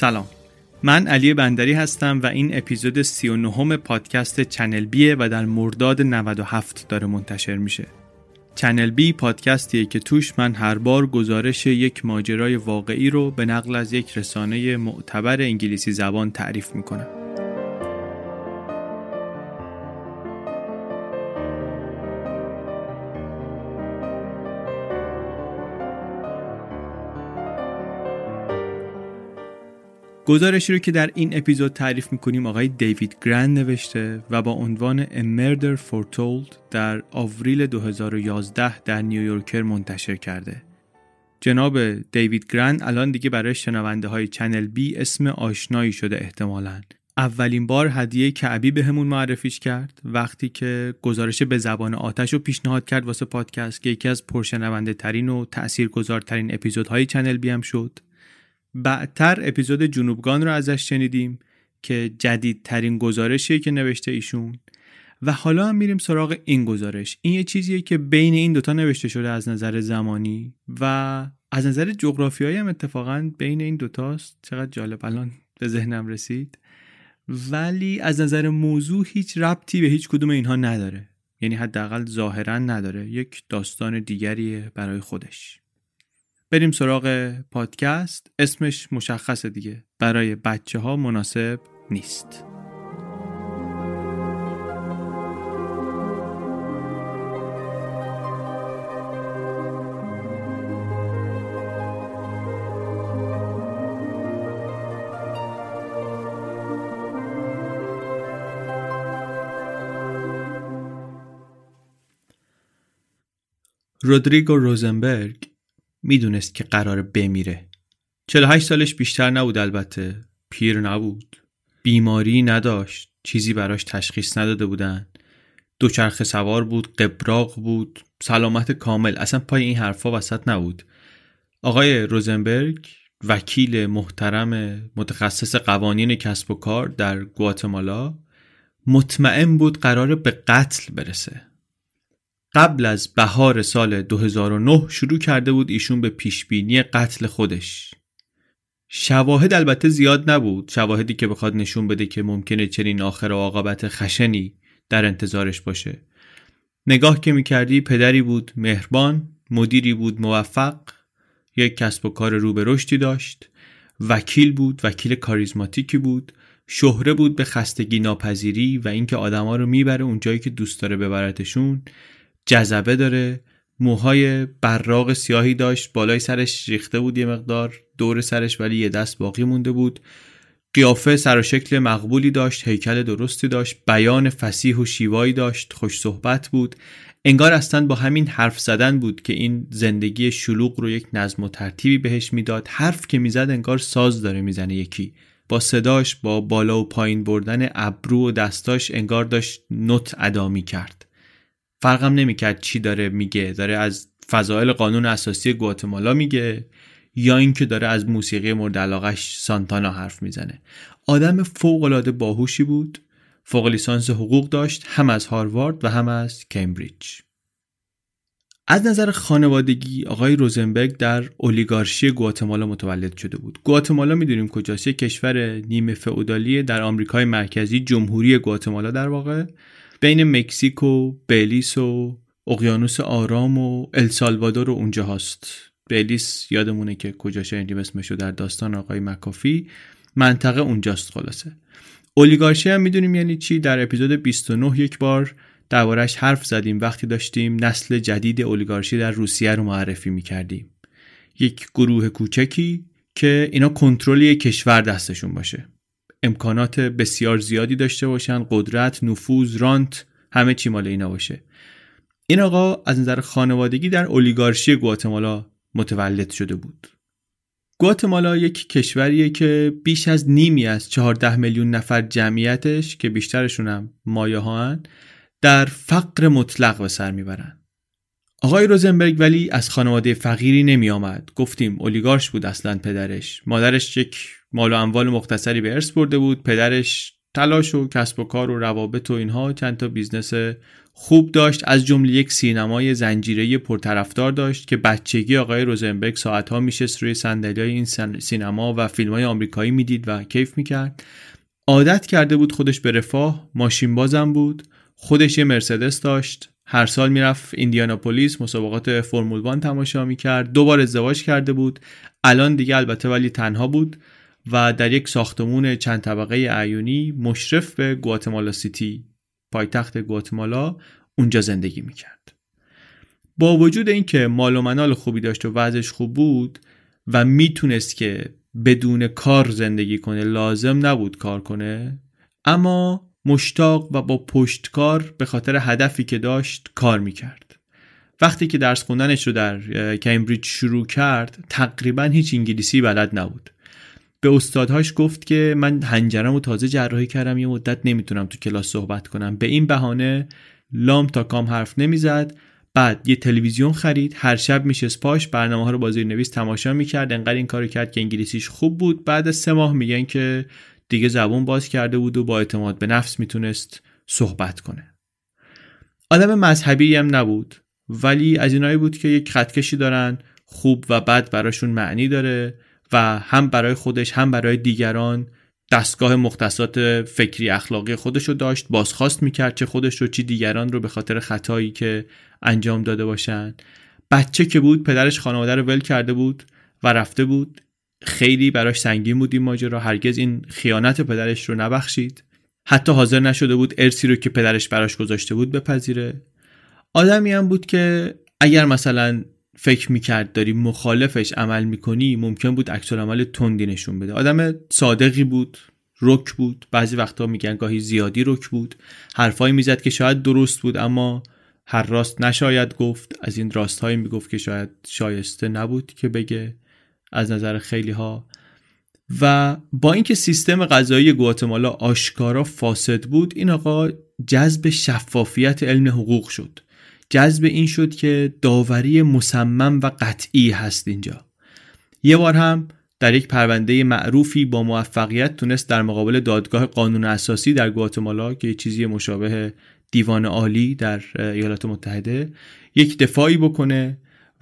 سلام. من علی بندری هستم و این اپیزود 39 پادکست چنل بیه و در مرداد 97 داره منتشر میشه. چنل بی پادکستیه که توش من هر بار گزارش یک ماجرای واقعی رو به نقل از یک رسانه معتبر انگلیسی زبان تعریف می‌کنم. گزارشی رو که در این اپیزود تعریف می‌کنیم آقای دیوید گرن نوشته و با عنوان A Murder Foretold در آوریل 2011 در نیویورکر منتشر کرده. جناب دیوید گرن الان دیگه برای شنونده های چنل بی اسم آشنایی شده احتمالاً. اولین بار هدیه کعبی بهمون معرفیش کرد وقتی که گزارش به زبان آتش رو پیشنهاد کرد واسه پادکست که یکی از پرشنونده ترین و تاثیرگذارترین اپیزودهای چنل بی هم شد بعدتر اپیزود جنوبگان رو ازش شنیدیم که جدیدترین گزارشیه که نوشته ایشون. و حالا هم میریم سراغ این گزارش. این یه چیزیه که بین این دوتا نوشته شده از نظر زمانی و از نظر جغرافیایی هم اتفاقا بین این دوتاست. چقدر جالب الان به ذهنم رسید. ولی از نظر موضوع هیچ ربطی به هیچ کدوم اینها نداره. یعنی حداقل ظاهرا نداره. یک داستان دیگریه برای خودش. بریم سراغ پادکست. اسمش مشخصه دیگه. برای بچه ها مناسب نیست. رودریگو روزنبرگ می‌دونست که قرار بمیره. 48 سالش بیشتر نبود البته. پیر نبود. بیماری نداشت. چیزی براش تشخیص نداده بودن. دوچرخه سوار بود قبراق بود سلامت کامل. اصلا پای این حرفا وسط نبود. آقای روزنبرگ وکیل محترم متخصص قوانین کسب و کار در گواتمالا مطمئن بود قرار به قتل برسه. قبل از بهار سال 2009 شروع کرده بود ایشون به پیشبینی قتل خودش. شواهد البته زیاد نبود شواهدی که بخواد نشون بده که ممکنه چنین آخر و عاقبت خشنی در انتظارش باشه. نگاه که می‌کردی پدری بود مهربان مدیری بود موفق یک کسب و کار رو به رشدی داشت وکیل بود وکیل کاریزماتیکی بود شهره بود به خستگی ناپذیری و اینکه آدما رو می‌بره اونجایی که دوست داره ببرتشون. جذبه داره. موهای براق سیاهی داشت. بالای سرش ریخته بود یه مقدار. دور سرش ولی یه دست باقی مونده بود. قیافه سر و شکل مقبولی داشت. هیکل درستی داشت. بیان فسیح و شیوایی داشت. خوش صحبت بود. انگار اصلا با همین حرف زدن بود که این زندگی شلوغ رو یک نظم و ترتیبی بهش می‌داد. حرف که می‌زد انگار ساز داره می‌زنه یکی. با صداش با بالا و پایین بردن ابرو و دستاش انگار داشت نوت ادا کرد فرقم نمی‌کرد چی داره میگه. داره از فضایل قانون اساسی گواتمالا میگه یا اینکه داره از موسیقی مورد علاقش سانتانا حرف می‌زنه. آدم فوق العاده باهوشی بود. فوق لیسانس حقوق داشت. هم از هاروارد و هم از کمبریج. از نظر خانوادگی آقای روزنبرگ در اولیگارشی گواتمالا متولد شده بود. گواتمالا می‌دونیم کجاست؟ کشور نیمه فئودالی در آمریکای مرکزی جمهوری گواتمالا در واقع. بین مکزیک و و اقیانوس آرام و السالوادور و اونجا هست بلیس یادمونه که کجا شنیدیم اسمشو در داستان آقای مکافی منطقه اونجاست خلاصه. اولیگارشی هم می‌دونیم یعنی چی؟ در اپیزود 29 یک بار دربارش حرف زدیم وقتی داشتیم نسل جدید اولیگارشی در روسیه رو معرفی می‌کردیم. یک گروه کوچکی که اینا کنترل کشور دستشون باشه. امکانات بسیار زیادی داشته باشن قدرت نفوذ رانت همه چی مال اینا باشه این آقا از نظر خانوادگی در اولیگارشی گواتمالا متولد شده بود گواتمالا یک کشوریه که بیش از نیمی از 14 میلیون نفر جمعیتش که بیشترشون هم مایاها در فقر مطلق به سر می‌برن آقای روزنبرگ ولی از خانواده فقیری نمی آمد. گفتیم اولیگارش بود اصلا پدرش. مادرش یک مال و اموال مختصری به ارث برده بود. پدرش تلاش و کسب و کار و روابط و اینها چند تا business خوب داشت. از جمله یک سینمای زنجیره پرطرفدار داشت که بچگی آقای روزنبرگ ساعتها میشست روی صندلی این سینما و فیلم های آمریکایی می‌دید و کیف می‌کرد. عادت کرده بود خودش به رفاه. ماشین بازم بود. خودش یه مرسدس داشت. هر سال می‌رفت ایندیاناپولیس مسابقات فرمول وان تماشا می‌کرد. دوبار ازدواج کرده بود. الان دیگه البته ولی تنها بود. و در یک ساختمون چند طبقه ایونی مشرف به گواتمالا سیتی پایتخت گواتمالا اونجا زندگی می‌کرد. با وجود اینکه مال و منال خوبی داشت و وضعش خوب بود و می‌تونست که بدون کار زندگی کنه لازم نبود کار کنه اما مشتاق و با پشتکار به خاطر هدفی که داشت کار می‌کرد. وقتی که درس خوندنش رو در کمبریج شروع کرد تقریبا هیچ انگلیسی بلد نبود. به استادهاش گفت که من هنجرم و تازه جراحی کردم یه مدت نمی‌تونم تو کلاس صحبت کنم. به این بهانه لام تا کام حرف نمی‌زد. بعد یه تلویزیون خرید هر شب میشه پاش برنامه ها رو با نویس تماشا می‌کرد. انقدر این کارو کرد که انگلیسیش خوب بود. بعد از سه ماه میگن که دیگه زبون باز کرده بود و با اعتماد به نفس می‌تونست صحبت کنه. آدم مذهبی هم نبود. ولی از اینایی بود که یک خطکشی دارن خوب و بد براشون معنی داره. و هم برای خودش هم برای دیگران دستگاه مختصات فکری اخلاقی خودش رو داشت بازخواست می‌کرد چه خودش رو چی دیگران رو به خاطر خطایی که انجام داده باشن. بچه که بود پدرش خانواده رو ول کرده بود و رفته بود. خیلی براش سنگین بود این ماجرا. هرگز این خیانت پدرش رو نبخشید. حتی حاضر نشده بود ارسی رو که پدرش براش گذاشته بود بپذیره. آدمی هم بود که اگر مثلا فکر می‌کرد داری مخالفش عمل می‌کنی ممکن بود عمل تندی نشون بده. آدم صادقی بود رک بود. بعضی وقتا میگن گاهی زیادی رک بود. حرفایی می‌زد که شاید درست بود اما هر راست نشاید گفت. از این راستهایی می‌گفت که شاید شایسته نبود که بگه از نظر خیلی ها و با اینکه سیستم غذایی گواتمالا آشکارا فاسد بود این آقا جذب شفافیت علم حقوق شد. جذب این شد که داوری مصمم و قطعی هست اینجا. یه بار هم در یک پرونده معروفی با موفقیت تونست در مقابل دادگاه قانون اساسی در گواتمالا که چیزی مشابه دیوان عالی در ایالات متحده یک دفاعی بکنه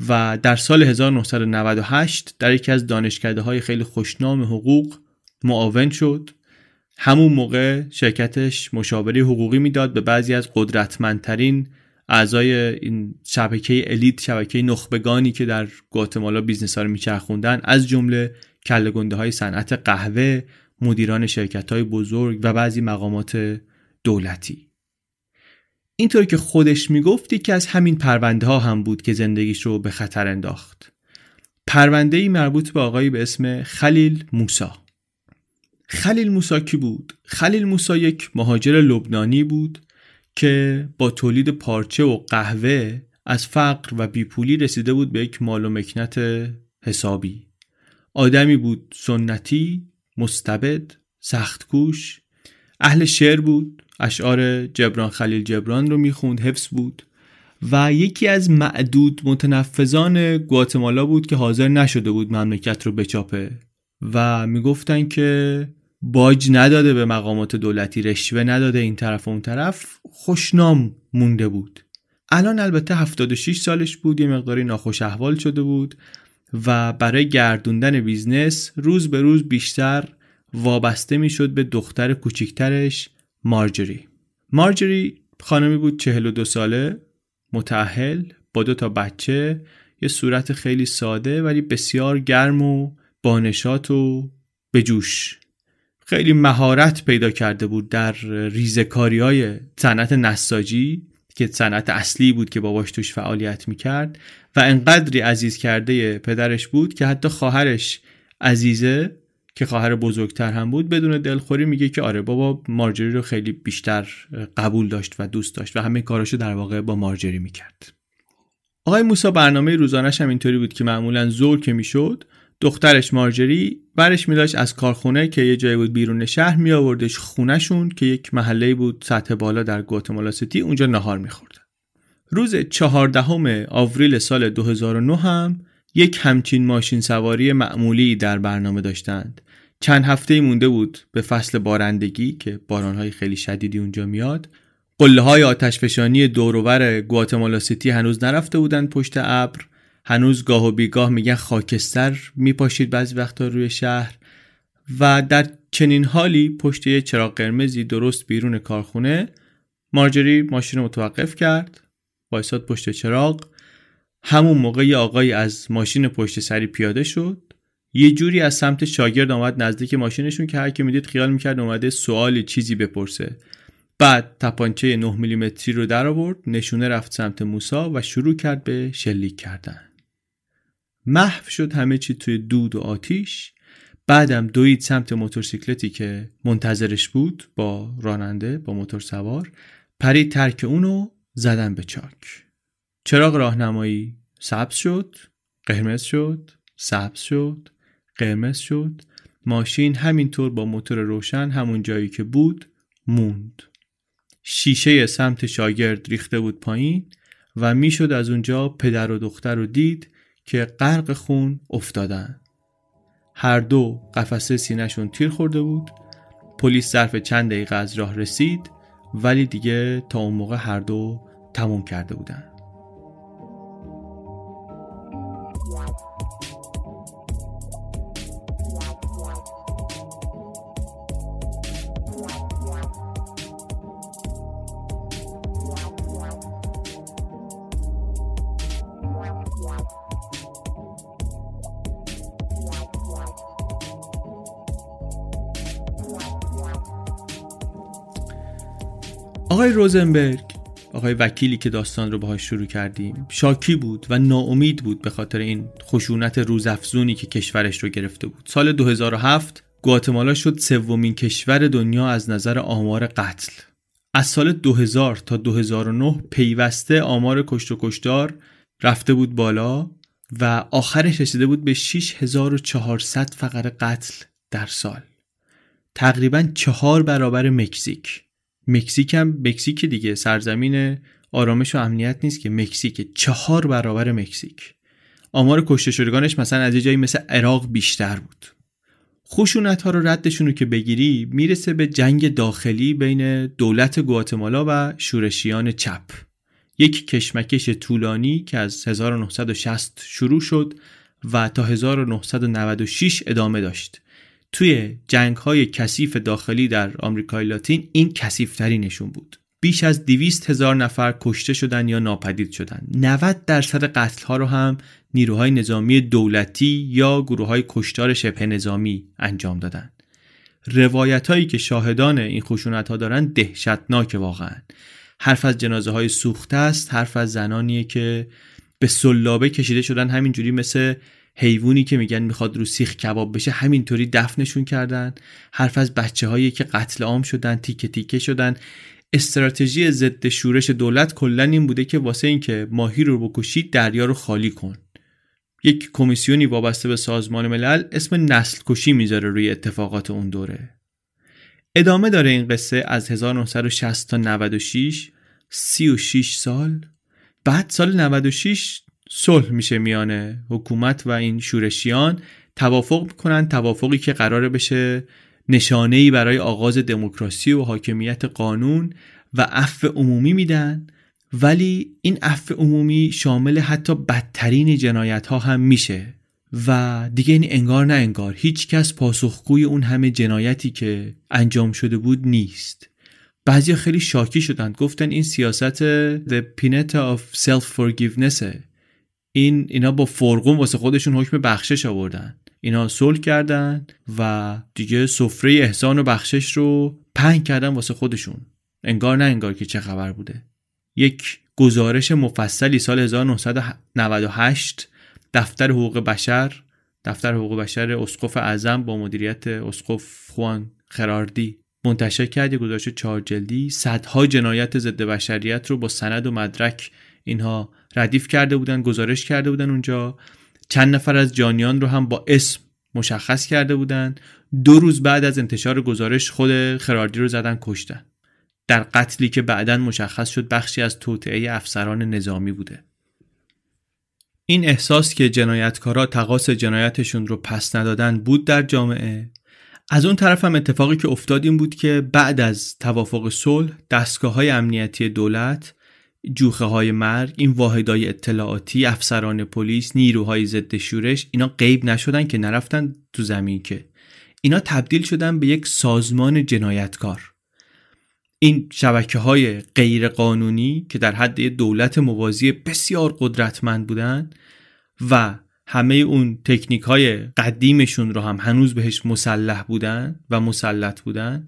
و در سال 1998 در یکی از دانشکده های خیلی خوشنام حقوق معاون شد. همون موقع شرکتش مشاوره حقوقی می‌داد به بعضی از قدرتمندترین اعضای این شبکه elite شبکه نخبگانی که در گواتمالا business ها رو میچرخوندن از جمله کله های صنعت قهوه مدیران شرکت های بزرگ و بعضی مقامات دولتی. اینطور که خودش می‌گفتی که از همین پرونده ها هم بود که زندگیش رو به خطر انداخت. پرونده ای مربوط به آقایی به اسم خلیل موسا خلیل موسا کی بود؟ خلیل موسا یک مهاجر لبنانی بود. که با تولید پارچه و قهوه از فقر و بیپولی رسیده بود به یک مال و مکنت حسابی. آدمی بود سنتی مستبد سختکوش. اهل شعر بود اشعار جبران خلیل جبران رو می‌خوند حفظ بود. و یکی از معدود متنفذان گواتمالا بود که حاضر نشده بود مملکت رو بچاپه. و می‌گفتن که باج نداده به مقامات دولتی رشوه نداده این طرف و اون طرف خوشنام مونده بود. الان البته 76 سالش بود یه مقداری ناخوش احوال شده بود و برای گردوندن business روز به روز بیشتر وابسته می‌شد به دختر کوچیکترش مارجری. مارجری خانمی بود 42 ساله متأهل با دو تا بچه یه صورت خیلی ساده ولی بسیار گرم و بانشاط و بجوش خیلی مهارت پیدا کرده بود در ریزکاری های صنعت نساجی که صنعت اصلی بود که باباش توش فعالیت می‌کرد و انقدری عزیز کرده پدرش بود که حتی خواهرش عزیزه که خواهر بزرگتر هم بود بدون دلخوری میگه که آره بابا مارجری رو خیلی بیشتر قبول داشت و دوست داشت و همه کاراشو در واقع با مارجری می‌کرد. آقای موسا برنامه روزانش هم اینطوری بود که معمولا زور که می‌شد دخترش مارجری برش میداشت از کارخونه که یه جایی بود بیرون شهر می آوردش خونهشون که یک محله بود سطح بالا در گواتمالا سیتی اونجا نهار می‌خورد. روز چهاردهم آوریل سال 2009 هم یک همچین ماشین سواری معمولی در برنامه داشتند. چند هفته مونده بود به فصل بارندگی که بارانهای خیلی شدیدی اونجا میاد. قله های آتشفشانی دوروبر گواتمالا سیتی هنوز نرفته بودن پشت ابر. هنوز گاه و بیگاه میگن خاکستر میپاشید بعضی وقتا روی شهر و در چنین حالی پشت یه چراغ قرمزی درست بیرون کارخونه مارجری ماشین رو متوقف کرد وایساد پشت چراغ. همون موقع یه آقایی از ماشین پشت سری پیاده شد. یه جوری از سمت شاگرد آمد نزدیک ماشینشون که هر کی می‌دید خیال می‌کرد اومده سوالی چیزی بپرسه. بعد تپانچه 9 میلیمتری رو در آورد نشونه رفت سمت موسا و شروع کرد به شلیک کردن. محو شد همه چی توی دود و آتیش. بعدم دوید سمت موتورسیکلتی که منتظرش بود با راننده با موتور سوار. پرید ترک اونو زدن به چاک. چراغ راهنمایی سبز شد قرمز شد سبز شد قرمز شد. ماشین همینطور با موتور روشن همون جایی که بود موند. شیشه سمت شاگرد ریخته بود پایین و می‌شد از اونجا پدر و دختر رو دید. که غرق خون افتادن. هر دو قفسه سینهشون تیر خورده بود. پلیس ظرف چند دقیقه از راه رسید ولی دیگه تا اون موقع هر دو تموم کرده بودن. آقای روزنبرگ. آقای وکیلی که داستان رو باهاش شروع کردیم شاکی بود و ناامید بود به خاطر این خشونت روزافزونی که کشورش رو گرفته بود. سال 2007 گواتمالا شد سومین کشور دنیا از نظر آمار قتل. از سال 2000 تا 2009 پیوسته آمار کشت و کشتار رفته بود بالا و آخرش رسیده بود به 6400 فقط قتل در سال. تقریبا چهار برابر مکزیک. مکزیک هم مکزیک دیگه سرزمین آرامش و امنیت نیست که مکزیک. چهار برابر مکزیک. آمار کشته شدگانش مثلا از یه جایی مثل عراق بیشتر بود. خشونت ها رو ردشون رو که بگیری می‌رسه به جنگ داخلی بین دولت گواتمالا و شورشیان چپ. یک کشمکش طولانی که از 1960 شروع شد و تا 1996 ادامه داشت. توی جنگ های کثیف داخلی در آمریکای لاتین این کثیفترینشون بود. بیش از دویست هزار نفر کشته شدن یا ناپدید شدن. 90 درصد قتل ها رو هم نیروهای نظامی دولتی یا گروه های کشتار شبه نظامی انجام دادن. روایت هایی که شاهدان این خشونت ها دارن دهشتناک واقعا. حرف از جنازه های سوخته است حرف از زنانیه که به سلابه کشیده شدن همینجوری مثل حیوانی که میگن می‌خواد رو سیخ کباب بشه همینطوری دفنشون کردن. حرف از بچه هایی که قتل عام شدن تیکه تیکه شدن. استراتژی ضد شورش دولت کلا این بوده که واسه اینکه ماهی رو بکشی دریا رو خالی کن. یک کمیسیونی وابسته به سازمان ملل اسم نسل کشی می‌ذاره روی اتفاقات اون دوره. ادامه داره این قصه از 1960 تا 96 36 سال. بعد سال 96 صلح میشه میانه حکومت و این شورشیان توافق می‌کنن توافقی که قراره بشه نشانه ای برای آغاز دموکراسی و حاکمیت قانون و عفو عمومی میدن. ولی این عفو عمومی شامل حتی بدترین جنایت ها هم میشه و دیگه این انگار نه انگار هیچ کس پاسخگوی اون همه جنایتی که انجام شده بود نیست. بعضی خیلی شاکی شدند گفتن این سیاست the pinata of self forgiveness این اینا با فرقون واسه خودشون حکم بخشش آوردن. اینا صلح کردن و دیگه سفره احسان و بخشش رو پنگ کردن واسه خودشون. انگار نه انگار که چه خبر بوده. یک گزارش مفصلی سال 1998 دفتر حقوق بشر دفتر حقوق بشر اسقف اعظم با مدیریت اسقف خوان خراردی منتشر کرد. گزارش چهار جلدی. صدها جنایت ضد بشریت رو با سند و مدرک اینها ردیف کرده بودن گزارش کرده بودن اونجا. چند نفر از جانیان رو هم با اسم مشخص کرده بودن. دو روز بعد از انتشار گزارش خود خراردی رو زدن کشتن. در قتلی که بعدا مشخص شد بخشی از توطعه افسران نظامی بوده. این احساس که جنایتکارا تقاس جنایتشون رو پس ندادن بود در جامعه. از اون طرف هم اتفاقی که افتاد این بود که بعد از توافق صلح دستگاه های امنیتی دولت جوخه های مرگ این واحدهای اطلاعاتی افسران پلیس نیروهای ضد شورش اینا غیب نشدن که نرفتن تو زمین که. اینا تبدیل شدن به یک سازمان جنایتکار. این شبکه های غیر قانونی که در حد دولت موازی بسیار قدرتمند بودن و همه اون تکنیک های قدیمشون رو هم هنوز بهش مسلح بودن و مسلط بودن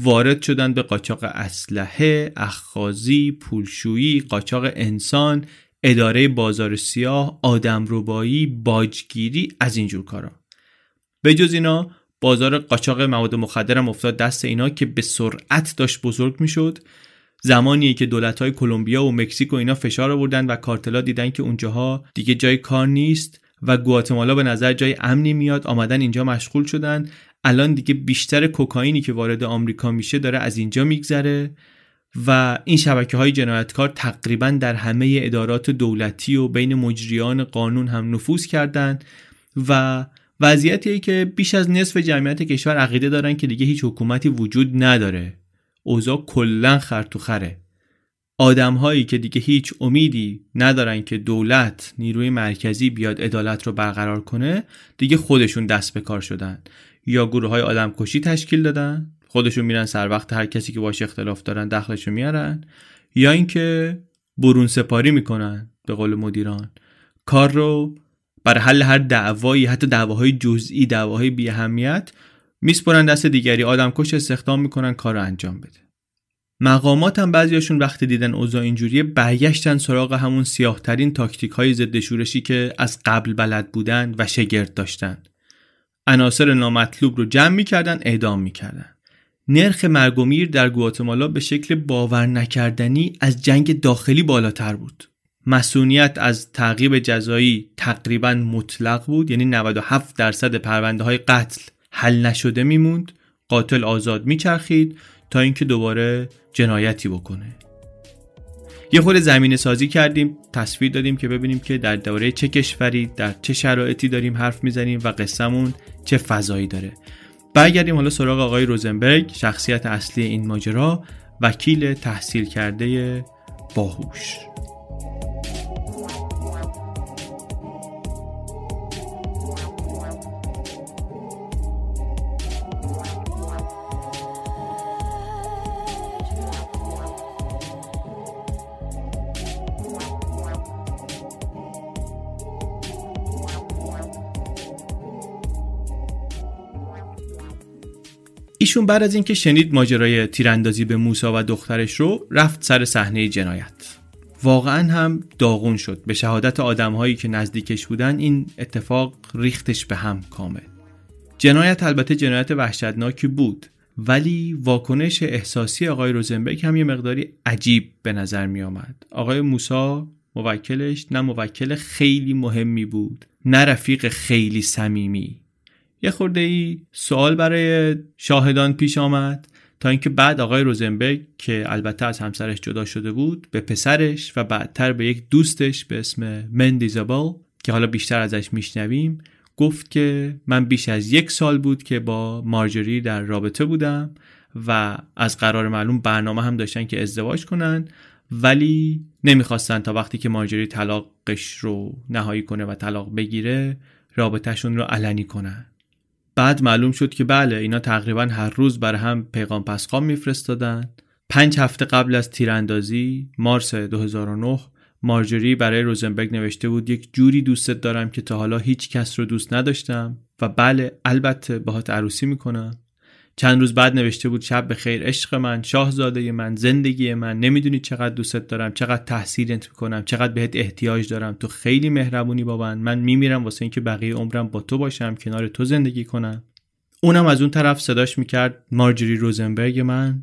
وارد شدن به قاچاق اسلحه، اخخازی، پولشویی، قاچاق انسان، اداره بازار سیاه، آدمربایی، باجگیری از اینجور کارا. به جز اینا بازار قاچاق مواد مخدرم افتاد دست اینا که به سرعت داشت بزرگ می‌شد. زمانی که دولت های کلمبیا و مکزیک و اینا فشار آوردن و کارتلا دیدن که اونجاها دیگه جای کار نیست و گواتمالا به نظر جای امنی میاد. آمدن اینجا مشغول شدن. الان دیگه بیشتر کوکائینی که وارد آمریکا میشه داره از اینجا میگذره و این شبکه های جنایتکار تقریبا در همه ادارات دولتی و بین مجریان قانون هم نفوذ کردند و وضعیتیه که بیش از نصف جمعیت کشور عقیده دارن که دیگه هیچ حکومتی وجود نداره. اوضاع کلا خر تو خره. آدم هایی که دیگه هیچ امیدی ندارن که دولت نیروی مرکزی بیاد عدالت رو برقرار کنه دیگه خودشون دست به کار شدن. یا گروه های آدم کشی تشکیل دادن خودشون میرن سر وقت هر کسی که باش اختلاف دارن دخلشو میارن یا اینکه برون سپاری می‌کنن به قول مدیران. کار رو برای حل هر دعوایی حتی دعواهای جزئی دعواهای بی اهمیت میسپرن دست دیگری. آدم کش استخدام می‌کنن کار رو انجام بده. مقامات هم بعضیاشون وقتی دیدن اوضاع اینجوریه برگشتن سراغ همون سیاهترین تاکتیک های ضد شورشی که از قبل بلد بودن و شگرد داشتن. عناصر نامطلوب رو جمع می‌کردن اعدام می‌کردن. نرخ مرگ و میر در گواتمالا به شکل باور نکردنی از جنگ داخلی بالاتر بود. مسئولیت از تعقیب جزایی تقریبا مطلق بود یعنی 97 درصد پرونده های قتل حل نشده میموند قاتل آزاد میچرخید تا اینکه دوباره جنایتی بکنه. یه خود زمینه سازی کردیم تصویر دادیم که ببینیم که در دوره چه کشوری در چه شرایطی داریم حرف می‌زنیم و قصهمون چه فضایی داره. برگردیم حالا سراغ آقای روزنبرگ شخصیت اصلی این ماجرا وکیل تحصیل کرده باهوش. ایشون بعد از اینکه شنید ماجرای تیراندازی به موسا و دخترش رو رفت سر صحنه جنایت. واقعا هم داغون شد. به شهادت آدمهایی که نزدیکش بودن این اتفاق ریختش به هم کامل. جنایت البته جنایت وحشتناکی بود ولی واکنش احساسی آقای روزنبرگ هم یه مقداری عجیب به نظر می آمد آقای موسا موکلش نه موکل خیلی مهمی بود نه رفیق خیلی صمیمی. یه خورده ای سوال برای شاهدان پیش آمد تا اینکه بعد آقای روزنبرگ که البته از همسرش جدا شده بود به پسرش و بعدتر به یک دوستش به اسم مندیزابل که حالا بیشتر ازش میشنویم گفت که من بیش از یک سال بود که با مارجری در رابطه بودم و از قرار معلوم برنامه هم داشتن که ازدواج کنن ولی نمی‌خواستن تا وقتی که مارجری طلاقش رو نهایی کنه و طلاق بگیره رابطهشون رو علنی کنن. بعد معلوم شد که بله اینا تقریبا هر روز بر هم پیغام پسخام میفرستادن. پنج هفته قبل از تیراندازی مارس 2009 مارجری برای روزنبرگ نوشته بود یک جوری دوستت دارم که تا حالا هیچ کس رو دوست نداشتم. و بله البته باهات عروسی می‌کنم. چند روز بعد نوشته بود شب به خیر عشق من شاهزاده من زندگی من نمی‌دونی چقدر دوستت دارم چقدر تحصیلت می‌کنم چقدر بهت احتیاج دارم. تو خیلی مهربونی با من. من میمیرم واسه اینکه بقیه عمرم با تو باشم کنار تو زندگی کنم. اونم از اون طرف صداش می‌کرد مارجری روزنبرگ من.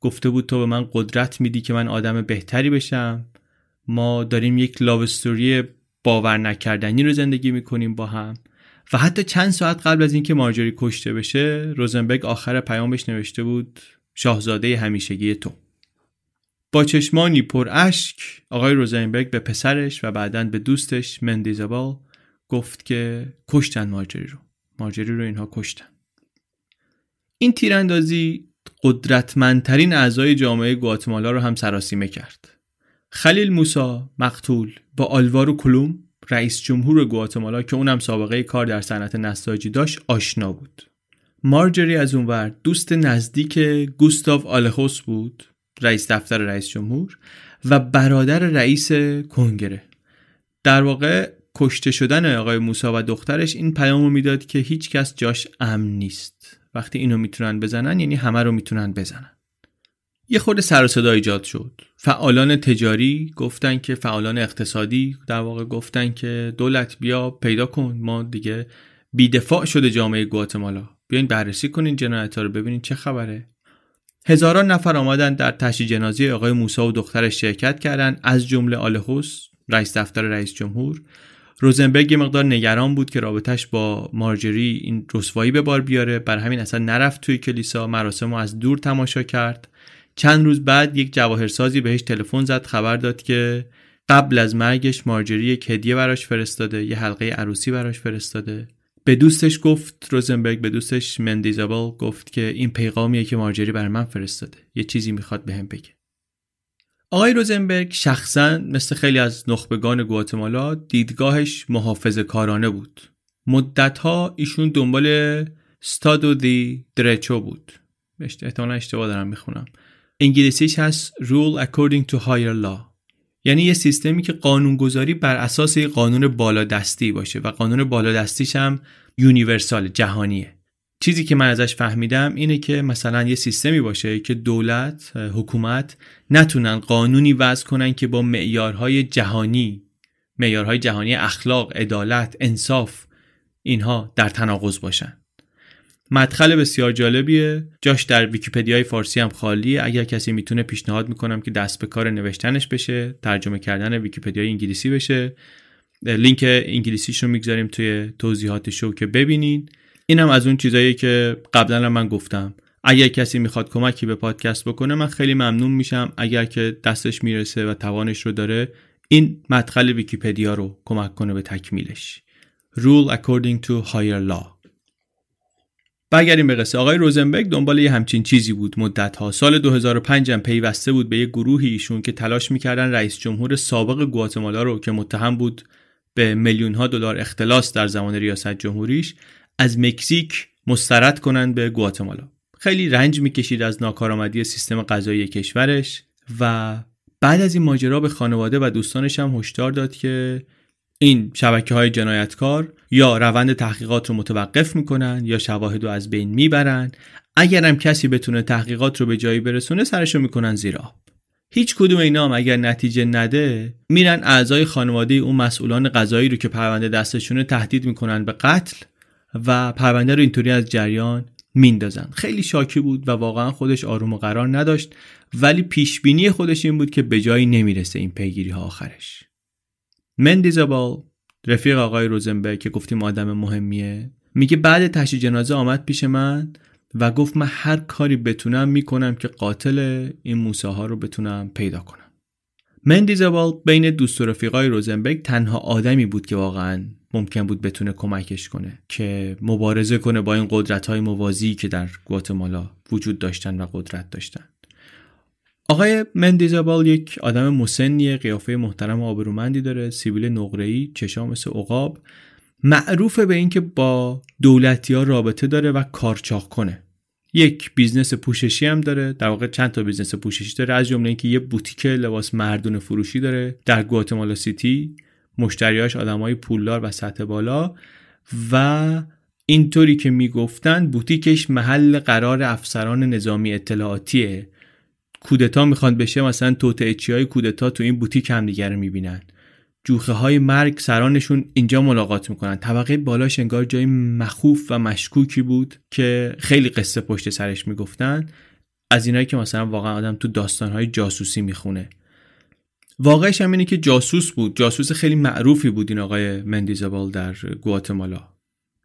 گفته بود تو به من قدرت میدی که من آدم بهتری بشم. ما داریم یک لاوستوری باور نکردنی رو زندگی می‌کنیم با هم. و حتی چند ساعت قبل از اینکه مارجری کشته بشه روزنبرگ آخر پیامش نوشته بود شاهزاده همیشگی تو. با چشمانی پر اشک آقای روزنبرگ به پسرش و بعدا به دوستش مندیزابال گفت که کشتن مارجری رو. مارجری رو اینها کشتن. این تیراندازی قدرتمندترین اعضای جامعه گواتمالا رو هم سراسیمه کرد. خلیل موسا مقتول با آلوارو کلوم رئیس جمهور گواتمالا که اونم سابقه کار در صنعت نساجی داشت آشنا بود. مارجری از اونور دوست نزدیک گوستاو آلخوس بود رئیس دفتر رئیس جمهور و برادر رئیس کنگره. در واقع کشته شدن آقای موسا و دخترش این پیامو می‌داد که هیچ کس جاش امن نیست. وقتی اینو می‌تونن بزنن یعنی همه رو می‌تونن بزنن. یه خورده سر و صدا ایجاد شد. فعالان تجاری گفتن که فعالان اقتصادی در واقع گفتن که دولت بیا پیدا کن ما دیگه بیدفاع شده جامعه گواتمالا. بیاین بررسی کنین جنایت ها رو ببینین چه خبره. هزاران نفر آمدن در تشییع جنازه آقای موسی و دخترش شرکت کردند از جمله آلهوس رئیس دفتر رئیس جمهور. روزنبرگ یه مقدار نگران بود که رابطش با مارجری این رسوایی به بار بیاره. بر همین اصلا نرفت توی کلیسا مراسم رو از دور تماشا کرد. چند روز بعد یک جواهرسازی بهش تلفن زد خبر داد که قبل از مرگش مارجری یک هدیه براش فرستاده یه حلقه عروسی براش فرستاده. به دوستش گفت روزنبرگ به دوستش مندیزابل گفت که این پیغامیه که مارجری بر من فرستاده. یه چیزی می‌خواد بهم به بگه. آقای روزنبرگ شخصا مثل خیلی از نخبگان گواتمالا دیدگاهش محافظ کارانه بود. مدتها ایشون دنبال ستادو دی درچو بود. احتمالا اشتباه دارم می‌خونم. انگلیسیش هست Rule According to Higher Law. یعنی یه سیستمی که قانونگذاری بر اساس یه قانون بالادستی باشه و قانون بالادستیش هم یونیورسال جهانیه. چیزی که من ازش فهمیدم اینه که مثلا یه سیستمی باشه که دولت حکومت نتونن قانونی وضع کنن که با معیارهای جهانی معیارهای جهانی اخلاق عدالت انصاف اینها در تناقض باشن. مدخل بسیار جالبیه. جاش در ویکیپدیای فارسی هم خالیه. اگر کسی می‌تونه پیشنهاد می‌کنم که دست به کار نوشتنش بشه ترجمه کردن ویکیپدیای انگلیسی بشه. لینک انگلیسیش رو می‌گذاریم توی توضیحات شو که ببینین اینم از اون چیزایی که قبلا من گفتم. اگر کسی می‌خواد کمکی به پادکست بکنه من خیلی ممنون میشم. اگر که دستش می‌رسه و توانش رو داره این مدخل ویکیپدیا رو کمک کنه به تکمیلش. Rule according to higher law. برگردیم به قصه. آقای روزنبرگ دنبال یه همچین چیزی بود. مدت ها سال 2005 هم پیوسته بود به یه گروهی ایشون که تلاش می‌کردن رئیس جمهور سابق گواتمالا رو که متهم بود به میلیون ها دلار اختلاس در زمان ریاست جمهوریش از مکزیک مسترد کنند به گواتمالا خیلی رنج می‌کشید از ناکارآمدی سیستم قضایی کشورش و بعد از این ماجرا به خانواده و دوستانش هم هشدار داد که این شبکه های جنایتکار یا روند تحقیقات رو متوقف می‌کنن یا شواهد رو از بین می‌برن. اگرم کسی بتونه تحقیقات رو به جایی برسونه سرشو می‌کنن زیرا هیچ کدوم اینا هم اگر نتیجه نده میرن اعضای خانواده اون مسئولان قضایی رو که پرونده دستشونه تهدید می‌کنن به قتل و پرونده رو اینطوری از جریان میندازن. خیلی شاکی بود و واقعا خودش آروم و قرار نداشت ولی پیشبینی خودش این بود که به جایی نمی‌رسه این پیگیری ها آخرش. مندیزابال رفیق آقای روزنبرگ که گفتیم آدم مهمیه میگه بعد تشییع جنازه آمد پیش من و گفت من هر کاری بتونم می‌کنم که قاتل این موساها رو بتونم پیدا کنم. مندیزابال بین دوست و رفیقای روزنبرگ تنها آدمی بود که واقعا ممکن بود بتونه کمکش کنه که مبارزه کنه با این قدرت های موازی که در گواتمالا وجود داشتن و قدرت داشتن. آقای مندیزابال یک آدم مسنیه قیافه محترم و آبرومندی داره سیبیل نقره‌ای چشاش مثل عقاب. معروف به اینکه با دولتی ها رابطه داره و کارچاق کنه. یک business پوششی هم داره در واقع چند تا business پوششی داره از جمله اینکه یه بوتیک لباس مردونه فروشی داره در گواتمالا سیتی. مشتریاش آدمای پولدار و سطح بالا. و اینطوری که می‌گفتن بوتیکش محل قرار افسران نظامی اطلاعاتیه. کودتا می‌خوان بشه مثلا توتعچی های کودتا تو این بوتیک هم دیگر رو می‌بینن. جوخه های مرگ سرانشون اینجا ملاقات می‌کنن. طبقه بالاش انگار جای مخوف و مشکوکی بود که خیلی قصه پشت سرش می‌گفتن. از اینایی که مثلا واقعا آدم تو داستانهای جاسوسی می‌خونه. واقعش هم اینه که جاسوس بود. جاسوس خیلی معروفی بود این آقای مندیزابال در گواتمالا.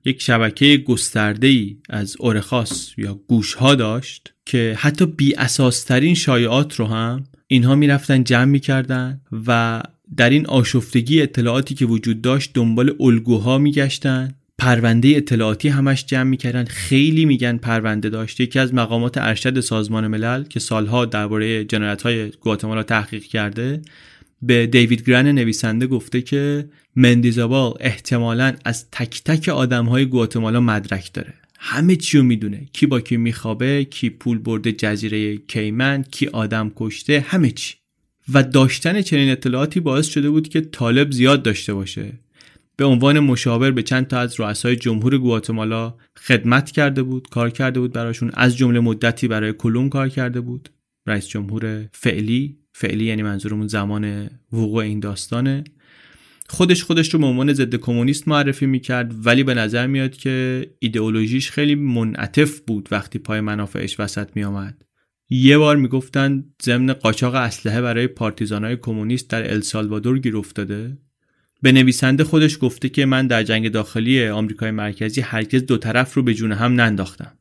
یک شبکه گسترده ای از اورخاس یا گوش ها داشت که حتی بی اساسترین شایعات رو هم اینها می‌رفتن جمع می‌کردن و در این آشفتگی اطلاعاتی که وجود داشت دنبال الگوها میگشتن. پرونده اطلاعاتی همش جمع می‌کردن. خیلی میگن پرونده داشته یکی از مقامات ارشد سازمان ملل که سالها درباره جنایت های گواتمالا تحقیق کرده به دیوید گرن نویسنده گفته که مندیزابال احتمالا از تک تک آدم های گواتمالا مدرک داره. همه چی رو می‌دونه. کی با کی میخوابه کی پول برده جزیره کیمن کی آدم کشته همه چی. و داشتن چنین اطلاعاتی باعث شده بود که طالب زیاد داشته باشه. به عنوان مشاور به چند تا از رؤسای جمهور گواتمالا خدمت کرده بود کار کرده بود براشون از جمله مدتی برای کلوم کار کرده بود. رئیس جمهور فعلی فعلی یعنی منظورمون زمان وقوع این داستانه. خودش خودش رو به عنوان ضد کمونیست معرفی می‌کرد ولی به نظر میاد که ایدئولوژیش خیلی منعطف بود وقتی پای منافعش وسط میآمد. یه بار می‌گفتن ضمن قاچاق اسلحه برای پارتیزانهای کمونیست در السالوادور گیر افتاده. به نویسنده خودش گفته که من در جنگ داخلی آمریکای مرکزی هرگز دو طرف رو به جون هم ننداختم.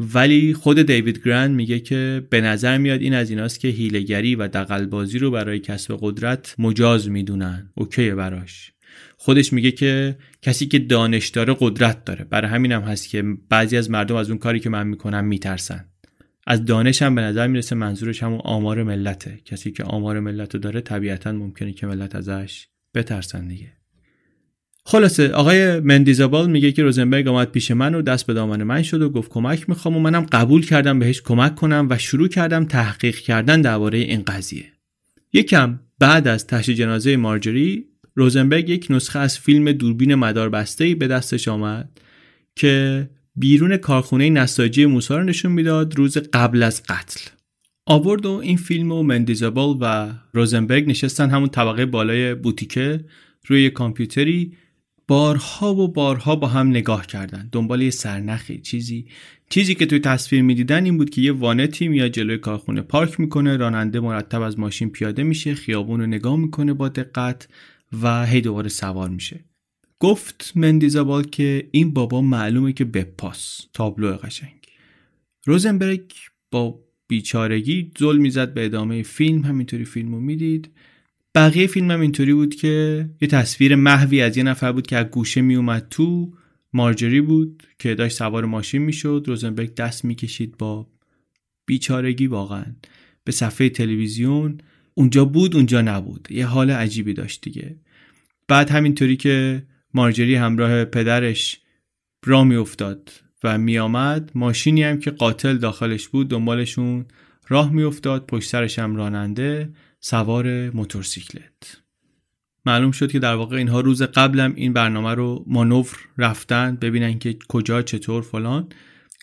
ولی خود دیوید گرند میگه که به نظر میاد این از ایناست که هیلگری و دقلبازی رو برای کسب قدرت مجاز می‌دونن. اوکی براش. خودش میگه که کسی که دانش داره قدرت داره. برای همینم هست که بعضی از مردم از اون کاری که من می‌کنم میترسن. از دانش هم به نظر می‌رسه منظورش همون آمار ملته. کسی که آمار ملت رو داره طبیعتا ممکنه که ملت ازش بترسن دیگه. خلاصه آقای مندیزابال میگه که روزنبرگ آمد پیش من و دست به دامن من شد و گفت کمک می‌خوام و منم قبول کردم بهش کمک کنم و شروع کردم تحقیق کردن درباره این قضیه. یکم بعد از تشییع جنازه مارجری روزنبرگ یک نسخه از فیلم دوربین مدار بسته به دستش آمد که بیرون کارخونه نساجی موسی رو نشون می‌داد روز قبل از قتل. آورد و این فیلم و مندیزابال و روزنبرگ نشستن همون طبقه بالای بوتیکه روی کامپیوتری بارها و بارها با هم نگاه کردن. دنبال یه سرنخی چیزی. چیزی که توی تصویر می‌دیدن این بود که یه وانتی میاد جلوی کارخونه پارک می‌کنه. راننده مرتب از ماشین پیاده میشه خیابون رو نگاه می‌کنه با دقت و هی دوباره سوار میشه. گفت مندیزابال که این بابا معلومه که بپاس تابلو قشنگ. روزنبرگ با بیچارگی زل می‌زد به ادامه فیلم. همینطوری فیلم رو می‌دید. بقیه فیلم هم اینطوری بود که یه تصویر محوی از یه نفر بود که از گوشه میومد تو مارجری بود که داشت سوار ماشین می‌شد. روزنبرگ دست می‌کشید با بیچارگی واقعا به صفحه تلویزیون. اونجا بود اونجا نبود. یه حال عجیبی داشت دیگه. بعد همینطوری که مارجری همراه پدرش را میافتاد و میآمد ماشینی هم که قاتل داخلش بود دنبالشون راه میافتاد. پشت سرش هم راننده. سوار موتورسیکلت. معلوم شد که در واقع اینها روز قبلم این برنامه رو مانور رفتن ببینن که کجا چطور فلان.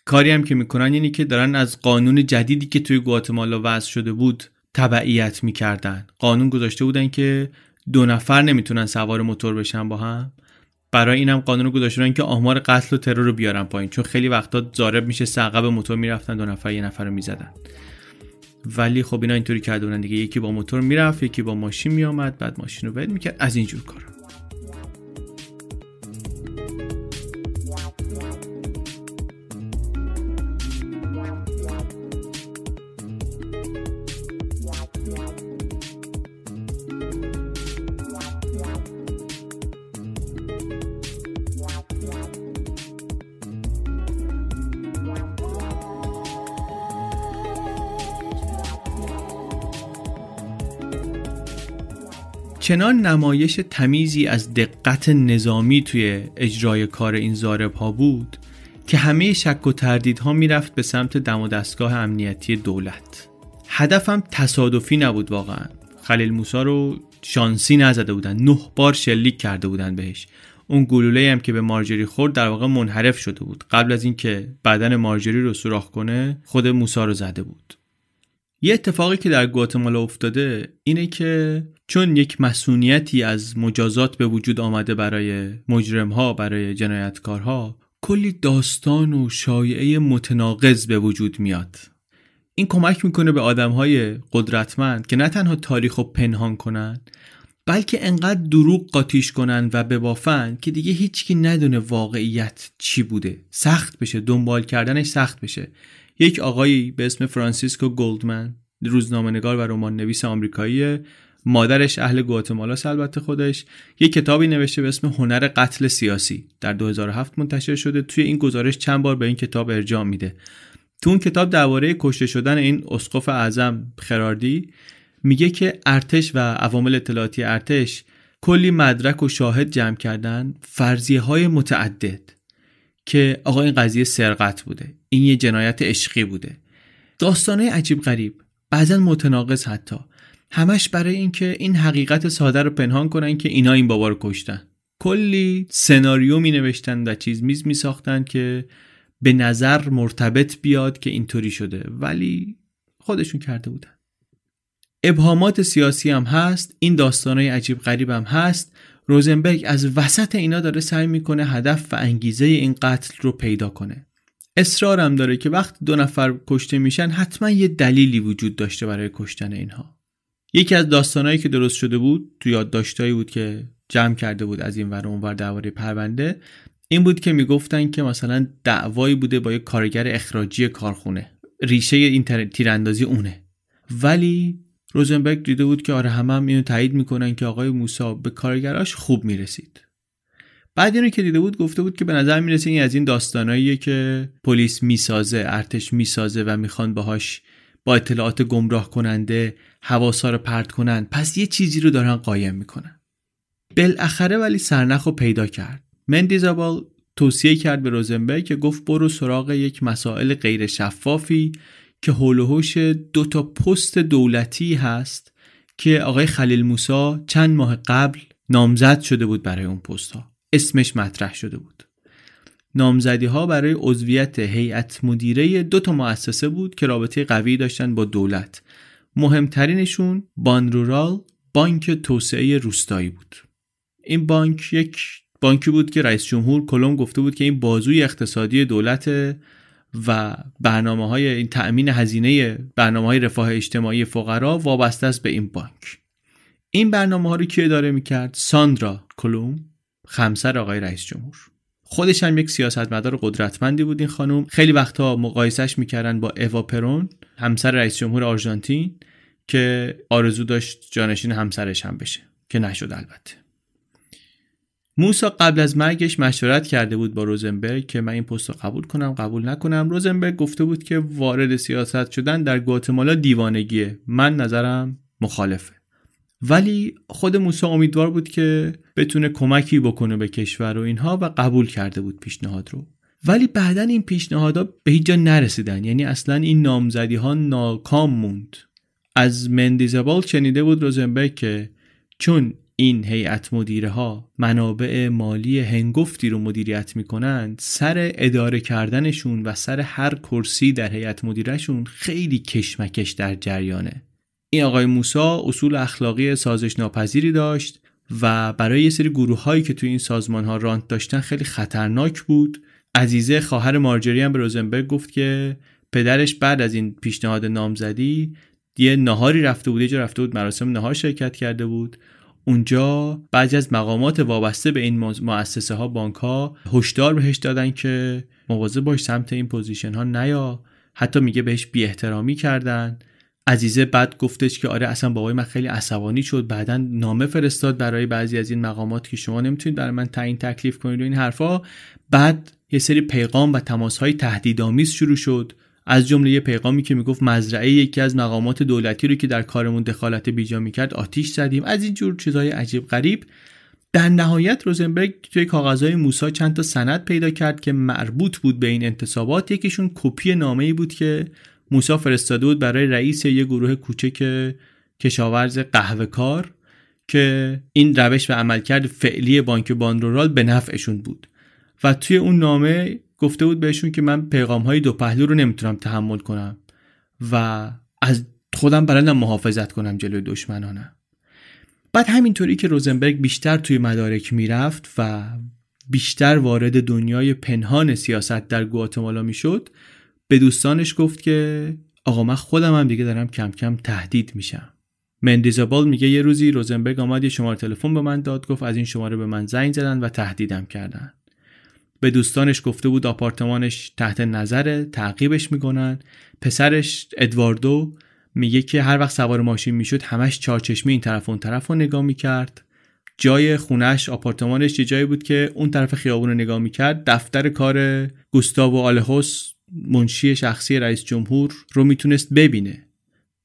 کاری هم که می‌کنن یعنی که دارن از قانون جدیدی که توی گواتمالا وضع شده بود تبعیت می‌کردن. قانون گذاشته بودن که دو نفر نمی‌تونن سوار موتور بشن با هم. برای اینم قانون رو گذاشتن که آمار قتل و ترور رو بیارن پایین چون خیلی وقتا زارب میشه سقب موتور می‌رفتن دو نفر یه نفر رو می‌زدن. ولی خب اینا اینطوری کرده بودن دیگه. یکی با موتور می‌رفت یکی با ماشین میآمد بعد ماشین رو ول می‌کرد. از اینجور کار چنان نمایش تمیزی از دقت نظامی توی اجرای کار این زارب ها بود که همه شک و تردیدها می‌رفت به سمت دم و دستگاه امنیتی دولت. هدفم تصادفی نبود واقعا. خلیل موسا رو شانسی نزده بودن. نه بار شلیک کرده بودن بهش. اون گلوله هم که به مارجری خورد در واقع منحرف شده بود. قبل از اینکه بدن مارجری رو سوراخ کنه خود موسا رو زده بود. یه اتفاقی که در گواتمالا افتاده اینه که چون یک مسئولیتی از مجازات به وجود آمده برای مجرم ها برای جنایتکارها کلی داستان و شایعه متناقض به وجود میاد. این کمک می‌کنه به آدم های قدرتمند که نه تنها تاریخ رو پنهان کنن بلکه انقدر دروغ قاطیش کنن و ببافن که دیگه هیچکی ندونه واقعیت چی بوده. سخت بشه دنبال کردنش سخت بشه. یک آقایی به اسم فرانسیسکو گلدمن روزنامه‌نگار و رمان نویس آمریکایی مادرش اهل گواتمالا البته خودش. یک کتابی نوشته به اسم هنر قتل سیاسی. در 2007 منتشر شده. توی این گزارش چند بار به این کتاب ارجاع میده. تو اون کتاب درباره کشته شدن این اسقف اعظم خراردی میگه که ارتش و عوامل اطلاعاتی ارتش کلی مدرک و شاهد جمع کردن. فرضیه های متعدد که آقا این قضیه سرقت بوده. این یه جنایت عشقی بوده. داستانه عجیب غریب بعضا متناقض حتی. همش برای اینکه این حقیقت ساده رو پنهان کنن که اینا این بابا رو کشتن. کلی سناریو می نوشتن و چیز میز می ساختن که به نظر مرتبط بیاد که اینطوری شده. ولی خودشون کرده بودن. ابهامات سیاسی هم هست این داستانهای عجیب غریب هم هست. روزنبرگ از وسط اینا داره سعی می‌کنه هدف و انگیزه این قتل رو پیدا کنه. اصرارم داره که وقت دو نفر کشته میشن حتما یه دلیلی وجود داشته برای کشتن اینها. یکی از داستانهایی که درست شده بود تو یادداشتایی بود که جمع کرده بود از این ور اونور درباره پرونده این بود که می‌گفتن که مثلا دعوایی بوده با یه کارگر اخراجی کارخونه. ریشه این تیراندازی اونه. ولی روزنبرگ دیده بود که آره همه هم اینو تایید می‌کنن که آقای موسا به کارگراش خوب می‌رسید. بعد اینو که دیده بود گفته بود که به نظر می‌رسه این از این داستاناییه که پلیس می‌سازه ارتش می‌سازه و می‌خوان باهاش با اطلاعات گمراه کننده حواسا رو پرت کنن. پس یه چیزی رو دارن قایم می‌کنن. بالاخره ولی سرنخ رو پیدا کرد. مندیزابال توصیه کرد به روزنبرگ که گفت برو سراغ یک مسائل غیر شفافی که هولوهوش دو تا پست دولتی هست که آقای خلیل موسا چند ماه قبل نامزد شده بود برای اون پست ها اسمش مطرح شده بود. نامزدی ها برای عضویت هیئت مدیره دو تا مؤسسه بود که رابطه قوی داشتن با دولت. مهمترینشون بانرورال بانک توسعه روستایی بود. این بانک یک بانکی بود که رئیس جمهور کلم گفته بود که این بازوی اقتصادی دولت و برنامه های این تأمین هزینه برنامه های رفاه اجتماعی فقرا وابسته است به این بانک. این برنامه ها رو کی اداره می‌کرد؟ ساندرا کلوم خمسر آقای رئیس جمهور. خودش هم یک سیاستمدار قدرتمندی بود این خانم. خیلی وقتها مقایسش می‌کردن با اوا پرون همسر رئیس جمهور آرژانتین که آرزو داشت جانشین همسرش هم بشه که نشد البته. موسا قبل از مرگش مشورت کرده بود با روزنبرگ که من این پست رو قبول کنم قبول نکنم. روزنبرگ گفته بود که وارد سیاست شدن در گواتمالا دیوانگیه. من نظرم مخالفه. ولی خود موسا امیدوار بود که بتونه کمکی بکنه به کشور و اینها و قبول کرده بود پیشنهاد رو. ولی بعدا این پیشنهادها به هیچ جا نرسیدن. یعنی اصلا این نامزدی ها ناکام موند. از مندیزبال شنیده بود روزنبرگ که چون این هیئت مدیره ها منابع مالی هنگفتی رو مدیریت می‌کنند سر اداره کردنشون و سر هر کرسی در هیئت مدیرهشون خیلی کشمکش در جریانه. این آقای موسا اصول اخلاقی سازش ناپذیری داشت و برای یه سری گروه هایی که توی این سازمان ها رانت داشتن خیلی خطرناک بود. عزیزه خواهر مارجری هم به روزنبرگ گفت که پدرش بعد از این پیشنهاد نامزدی یه نهاری رفته بود یه رفته بود مراسم نهار شرکت کرده بود. اونجا بعضی از مقامات وابسته به این مؤسسه ها بانک ها هشدار بهش دادن که مواظب باش سمت این پوزیشن ها نیا. حتی میگه بهش بی احترامی کردن. عزیزه بعد گفتش که آره اصلا بابای من خیلی عصبانی شد بعدا نامه فرستاد برای بعضی از این مقامات که شما نمی‌تونید برای من تعیین تکلیف کنید و این حرفا. بعد یه سری پیغام و تماس های تهدیدآمیز شروع شد. از جمله یه پیغامی که می‌گفت مزرعه یکی از مقامات دولتی رو که در کارمون دخالت بیجا می‌کرد آتیش زدیم. از این جور چیزهای عجیب غریب. در نهایت روزنبرگ توی کاغذهای موسا چند تا سند پیدا کرد که مربوط بود به این انتصابات. یکیشون کپی نامه ای بود که موسا فرستاده بود برای رئیس یه گروه کوچک کشاورز قهوه کار که این روش و عملکرد فعلی بانک باندرورال به نفعشون بود. و توی اون نامه گفته بود بهشون که من پیغام های دو پهلو رو نمی‌تونم تحمل کنم و از خودم بلدم محافظت کنم جلوی دشمنانم بعد همینطوری که روزنبرگ بیشتر توی مدارک می‌رفت و بیشتر وارد دنیای پنهان سیاست در گواتمالا می‌شد به دوستانش گفت که آقا من خودم هم دیگه دارم کم کم تهدید میشم. مندیزابال میگه یه روزی روزنبرگ آمد یه شماره تلفن به من داد گفت از این شماره به من زنگ زدن و تهدیدم کردن. به دوستانش گفته بود آپارتمانش تحت نظر تعقیبش می‌کنن. پسرش ادواردو میگه که هر وقت سوار ماشین می‌شد همش چارچشمی این طرف و اون طرف رو نگاه می‌کرد. جای خونش آپارتمانش یه جایی بود که اون طرف خیابون رو نگاه می‌کرد. دفتر کار گوستاو آلهوس منشی شخصی رئیس جمهور رو می‌تونست ببینه.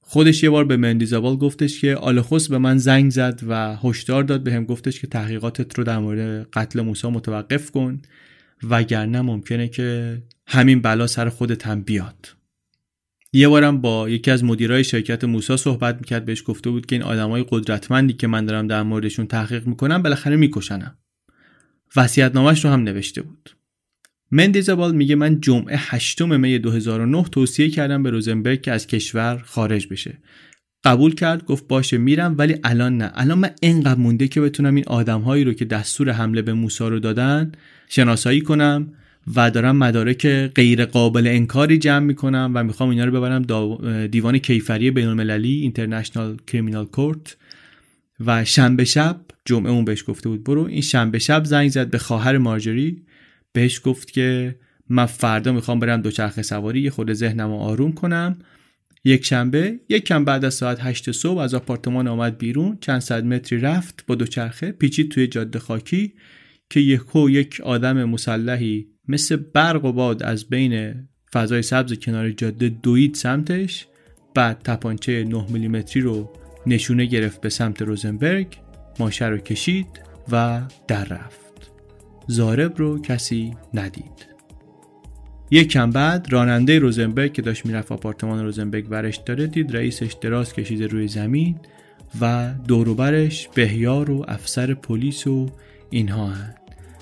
خودش یه بار به مندیزابال گفتش که آلخوس به من زنگ زد و هشدار داد بهم به گفتش که تحقیقاتت رو در مورد قتل موسی متوقف کن وگرنه ممکنه که همین بلا سر خودت هم بیاد. یه بارم با یکی از مدیرای شرکت موسا صحبت می‌کرد بهش گفته بود که این آدمای قدرتمندی که من دارم در موردشون تحقیق می‌کنم بالاخره میکشنم. وصیت‌نامه‌اش رو هم نوشته بود. مندیزابال میگه من جمعه 8 می 2009 توصیه کردم به روزنبرگ که از کشور خارج بشه. قبول کرد گفت باشه میرم ولی الان نه. الان من انقدر مونده که بتونم این آدمهایی رو که دستور حمله به موسی رو دادن شناسایی کنم و دارم مدارک غیر قابل انکاری جمع می‌کنم و می‌خوام اینا رو ببرم دیوان کیفری بین المللی اینترنشنال کریمینال کورت و شنبه شب جمعه اون بهش گفته بود برو. این شنبه شب زنگ زد به خواهر مارجری. بهش گفت که من فردا می‌خوام برم دوچرخه سواری یه خود ذهنم رو آروم کنم. یک شنبه یک کم بعد از ساعت هشت صبح از آپارتمان آمد بیرون. چند صد متری رفت با دوچرخه. پیچید توی جاده خاکی که یکو یک آدم مسلحی مثل برق و باد از بین فضای سبز کنار جاده دوید سمتش. بعد تپانچه 9 میلیمتری رو نشونه گرفت به سمت روزنبرگ. ماشه رو کشید و در رفت. زارب رو کسی ندید. یک کم بعد راننده روزنبرگ که داشت می‌رفت آپارتمان روزنبرگ ورش داره دید رئیسش دراز کشیده روی زمین و دوروبرش بهیار و افسر پلیس و اینها هن.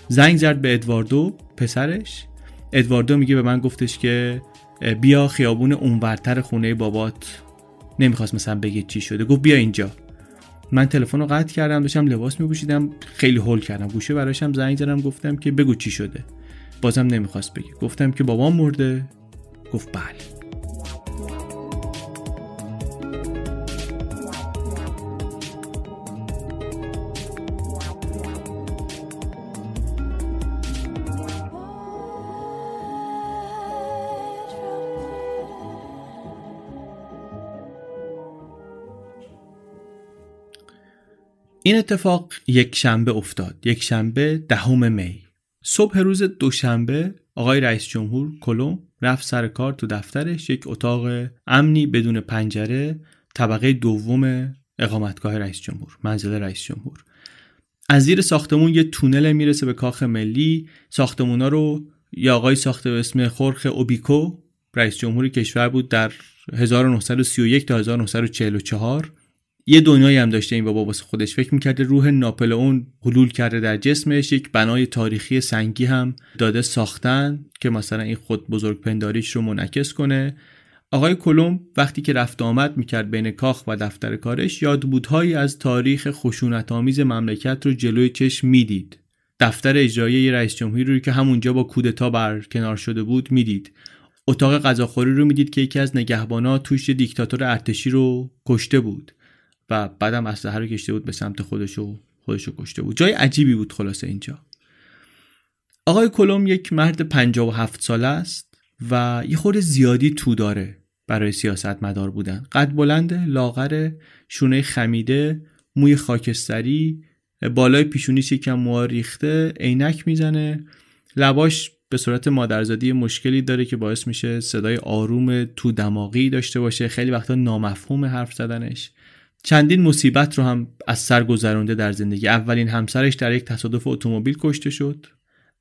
زنگ زد به ادواردو پسرش. ادواردو میگه به من گفتش که بیا خیابون اونورتر خونه بابات. نمی‌خواست مثلا بگه چی شده. گفت بیا اینجا. من تلفن رو قطع کردم داشتم لباس میپوشیدم خیلی هول کردم. گوشه براشم زنگ زدم گفتم که بگو چی شده. بازم نمی‌خواست بگه. گفتم که بابام مرده. گفت بله. این اتفاق یک شنبه افتاد. یک شنبه دهم می. صبح روز دوشنبه آقای رئیس جمهور کلوم رفت سر کار تو دفترش. یک اتاق امنی بدون پنجره طبقه دوم اقامتگاه رئیس جمهور منزل رئیس جمهور. از زیر ساختمون یه تونل می‌رسه به کاخ ملی. ساختمونا رو یا آقای ساخته به اسم خورخ اوبیکو رئیس جمهور کشور بود در 1931 تا 1944 یه دنیایی هم داشته این بابا واسه خودش فکر می‌کرده. روح ناپلئون حلول کرده در جسمش. یک بنای تاریخی سنگی هم داده ساختن که مثلا این خود بزرگ پنداریش رو منعکس کنه. آقای کلم وقتی که رفت آمد می‌کرد بین کاخ و دفتر کارش یادبودهایی از تاریخ خشونت آمیز مملکت رو جلوی چشم می‌دید. دفتر اجرایی رئیس جمهوری رو که همونجا با کودتا بر کنار شده بود می‌دید. اتاق غذاخوری رو می‌دید که یکی از نگهبانا توش دیکتاتور ارتشی رو کشته بود. و بعدم اسلحه رو کشته بود به سمت خودش و خودش رو کشته بود. جای عجیبی بود خلاصه اینجا. آقای کلوم یک مرد 57 ساله است و یه خورده زیادی تو داره برای سیاست مدار بودن. قد بلند لاغر شونه خمیده موی خاکستری بالای پیشونیش یکم موها ریخته عینک می‌زنه. لباش به صورت مادرزادی مشکلی داره که باعث میشه صدای آروم تو دماغی داشته باشه. خیلی وقتا نامفهوم حرف زدنش. چندین مصیبت رو هم از سر گذرونده در زندگی. اولین همسرش در یک تصادف اتومبیل کشته شد.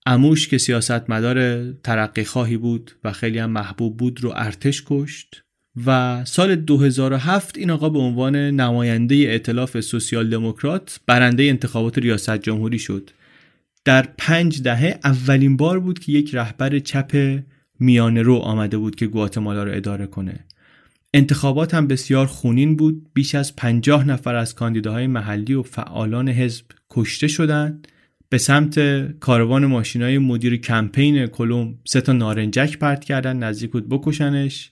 اموش که سیاستمدار ترقی خواهی بود و خیلی هم محبوب بود رو ارتش کشت. و سال 2007 این آقا به عنوان نماینده ائتلاف سوسیال دموکرات برنده انتخابات ریاست جمهوری شد. در پنج دهه اولین بار بود که یک رهبر چپ میانه رو آمده بود که گواتمالا رو اداره کنه. انتخابات هم بسیار خونین بود. بیش از پنجاه نفر از کاندیداهای محلی و فعالان حزب کشته شدند. به سمت کاروان ماشینای مدیر کمپین کلوم سه تا نارنجک پرت کردن نزدیک بود بکشنش.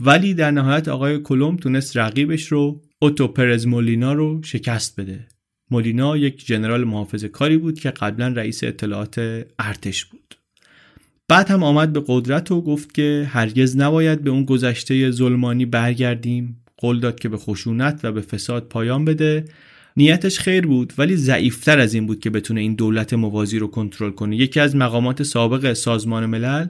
ولی در نهایت آقای کلوم تونست رقیبش رو اوتو پرز مولینا رو شکست بده. مولینا یک جنرال محافظ کاری بود که قبلا رئیس اطلاعات ارتش بود. بعد هم آمد به قدرت و گفت که هرگز نباید به اون گذشته ظلمانی برگردیم. قول داد که به خشونت و به فساد پایان بده. نیتش خیر بود ولی ضعیفتر از این بود که بتونه این دولت موازی رو کنترل کنه. یکی از مقامات سابق سازمان ملل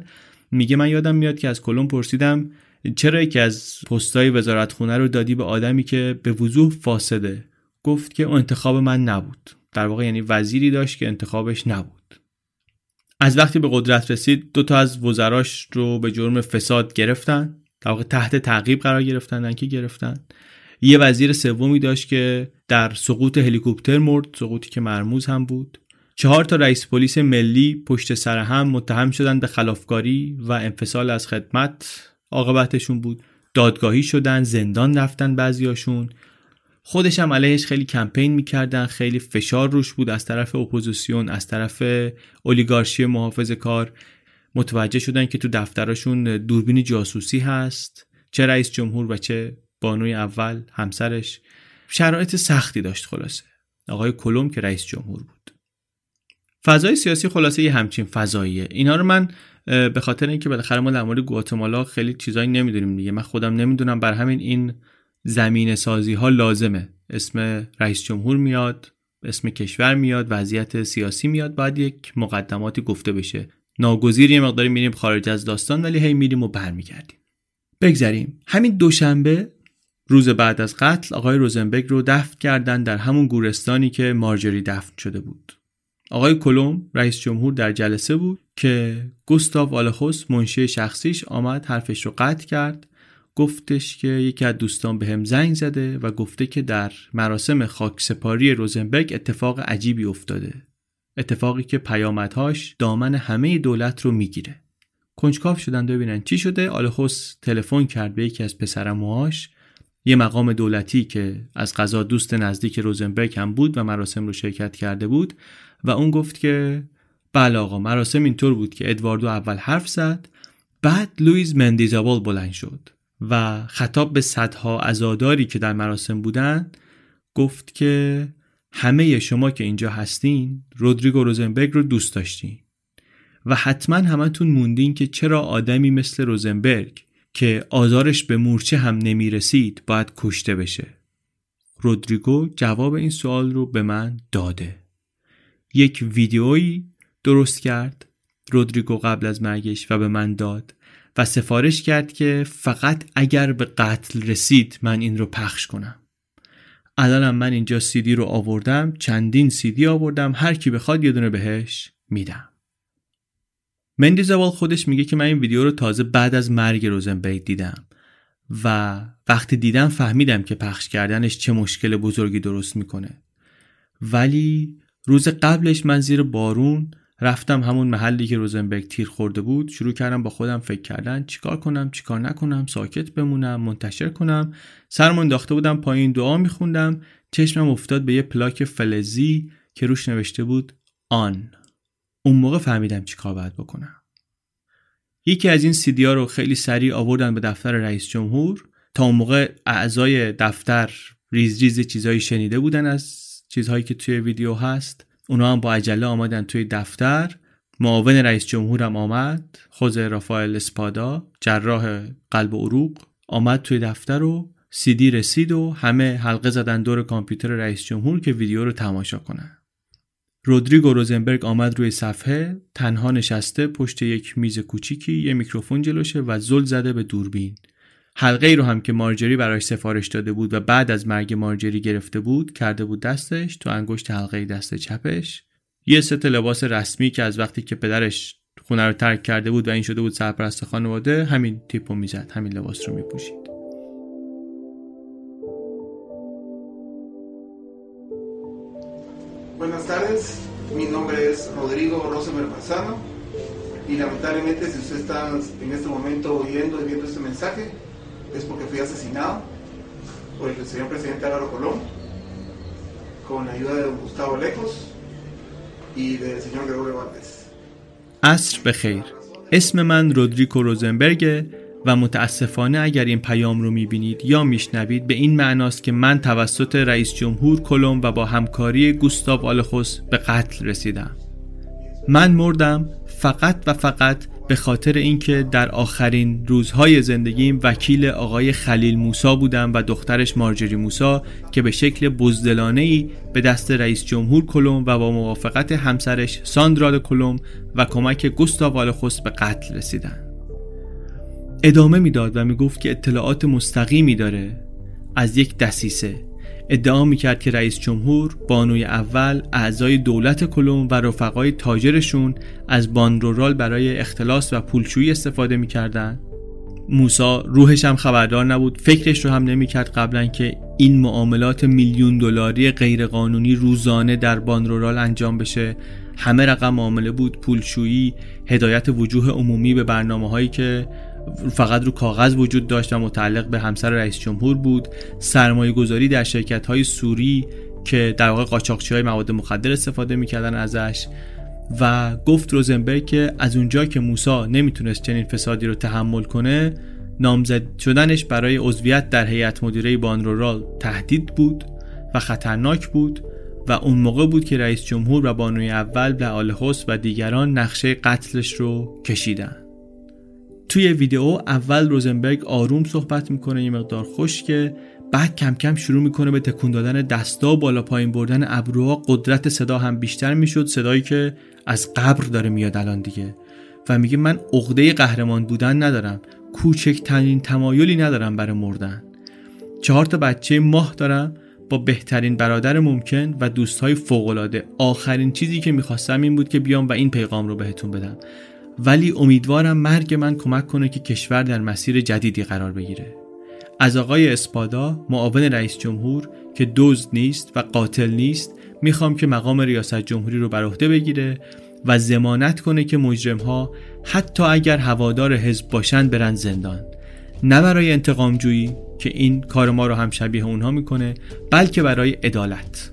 میگه من یادم میاد که از کلم پرسیدم چرا یکی از پستای وزارت خونه رو دادی به آدمی که به وضوح فاسده؟ گفت که انتخاب من نبود. در واقع یعنی وزیری داشت که انتخابش نبود. از وقتی به قدرت رسید دو تا از وزراش رو به جرم فساد گرفتن. در تحت تعقیب قرار گرفتن که گرفتن. یه وزیر سومی داشت که در سقوط هلیکوپتر مرد سقوطی که مرموز هم بود. چهار تا رئیس پلیس ملی پشت سر هم متهم شدن به خلافکاری و انفصال از خدمت عاقبتشون بود. دادگاهی شدن زندان رفتن بعضیاشون. خودش هم علیهش خیلی کمپین می‌کردن خیلی فشار روش بود از طرف اپوزیسیون از طرف اولیگارشی محافظ کار. متوجه شدن که تو دفترشون دوربین جاسوسی هست چه رئیس جمهور و چه بانوی اول همسرش. شرایط سختی داشت خلاصه. آقای کلوم که رئیس جمهور بود. فضای سیاسی خلاصه یه همچین فضاییه. اینا رو من به خاطر اینکه بالاخره ما در مورد گواتمالا خیلی چیزایی نمی‌دونیم دیگه. من خودم نمی‌دونم. بر همین این زمین سازی ها لازمه. اسم رئیس جمهور میاد اسم کشور میاد وضعیت سیاسی میاد باید یک مقدماتی گفته بشه. ناگزیر یه مقداری میریم خارج از داستان ولی هی میریم و برمیگردیم. بگذریم. همین دوشنبه روز بعد از قتل آقای روزنبرگ رو دفن کردن در همون گورستانی که مارجری دفن شده بود. آقای کلوم رئیس جمهور در جلسه بود که گوستاو آلخوس منشی شخصیش آمد حرفش رو قطع کرد. گفتش که یکی از دوستان به هم زنگ زده و گفته که در مراسم خاکسپاری روزنبرگ اتفاق عجیبی افتاده. اتفاقی که پیامدهاش دامن همه دولت رو می‌گیره. کنجکاف شدن ببینن چی شده. آلخوس تلفن کرد به یکی از پسرموهاش یه مقام دولتی که از قضا دوست نزدیک روزنبرگ هم بود و مراسم رو شرکت کرده بود و اون گفت که بله آقا مراسم اینطور بود که ادواردو اول حرف زد بعد لویز مندیزابال بلند شد. و خطاب به صدها ازاداری که در مراسم بودن گفت که همه شما که اینجا هستین رودریگو روزنبرگ رو دوست داشتین. و حتما همتون موندین که چرا آدمی مثل روزنبرگ که آزارش به مورچه هم نمی رسید باید کشته بشه؟ رودریگو جواب این سوال رو به من داده. یک ویدیویی درست کرد. رودریگو قبل از مرگش و به من داد. و سفارش کرد که فقط اگر به قتل رسید من این رو پخش کنم. الانم من اینجا سیدی رو آوردم چندین سیدی آوردم هر کی بخواد یه دونه بهش میدم. مندی زوال خودش میگه که من این ویدیو رو تازه بعد از مرگ روزنبرگ دیدم و وقتی دیدم فهمیدم که پخش کردنش چه مشکل بزرگی درست می‌کنه. ولی روز قبلش من زیر بارون رفتم همون محلی که روزنبرگ تیر خورده بود شروع کردم با خودم فکر کردن چیکار کنم چیکار نکنم ساکت بمونم منتشر کنم. سرمون انداخته بودم پایین دعا میخوندم. چشمم افتاد به یه پلاک فلزی که روش نوشته بود آن. اون موقع فهمیدم چیکار باید بکنم. یکی از این سیدیا رو خیلی سریع آوردن به دفتر رئیس جمهور. تا اون موقع اعضای دفتر ریز ریز چیزایی شنیده بودن از چیزهایی که توی ویدیو هست. اونا هم با عجله آمدن توی دفتر. معاون رئیس جمهورم آمد. خوز رافائل اسپادا جراح قلب و عروق آمد توی دفتر و سیدی رسید و همه حلقه زدن دور کامپیوتر رئیس جمهور که ویدیو رو تماشا کنن. رودریگو روزنبرگ آمد روی صفحه تنها نشسته پشت یک میز کوچیکی یه میکروفون جلوشه و زل زده به دوربین. حلقه ای رو هم که مارجری براش سفارش داده بود و بعد از مرگ مارجری گرفته بود کرده بود دستش تو انگشت حلقه دست چپش. یه ست لباس رسمی که از وقتی که پدرش خونه رو ترک کرده بود و این شده بود سرپرست خانواده همین تیپو می‌زد همین لباس رو میپوشید. Buenas tardes, mi nombre es Rodrigo Rosemer Manzano y lamentablemente si usted está en este momento oyendo y viendo este mensaje, es porque fui asesinado por el señor presidente Álvaro Colón con la ayuda de don Gustavo Lejos y del señor Gregorio Valdés. عصر بخیر اسم من رودریکو روزنبرگ و متاسفانه اگر این پیام رو می‌بینید یا میشنوید به این معناست که من توسط رئیس جمهور کلم و با همکاری گوستاو آلخوس به قتل رسیدم من مردم فقط و فقط به خاطر اینکه در آخرین روزهای زندگیم وکیل آقای خلیل موسا بودم و دخترش مارجری موسا که به شکل بزدلانه ای به دست رئیس جمهور کلم و با موافقت همسرش ساندرا کلم و کمک گوستاو آلخوس به قتل رسیدن. ادامه می‌داد و می‌گفت که اطلاعات مستقیمی داره از یک دسیسه. ادعا می‌کرد که رئیس جمهور بانوی اول اعضای دولت کلم و رفقای تاجرشون از بانرورال برای اختلاس و پولشویی استفاده می‌کردن. موسا روحش هم خبردار نبود. فکرش رو هم نمی‌کرد قبلا که این معاملات میلیون دلاری غیرقانونی روزانه در بانرورال انجام بشه. همه رقم معامله بود پولشویی هدایت وجوه عمومی به برنامه هایی که فقط رو کاغذ وجود داشت و متعلق به همسر رئیس جمهور بود. سرمایه گذاری در شرکت های سوری که در واقع قاچاقچی های مواد مخدر استفاده می‌کردن ازش و گفت روزنبرگ که از اونجا که موسا نمی‌تونست چنین فسادی رو تحمل کنه نامزد شدنش برای عضویت در هیئت مدیره بانرورال تهدید بود و خطرناک بود و اون موقع بود که رئیس جمهور و بانوی اول آلهوس و دیگران نقشه قتلش رو کشیدن. توی ویدیو اول روزنبرگ آروم صحبت می‌کنه یه مقدار خشکه بعد کم کم شروع می‌کنه به تکون دادن دستا و بالا پایین بردن ابروها. قدرت صدا هم بیشتر می‌شد صدایی که از قبر داره میاد الان دیگه. و میگه من عقده قهرمان بودن ندارم کوچکترین تمایلی ندارم برای مردن. چهار تا بچه ماه دارم با بهترین برادر ممکن و دوستهای فوقالعاده. آخرین چیزی که می‌خواستم این بود که بیام و این پیغام رو بهتون بدم. ولی امیدوارم مرگ من کمک کنه که کشور در مسیر جدیدی قرار بگیره. از آقای اسپادا معاون رئیس جمهور که دزد نیست و قاتل نیست می‌خوام که مقام ریاست جمهوری رو بر عهده بگیره و زمانت کنه که مجرم ها حتی اگر هوادار حزب باشن برن زندان. نه برای انتقام جویی که این کار ما رو هم شبیه اونها می‌کنه بلکه برای عدالت.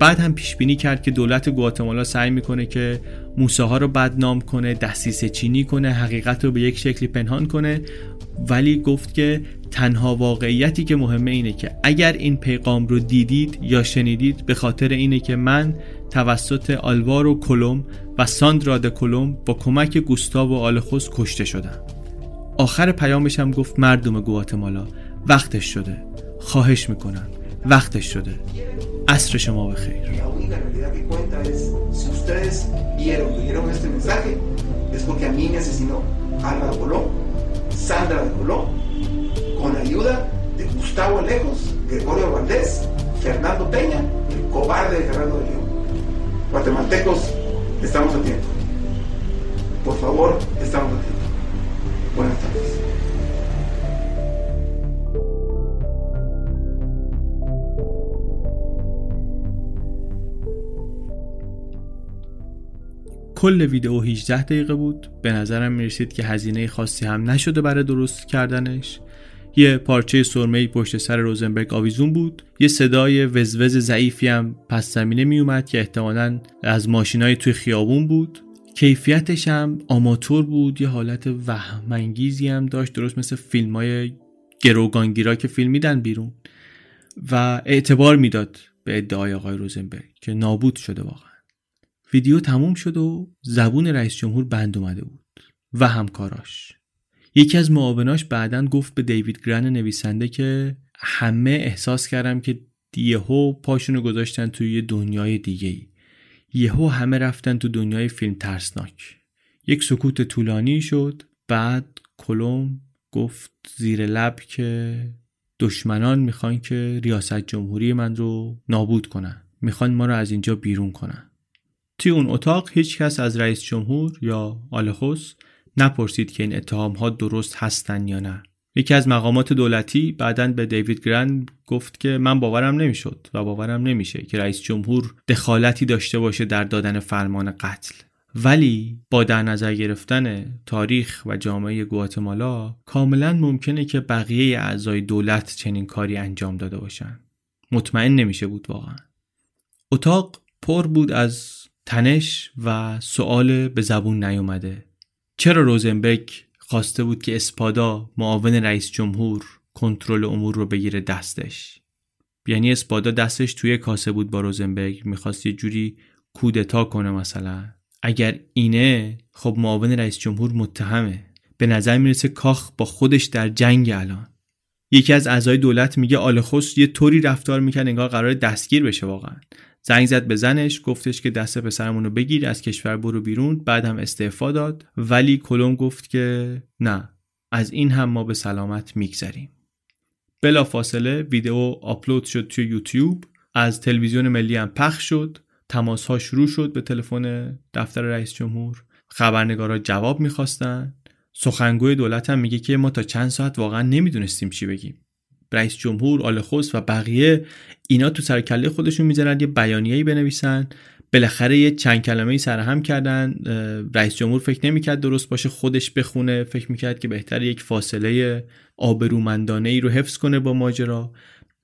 بعد هم پیش بینی کرد که دولت گواتمالا سعی می‌کنه که موساها رو بدنام کنه دستیس چینی کنه حقیقت رو به یک شکلی پنهان کنه. ولی گفت که تنها واقعیتی که مهمه اینه که اگر این پیغام رو دیدید یا شنیدید به خاطر اینه که من توسط آلوارو کلوم و ساندرا د کلوم با کمک گوستاو و آلخوس کشته شدم. آخر پیامش هم گفت مردم گواتمالا وقتش شده. خواهش می‌کنم وقتش شده. Astro llamó La única realidad que cuenta es si ustedes vieron, leyeron este mensaje, es porque a mí me asesinó Alba de Colón, Sandra de Colón, con la ayuda de Gustavo Alejos, Gregorio Valdés, Fernando Peña, el cobarde de Gerardo de León. Guatemaltecos, estamos a tiempo. Por favor, estamos a tiempo. Buenas tardes. کل ویدیو 18 دقیقه بود. به نظرم می‌رسید که هزینه خاصی هم نشده برای درست کردنش. یه پارچه سرمه پشت سر روزنبرگ آویزون بود. یه صدای وزوز ضعیفی هم پس زمینه می اومد که احتمالا از ماشینای توی خیابون بود. کیفیتش هم آماتور بود. یه حالت وهمانگیزی هم داشت. درست مثل فیلم های گروگانگیرا که فیلم میدن بیرون. و اعتبار می‌داد به ادعای آقای روزنبرگ که نابود شده واقعا. ویدیو تموم شد و زبون رئیس جمهور بند اومده بود و همکاراش. یکی از معاوناش بعدا گفت به دیوید گرن نویسنده که همه احساس کردم که یهو پاشونو گذاشتن توی یه دنیای دیگه ای یهو همه رفتن تو دنیای فیلم ترسناک. یک سکوت طولانی شد بعد کلوم گفت زیر لب که دشمنان می‌خوان که ریاست جمهوری من رو نابود کنن. می‌خوان ما رو از اینجا بیرون کنن. توی اون اتاق هیچ کس از رئیس جمهور یا آلخوس نپرسید که این اتهام ها درست هستن یا نه. یکی از مقامات دولتی بعدا به دیوید گرند گفت که من باورم نمی‌شد و باورم نمیشه که رئیس جمهور دخالتی داشته باشه در دادن فرمان قتل. ولی با در نظر گرفتن تاریخ و جامعه گواتمالا کاملا ممکنه که بقیه اعضای دولت چنین کاری انجام داده باشن. مطمئن نمیشه بود واقعا. اتاق پر بود از تنش و سوال به زبون نیومده. چرا روزنبرگ خواسته بود که اسپادا معاون رئیس جمهور کنترل امور رو بگیره دستش؟ یعنی اسپادا دستش توی کاسه بود با روزنبرگ می‌خواست یه جوری کودتا کنه مثلا. اگر اینه خب معاون رئیس جمهور متهمه. به نظر می‌رسه کاخ با خودش در جنگ الان. یکی از اعضای دولت میگه آلخوس یه طوری رفتار می‌کرد انگار قرار دستگیر بشه واقعا. زنگ زد به زنش گفتش که دست پسرمون رو بگیر از کشور برو بیرون. بعد هم استعفا داد. ولی کلم گفت که نه از این هم ما به سلامت میگذریم. بلا فاصله ویدیو آپلود شد توی یوتیوب. از تلویزیون ملی هم پخش شد. تماس ها شروع شد به تلفن دفتر رئیس جمهور. خبرنگارا جواب می‌خواستن. سخنگوی دولت هم میگه که ما تا چند ساعت واقعا نمی‌دونستیم چی بگیم. رئیس جمهور آلخوس و بقیه اینا تو سر کله خودشون می‌ذارن یه بیانیه‌ای بنویسن. بالاخره یه چند کلمه ای سرهم کردن. رئیس جمهور فکر نمی‌کرد درست باشه خودش بخونه. فکر می‌کرد که بهتر یک فاصله آبرومندانه ای رو حفظ کنه با ماجرا.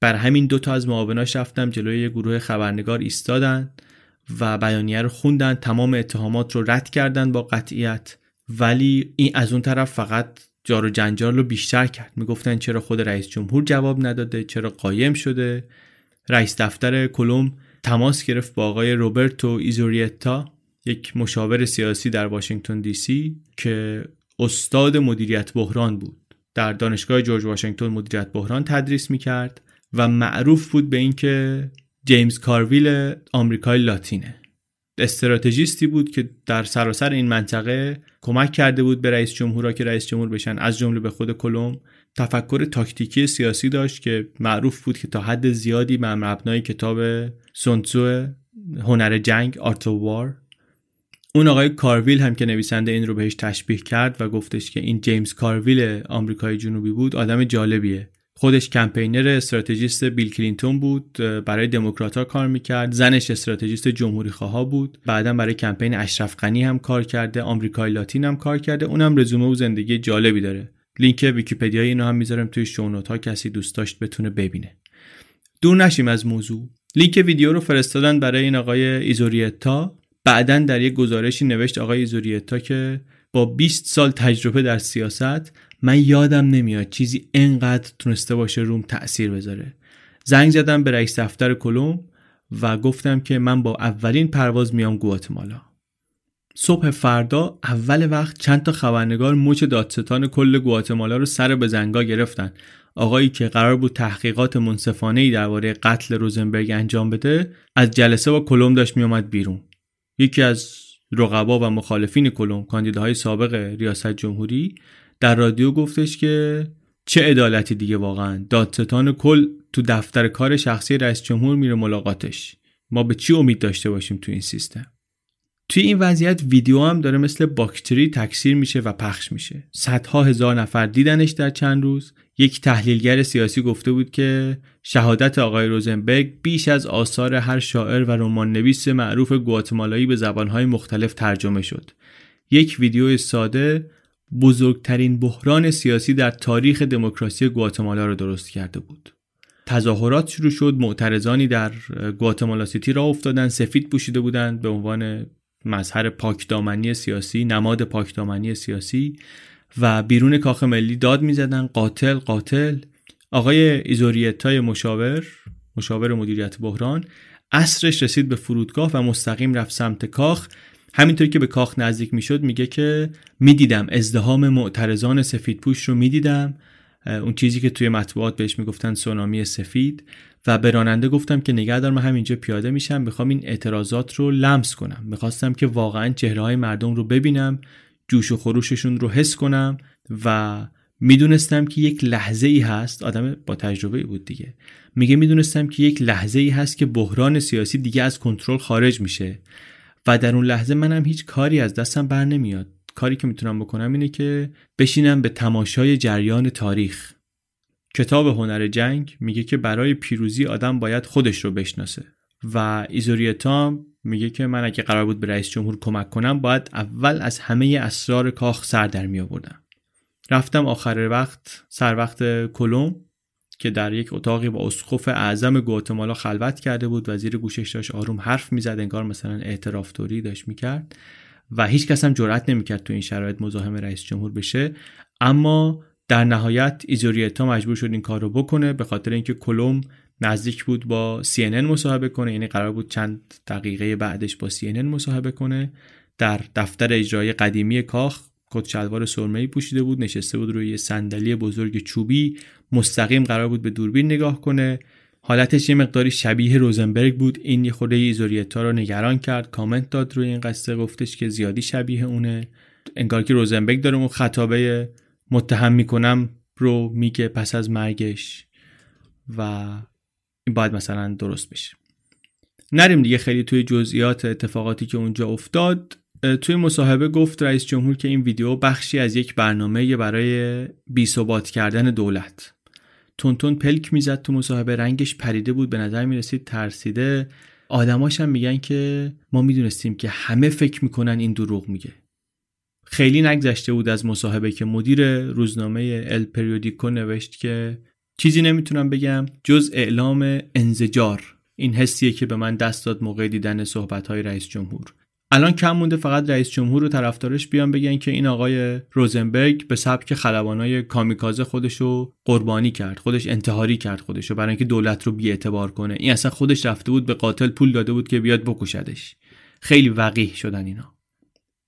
بر همین دوتا از معاوناش رفتم جلوی یه گروه خبرنگار ایستادن و بیانیه رو خوندن. تمام اتهامات رو رد کردن با قطعیت. ولی این از اون طرف فقط جار و جنجال رو بیشتر کرد. می‌گفتن چرا خود رئیس جمهور جواب نداده؟ چرا قایم شده؟ رئیس دفتر کلم تماس گرفت با آقای روبرتو ایزوریتا یک مشاور سیاسی در واشنگتن دی سی که استاد مدیریت بحران بود. در دانشگاه جورج واشنگتن مدیریت بحران تدریس می‌کرد و معروف بود به اینکه جیمز کارویل آمریکای لاتینه. استراتژیستی بود که در سراسر این منطقه کمک کرده بود به رئیس جمهورا که رئیس جمهور بشن. از جمله به خود کلوم تفکر تاکتیکی سیاسی داشت که معروف بود که تا حد زیادی بر مبنای کتاب سون تزو هنر جنگ Art of War. اون آقای کارویل هم که نویسنده این رو بهش تشبیه کرد و گفتش که این جیمز کارویل آمریکای جنوبی بود آدم جالبیه. خودش campaigner استراتژیست بیل کلینتون بود برای دموکرات کار می‌کرد زنش استراتژیست جمهوری خواه بود بعدا برای کمپین اشرف غنی هم کار کرده آمریکای لاتین هم کار کرده اونم رزومه و زندگی جالبی داره. لینک ویکیپدیا اینو هم می‌ذارم توی show note ها کسی دوست داشت بتونه ببینه. دور نشیم از موضوع. لینک ویدیو رو فرستادن برای این آقای ایزوریتا. بعدا در یک گزارشی نوشت آقای ایزوریتا که با 20 سال تجربه در سیاست من یادم نمیاد چیزی انقدر تونسته باشه روم تأثیر بذاره. زنگ زدم به رئیس دفتر کلم و گفتم که من با اولین پرواز میام گواتمالا صبح فردا اول وقت چند تا خبرنگار مچ دادستان کل گواتمالا رو سر به زنگا گرفتن. آقایی که قرار بود تحقیقات منصفانه ای درباره قتل روزنبرگ انجام بده از جلسه با کلم داشت میومد بیرون. یکی از رقبا و مخالفین کلم کاندیداهای سابق ریاست جمهوری در رادیو گفتش که چه عدالتی دیگه واقعا؟ دادستان کل تو دفتر کار شخصی رئیس جمهور میره ملاقاتش. ما به چی امید داشته باشیم تو این سیستم؟ توی این وضعیت ویدیو هم داره مثل باکتری تکثیر میشه و پخش میشه. صدها هزار نفر دیدنش در چند روز. یک تحلیلگر سیاسی گفته بود که شهادت آقای روزنبرگ بیش از آثار هر شاعر و رمان نویس معروف گواتمالایی به زبانهای مختلف ترجمه شد. یک ویدیو ساده بزرگترین بحران سیاسی در تاریخ دموکراسی گواتمالا را درست کرده بود. تظاهرات شروع شد معترضانی در گواتمالا سیتی راه افتادن سفید پوشیده بودند به عنوان مظهر پاکدامنی سیاسی نماد پاکدامنی سیاسی و بیرون کاخ ملی داد می‌زدن قاتل قاتل آقای ایزوریتای مشاور مشاور مدیریت بحران اصرش رسید به فرودگاه و مستقیم رفت سمت کاخ همینطور که به کاخ نزدیک می‌شد میگه که می‌دیدم ازدهام معترضان سفید پوش رو می‌دیدم. اون چیزی که توی مطبوعات بهش می‌گفتن سونامی سفید. و به راننده گفتم که نگه دار من همینجا پیاده میشم می‌خوام این اعتراضات رو لمس کنم. می‌خواستم که واقعا چهره های مردم رو ببینم جوش و خروششون رو حس کنم و می‌دونستم که یک لحظه ای هست. آدم با تجربه بود دیگه. میگه می‌دونستم که یک لحظه ای هست که بحران سیاسی دیگه از کنترل خارج میشه. و در اون لحظه منم هیچ کاری از دستم بر نمیاد. کاری که می‌تونم بکنم اینه که بشینم به تماشای جریان تاریخ. کتاب هنر جنگ میگه که برای پیروزی آدم باید خودش رو بشناسه و ایزوریتا میگه که من اگه قرار بود به رئیس جمهور کمک کنم باید اول از همه اسرار کاخ سر در می آوردم رفتم آخر وقت سر وقت کلوم که در یک اتاقی با اسقف اعظم گواتمالا خلوت کرده بود و زیر گوشش داشت آروم حرف می‌زد انگار مثلا اعتراف توری داشت می‌کرد و هیچ کس هم جرئت نمی‌کرد تو این شرایط مزاحم رئیس جمهور بشه. اما در نهایت ایزوریتا مجبور شد این کار رو بکنه به خاطر اینکه کلوم نزدیک بود با CNN مصاحبه کنه یعنی قرار بود چند دقیقه بعدش با CNN مصاحبه کنه. در دفتر اجرایی قدیمی کاخ کت شلوار سرمه‌ای پوشیده بود نشسته بود روی صندلی بزرگ چوبی مستقیم قرار بود به دوربین نگاه کنه. حالتش یه مقداری شبیه روزنبرگ بود. این یه خورده ایزوریتا رو نگران کرد کامنت داد روی این قصه گفتش که زیادی شبیه اونه. انگار که روزنبرگ داره اون خطابه متهم می‌کنم رو میگه پس از مرگش و این باید مثلا درست بشه. نریم دیگه خیلی توی جزئیات اتفاقاتی که اونجا افتاد. توی مصاحبه گفت رئیس جمهور که این ویدیو بخشی از یک برنامه برای بیثبات کردن دولت. تونتون پلک می‌زد تو مصاحبه رنگش پریده بود به نظر می‌رسید ترسیده. آدماش هم میگن که ما می‌دونستیم که همه فکر می‌کنن این دروغ میگه. خیلی نگذشته بود از مصاحبه که مدیر روزنامه ال پریودیکو نوشت که چیزی نمی‌تونم بگم جز اعلام انزجار. این حسیه که به من دست داد موقع دیدن صحبت رئیس جمهور. الان کم مونده فقط رئیس جمهور و طرفدارش بیان بگن که این آقای روزنبرگ به سبک خلبانای کامیکازه خودشو قربانی کرد خودش انتحاری کرد خودشو برای اینکه دولت رو بیاعتبار کنه. این اصلا خودش رفته بود به قاتل پول داده بود که بیاد بکشدش. خیلی وقیح شدن اینا.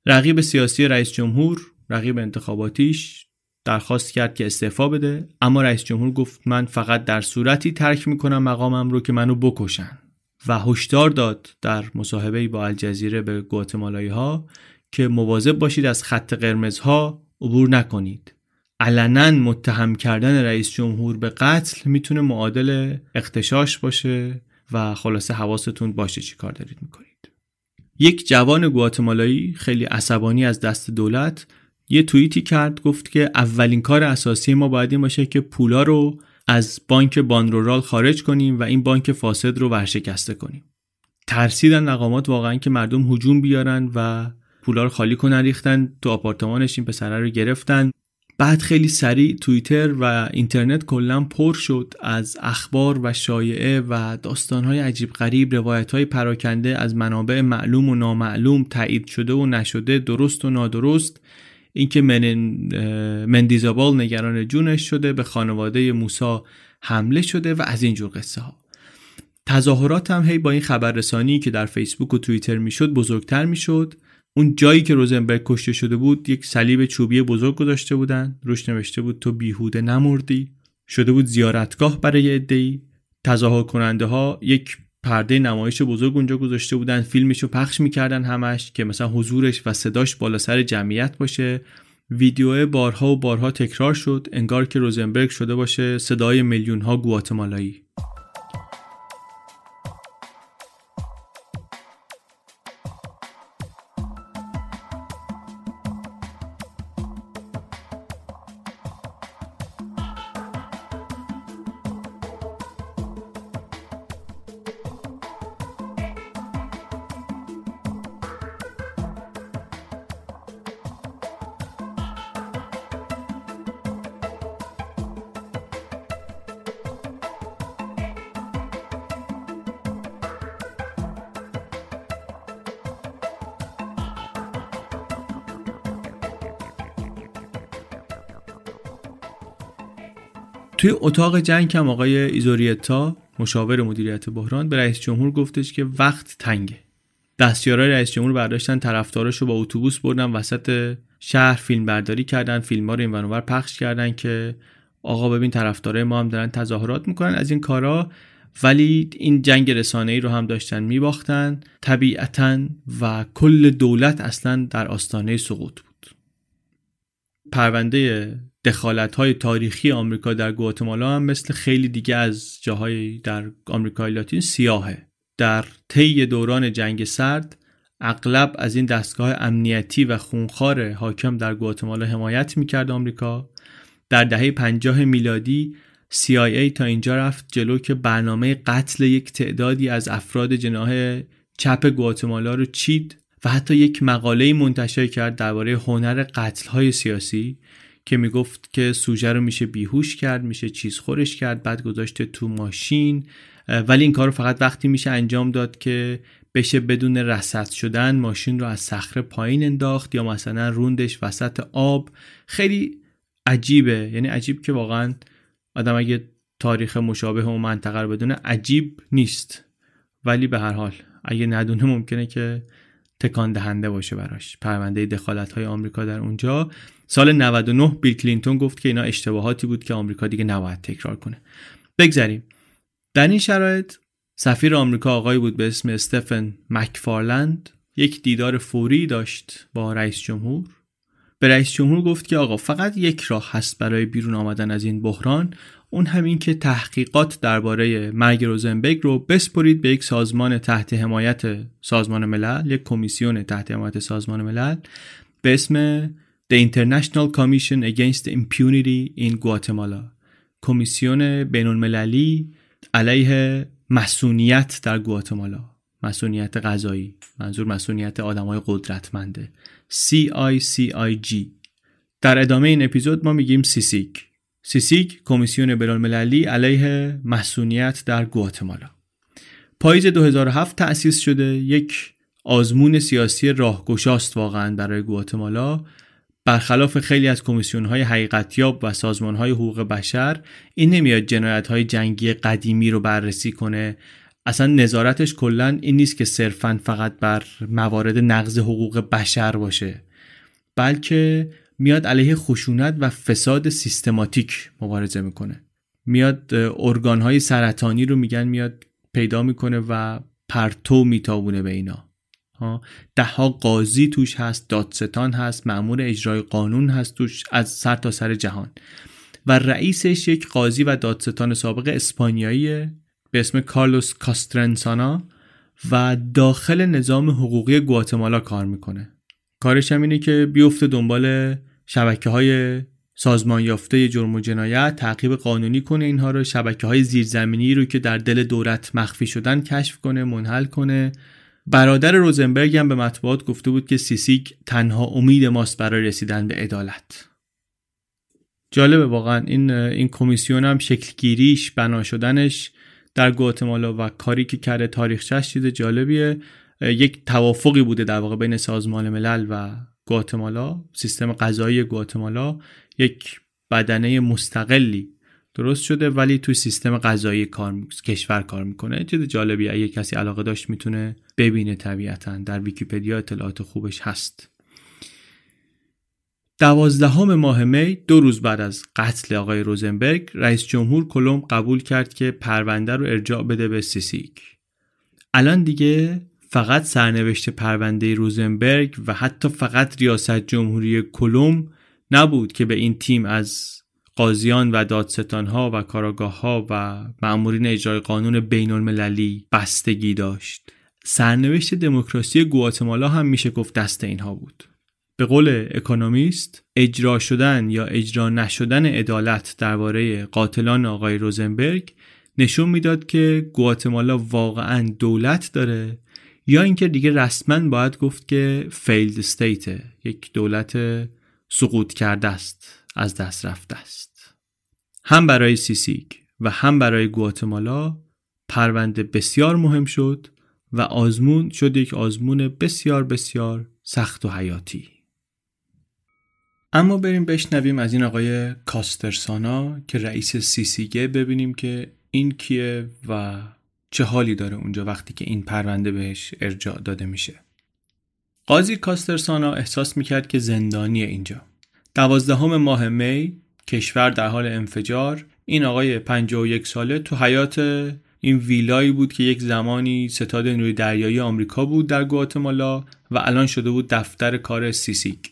رقیب سیاسی رئیس جمهور رقیب انتخاباتیش درخواست کرد که استعفا بده اما رئیس جمهور گفت من فقط در صورتی ترک می‌کنم مقامم رو که منو بکشن. و هشدار داد در مصاحبه با الجزیره به گواتمالایی ها که مواظب باشید از خط قرمزها عبور نکنید. علنا متهم کردن رئیس جمهور به قتل می‌تونه معادل اختشاش باشه و خلاصه حواستون باشه چی کار دارید می‌کنید. یک جوان گواتمالایی خیلی عصبانی از دست دولت یه توییتی کرد گفت که اولین کار اساسی ما باید این باشه که پولا رو از بانک بانرورال خارج کنیم و این بانک فاسد رو ورشکسته کنیم. ترسیدن مقامات واقعا که مردم هجوم بیارن و پولا رو خالی کنن ریختن تو آپارتمانش این پسره رو گرفتن. بعد خیلی سریع توییتر و اینترنت کلا پر شد از اخبار و شایعه و داستانهای عجیب غریب روایتهای پراکنده از منابع معلوم و نامعلوم تایید شده و نشده درست و نادرست. اینکه من مندیزابال نگران جونش شده به خانواده موسا حمله شده و از اینجور قصه ها تظاهرات هم هی با این خبررسانی که در فیسبوک و توییتر می‌شد بزرگتر می‌شد. اون جایی که روزنبرگ کشته شده بود یک صلیب چوبی بزرگ گذاشته بودن. روش نوشته بود تو بیهوده نمردی. شده بود زیارتگاه برای عدهای. تظاهر کننده ها یک پرده نمایش بزرگ اونجا گذاشته بودن فیلمشو پخش می‌کردن همش که مثلا حضورش و صداش بالا سر جمعیت باشه. ویدیو بارها و بارها تکرار شد انگار که روزنبرگ شده باشه صدای میلیون ها گواتمالایی. توی اتاق جنگ هم آقای ایزوریتا مشاور مدیریت بحران به رئیس جمهور گفتش که وقت تنگه. دستیارای رئیس جمهور برداشتن طرفداراشو با اتوبوس بردن وسط شهر فیلم برداری کردن فیلم ها رو این ونور پخش کردن که آقا ببین طرفدارای ما هم دارن تظاهرات می‌کنن از این کارا. ولی این جنگ رسانه‌ای رو هم داشتن میباختن. طبیعتا و کل دولت اصلا در آستانه سقوط بود. پرونده دخالت های تاریخی آمریکا در گواتمالا هم مثل خیلی دیگه از جاهای در آمریکای لاتین سیاهه. در طی دوران جنگ سرد اغلب از این دستگاه امنیتی و خونخوار حاکم در گواتمالا حمایت می‌کرد آمریکا. در دهه 50 میلادی CIA تا اینجا رفت جلو که برنامه قتل یک تعدادی از افراد جناح چپ گواتمالا رو چید و حتی یک مقاله منتشر کرد درباره هنر قتل های سیاسی. که می‌گفت که سوژه رو میشه بیهوش کرد میشه چیز خورش کرد بعد گذاشته تو ماشین. ولی این کار رو فقط وقتی میشه انجام داد که بشه بدون رسد شدن ماشین رو از صخره پایین انداخت یا مثلا روندش وسط آب. خیلی عجیبه. یعنی عجیب که واقعا آدم اگه تاریخ مشابه و منطقه رو بدونه عجیب نیست. ولی به هر حال اگه ندونه ممکنه که تکان دهنده باشه براش. پرونده دخالت های آمریکا در اونجا. سال 99 بیل کلینتون گفت که اینا اشتباهاتی بود که آمریکا دیگه نباید تکرار کنه. بگذریم. در این شرایط سفیر آمریکا آقایی بود به اسم استفن مکفارلند. یک دیدار فوری داشت با رئیس جمهور. به رئیس جمهور گفت که آقا فقط یک راه هست برای بیرون آمدن از این بحران. اون همین که تحقیقات درباره مرگ روزنبرگ رو بسپرید به یک سازمان تحت حمایت سازمان ملل یک کمیسیون تحت حمایت سازمان ملل به اسم The International Commission Against Impunity in Guatemala. کمیسیون بین المللی علیه مسئولیت در گواتمالا. مسئولیت غذایی. منظور مسئولیت آدمای قدرتمنده. CICIG در ادامه این اپیزود ما میگیم سیسیک. سیسیک کمیسیون بین‌المللی علیه مصونیت در گواتمالا. پاییز 2007 تأسیس شده یک آزمون سیاسی راهگشاست واقعا برای گواتمالا. برخلاف خیلی از کمیسیون های حقیقتیاب و سازمان های حقوق بشر این نمیاد جنایت های جنگی قدیمی رو بررسی کنه. اصلا نظارتش کلا این نیست که صرفا فقط بر موارد نقض حقوق بشر باشه بلکه میاد علیه خشونت و فساد سیستماتیک مبارزه می‌کنه. میاد ارگان های سرطانی رو میگن میاد پیدا می‌کنه و پرتو میتابونه به اینا. ده ها قاضی توش هست دادستان هست معمور اجرای قانون هست توش از سر تا سر جهان. و رئیسش یک قاضی و دادستان سابق اسپانیایی به اسم کارلوس کاسترنسانا و داخل نظام حقوقی گواتمالا کار می‌کنه. کارش هم اینه که بیفته دنبال شبکه های سازمان یافته جرم و جنایت تعقیب قانونی کنه اینها رو شبکه های زیرزمینی رو که در دل دولت مخفی شدن کشف کنه منحل کنه. برادر روزنبرگ هم به مطبوعات گفته بود که سیسیک تنها امید ماست برای رسیدن به عدالت. جالبه واقعا این این کمیسیون هم شکلگیریش بنا شدنش در گواتمالا و کاری که کرده تاریخچش چیز جالبیه. یک توافقی بوده در واقع بین سازمان ملل و گواتمالا سیستم قضایی گواتمالا یک بدنه مستقلی درست شده ولی توی سیستم قضایی کار کشور کار می‌کنه. چیز جالبی اگه کسی علاقه داشت می‌تونه ببینه طبیعتا. در ویکیپدیا اطلاعات خوبش هست. دوازدهم ماه می دو روز بعد از قتل آقای روزنبرگ رئیس جمهور کلم قبول کرد که پرونده رو ارجاع بده به سیسیک. الان دیگه فقط سرنوشت پرونده روزنبرگ و حتی فقط ریاست جمهوری کلم نبود که به این تیم از قاضیان و دادستانها و کاراگاه و معمورین اجرای قانون بین المللی بستگی داشت. سرنوشت دموکراسی گواتمالا هم میشه گفت دست اینها بود. به قول اکونومیست اجرا شدن یا اجرا نشدن عدالت درباره قاتلان آقای روزنبرگ نشون می‌داد که گواتمالا واقعا دولت داره یا اینکه دیگه رسما باید گفت که failed state یک دولت سقوط کرده است از دست رفته است. هم برای سیسیک و هم برای گواتمالا پرونده بسیار مهم شد و آزمون شد یک آزمون بسیار بسیار سخت و حیاتی. اما بریم بشنویم از این آقای کاسترسانا که رئیس سیسیگه ببینیم که این کیه و چه حالی داره اونجا وقتی که این پرونده بهش ارجاع داده میشه؟ قاضی کاسترسانا احساس می‌کرد که زندانی اینجا. دوازدهم ماه می کشور در حال انفجار. این آقای 51 ساله تو حیات این ویلایی بود که یک زمانی ستاد نیروی دریایی آمریکا بود در گواتمالا و الان شده بود دفتر کار سیسیک.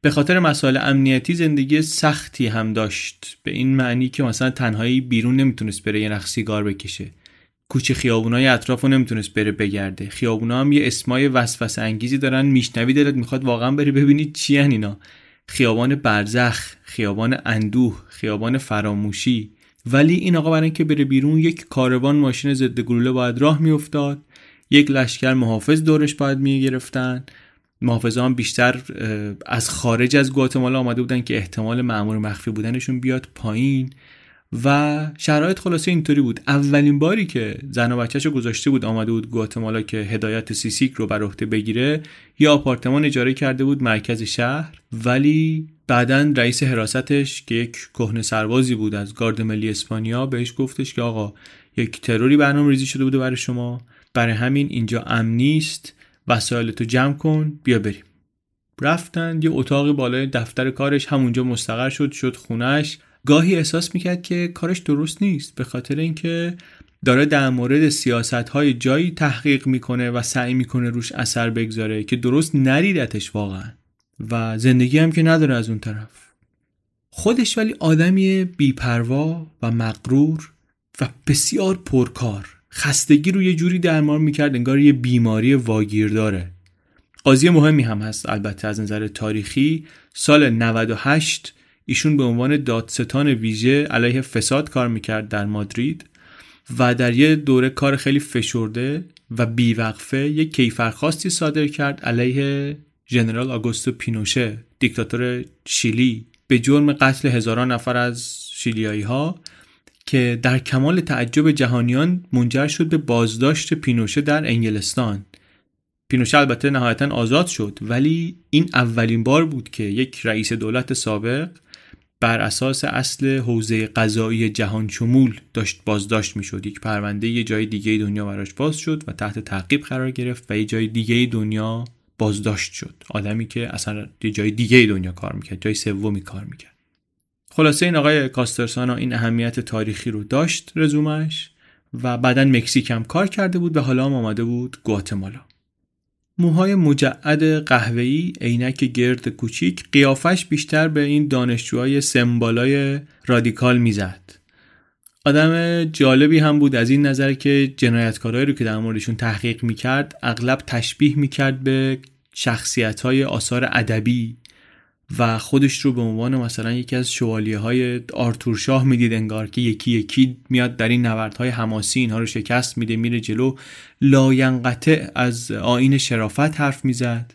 به خاطر مسائل امنیتی زندگی سختی هم داشت. به این معنی که مثلا تنهایی بیرون نمی‌تونست بره یه نخ سیگار بکشه. کوچه خیابونای اطراف رو نمی‌تونست بره بگرده. خیابونا هم یه اسمای وسوسه انگیزی دارن. میشنوی دلت می‌خواد واقعا بری ببینی چی اینا. خیابان برزخ خیابان اندوه خیابان فراموشی. ولی این آقا برای اینکه بره بیرون یک کاروان ماشین ضد گلوله باید راه میافتاد. یک لشکر محافظ دورش باید می‌گرفتن. محافظ هم بیشتر از خارج از گواتمالا آمده بودن که احتمال معمور مخفی بودنشون بیاد پایین. و شرایط خلاصه اینطوری بود. اولین باری که زن و بچهش گذاشته بود آمده بود گواتمالا که هدایت سیسیک رو بر عهده بگیره یه آپارتمان اجاره کرده بود مرکز شهر ولی بعدا رئیس حراستش که یک کهنه سربازی بود از گارد ملی اسپانیا بهش گفتش که آقا یک تروری برنامه ریزی شده بوده برای شما. برای همین اینجا امن نیست. وسایلتو جمع کن. بیا بریم. رفتن یه اتاقی بالای دفتر کارش همونجا مستقر شد شد خونش. گاهی احساس می‌کرد که کارش درست نیست به خاطر اینکه داره در مورد سیاست های جایی تحقیق می‌کنه و سعی می‌کنه روش اثر بگذاره که درست نریدتش واقعا. و زندگی هم که نداره از اون طرف. خودش ولی آدمی بیپروا و مقرور و بسیار پرکار. خستگی رو یه جوری درمان می‌کرد انگار یه بیماری واگیر داره قاضی مهمی هم هست البته از نظر تاریخی. سال 98 ایشون به عنوان دادستان ویژه علیه فساد کار می‌کرد در مادرید و در یه دوره کار خیلی فشرده و بیوقفه یک کیفرخواستی صادر کرد علیه ژنرال آگوستو پینوشه دیکتاتور شیلی. به جرم قتل هزاران نفر از شیلیایی ها که در کمال تعجب جهانیان منجر شد به بازداشت پینوشه در انگلستان. پینوشه البته نهایتا آزاد شد ولی این اولین بار بود که یک رئیس دولت سابق بر اساس اصل حوزه قضایی جهان شمول داشت بازداشت می شد یک پرونده یه جای دیگه دنیا براش باز شد و تحت تعقیب قرار گرفت و یه جای دیگه دنیا بازداشت شد. آدمی که اصلا یه جای دیگه دنیا کار می‌کرد جای سومی کار می‌کرد. خلاصه این آقای کاسترسانا این اهمیت تاریخی رو داشت رزومش و بعدا مکزیک هم کار کرده بود و حالا هم آمده بود گواتمالا. موهای مجعد قهوه‌ای عینک گرد کوچیک قیافش بیشتر به این دانشجوهای سمبالای رادیکال می‌زد. آدم جالبی هم بود از این نظر که جنایتکارایی رو که در موردشون تحقیق می‌کرد اغلب تشبیه می‌کرد به شخصیت های آثار ادبی. و خودش رو به عنوان مثلا یکی از شوالیه های آرتور شاه می‌دید انگار که یکی یکی میاد در این نبردهای حماسی اینها رو شکست میده میره جلو. لاینقطع از آین شرافت حرف می‌زد.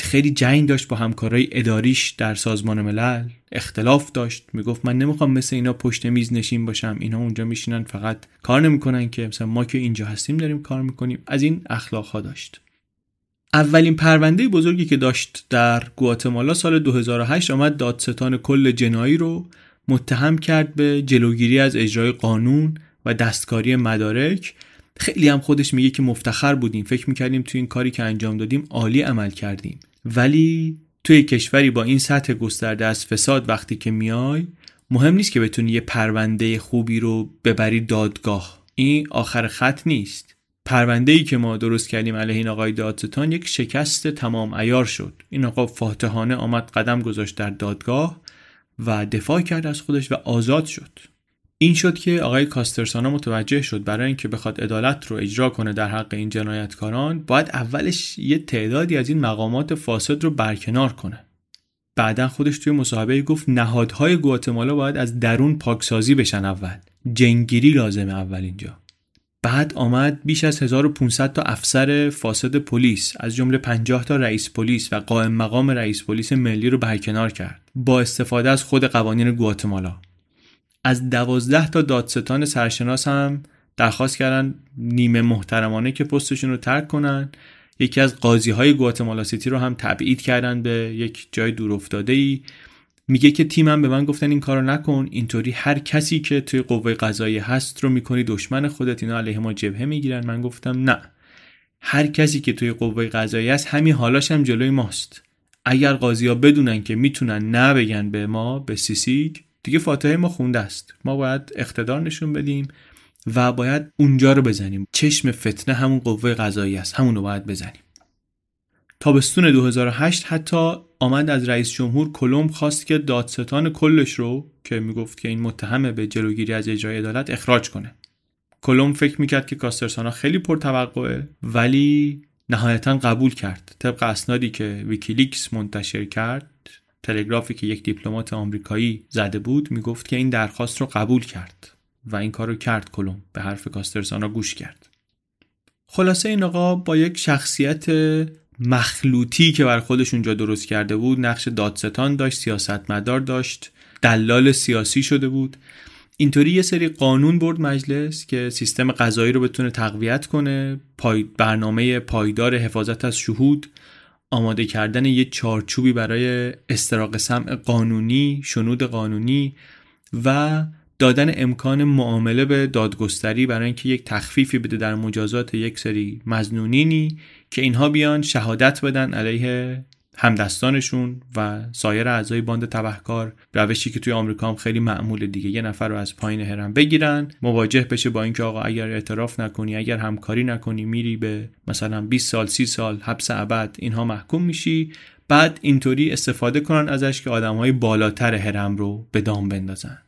خیلی جنگ داشت با همکارای اداریش در سازمان ملل. اختلاف داشت. می‌گفت من نمی‌خوام مثل اینا پشت میز نشین باشم. اینا اونجا میشینن فقط کار نمی‌کنن که. مثلا ما که اینجا هستیم داریم کار می‌کنیم. از این اخلاق ها داشت. اولین پرونده بزرگی که داشت در گواتمالا سال 2008 آمد دادستان کل جنایی رو متهم کرد به جلوگیری از اجرای قانون و دستکاری مدارک. خیلی هم خودش میگه که مفتخر بودیم. فکر می‌کردیم توی این کاری که انجام دادیم عالی عمل کردیم. ولی توی کشوری با این سطح گسترده از فساد وقتی که میای مهم نیست که بتونی یه پرونده خوبی رو ببری دادگاه. این آخر خط نیست. پرونده ای که ما درست کردیم علیه این آقای دادستان یک شکست تمام ایار شد. این آقا فاتحانه آمد قدم گذاشت در دادگاه و دفاع کرد از خودش و آزاد شد. این شد که آقای کاسترسانا متوجه شد برای اینکه بخواد عدالت رو اجرا کنه در حق این جنایتکاران باید اولش یه تعدادی از این مقامات فاسد رو برکنار کنه. بعدا خودش توی مصاحبه گفت نهادهای گواتمالا باید از درون پاکسازی بشن اول. جنگیری لازمه اول اینجا. بعد آمد بیش از 1500 تا افسر فاسد پلیس از جمله 50 تا رئیس پلیس و قائم مقام رئیس پلیس ملی رو برکنار کرد با استفاده از خود قوانین گواتمالا از دوازده تا دادستان سرشناس هم درخواست کردن نیمه محترمانه که پستشون رو ترک کنن. یکی از قاضی های گواتمالا سیتی رو هم تبعید کردن به یک جای دور افتاده ای میگه که تیمم به من گفتن این کارو نکن اینطوری هر کسی که توی قوه قضایی هست رو می‌کنی دشمن خودت اینا علیه ما جبهه می‌گیرن. من گفتم نه. هر کسی که توی قوه قضایی هست همین حالاش هم جلوی ماست. اگر قاضی ها بدونن که می‌تونن نه بگن به ما به سیسیگ دیگه فاتحه ما خونده است. ما باید اقتدار نشون بدیم و باید اونجا رو بزنیم. چشم فتنه همون قوه قضایی است. همون رو باید بزنیم. تابستون 2008 حتی آمد از رئیس جمهور کلوم خواست که دادستان کلش رو که می‌گفت که این متهمه به جلوگیری از اجرای عدالت اخراج کنه. کلوم فکر می‌کرد که کاسترسانا خیلی پرتوقعه ولی نهایتا قبول کرد. طبق اسنادی که ویکیلیکس منتشر کرد تلگرافی که یک دیپلمات آمریکایی زده بود می‌گفت که این درخواست رو قبول کرد و این کار رو کرد کلوم به حرف کاسترسانا گوش کرد. خلاصه این آقا با یک شخصیت مخلوطی که بر خودش اونجا درست کرده بود نقش دادستان داشت سیاستمدار داشت دلال سیاسی شده بود. اینطوری یه سری قانون برد مجلس که سیستم قضایی رو بتونه تقویت کنه. پای برنامه پایدار حفاظت از شهود آماده کردن یه چارچوبی برای استراق سمع قانونی شنود قانونی و دادن امکان معامله به دادگستری برای اینکه یک تخفیفی بده در مجازات یک سری مزنونینی. که اینها بیان شهادت بدن علیه همدستانشون و سایر اعضای باند تبهکار. روشی که توی آمریکا هم خیلی معمول دیگه. یه نفر رو از پایین هرم بگیرن. مواجه بشه با اینکه آقا اگر اعتراف نکنی اگر همکاری نکنی میری به مثلا 20 سال 30 سال حبس ابد اینها محکوم میشی. بعد اینطوری استفاده کنن ازش که های بالاتر هرم رو به دام بندازن.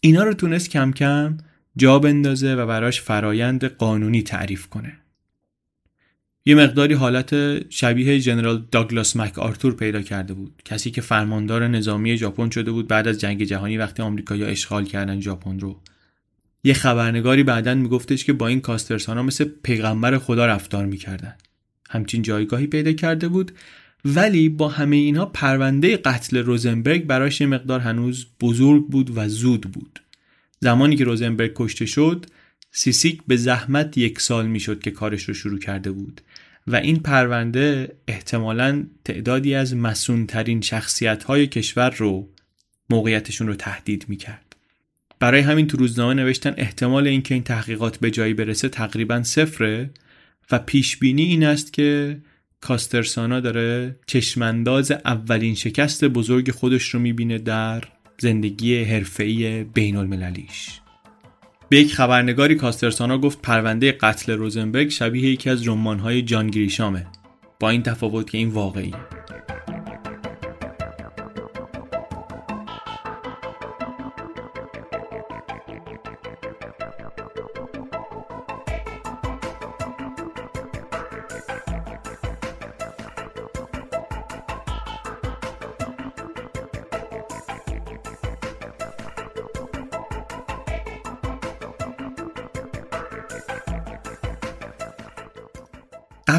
اینا رو تونست کم کم جا بندازه و براش فرایند قانونی تعریف کنه. یه مقداری حالت شبیه جنرال داگلاس مک آرتور پیدا کرده بود. کسی که فرماندار نظامی ژاپن شده بود بعد از جنگ جهانی وقتی آمریکایی‌ها اشغال کردن ژاپن رو. یه خبرنگاری بعدا میگفتش که با این کاسترسانا مثل پیغمبر خدا رفتار می‌کردن. همچین جایگاهی پیدا کرده بود ولی با همه اینها پرونده قتل روزنبرگ براش یه مقدار هنوز بزرگ بود و زود بود. زمانی که روزنبرگ کشته شد سیسیک به زحمت یک سال می‌شد که کارش رو شروع کرده بود و این پرونده احتمالا تعدادی از مسونترین شخصیت های کشور رو موقعیتشون رو تهدید می‌کرد. برای همین تو روزنامه نوشتن احتمال اینکه این تحقیقات به جایی برسه تقریبا صفره و پیش بینی این است که کاسترسانا داره چشمانداز اولین شکست بزرگ خودش رو می‌بینه در زندگی حرفه‌ای بین المللیش به یک خبرنگاری کاسترسانا گفت پرونده قتل روزنبرگ شبیه یکی از رمان‌های جان گریشامه با این تفاوت که این واقعی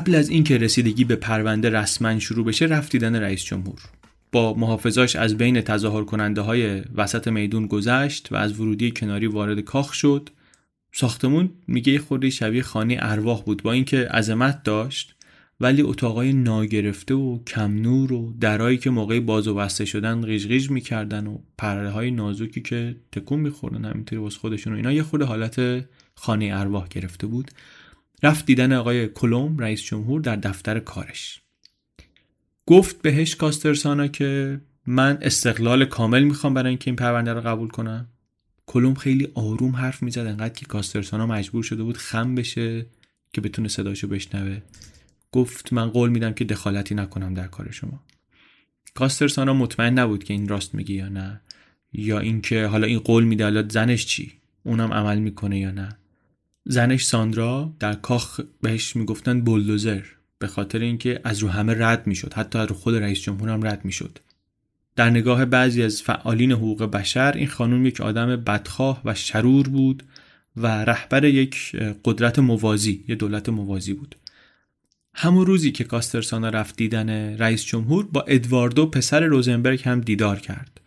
قبل از اینکه رسیدگی به پرونده رسما شروع بشه رفت دیدن رئیس جمهور. با محافظاش از بین تظاهر کننده های وسط میدون گذشت و از ورودی کناری وارد کاخ شد. ساختمون میگه یه شبیه خانه ارواح بود با اینکه عظمت داشت ولی اتاقای ناگرفته و کم نور و درایی که موقع باز و بسته شدن غیژ می‌کردن و پرده های نازکی که تکون میخوردن همینطوری واسه خودشون و اینا یه خورده حالت خانه ارواح گرفته بود. رفت دیدن آقای کلوم رئیس جمهور در دفتر کارش. گفت بهش کاسترسانا که من استقلال کامل می‌خوام برای اینکه این پرونده رو قبول کنم. کلوم خیلی آروم حرف می‌زد انقدر که کاسترسانا مجبور شده بود خم بشه که بتونه صداشو بشنوه. گفت من قول میدم که دخالتی نکنم در کار شما. کاسترسانا مطمئن نبود که این راست میگی یا نه یا اینکه حالا این قول میده حالا زنش چی؟ اونم عمل می‌کنه یا نه. زنش ساندرا در کاخ بهش می‌گفتن بولدوزر به خاطر اینکه از رو همه رد می‌شد حتی از رو خود رئیس جمهور هم رد می‌شد. در نگاه بعضی از فعالین حقوق بشر این خانم یک آدم بدخواه و شرور بود و رهبر یک قدرت موازی یه دولت موازی بود. همون روزی که کاسترسانا رفت دیدن رئیس جمهور با ادواردو پسر روزنبرگ هم دیدار کرد.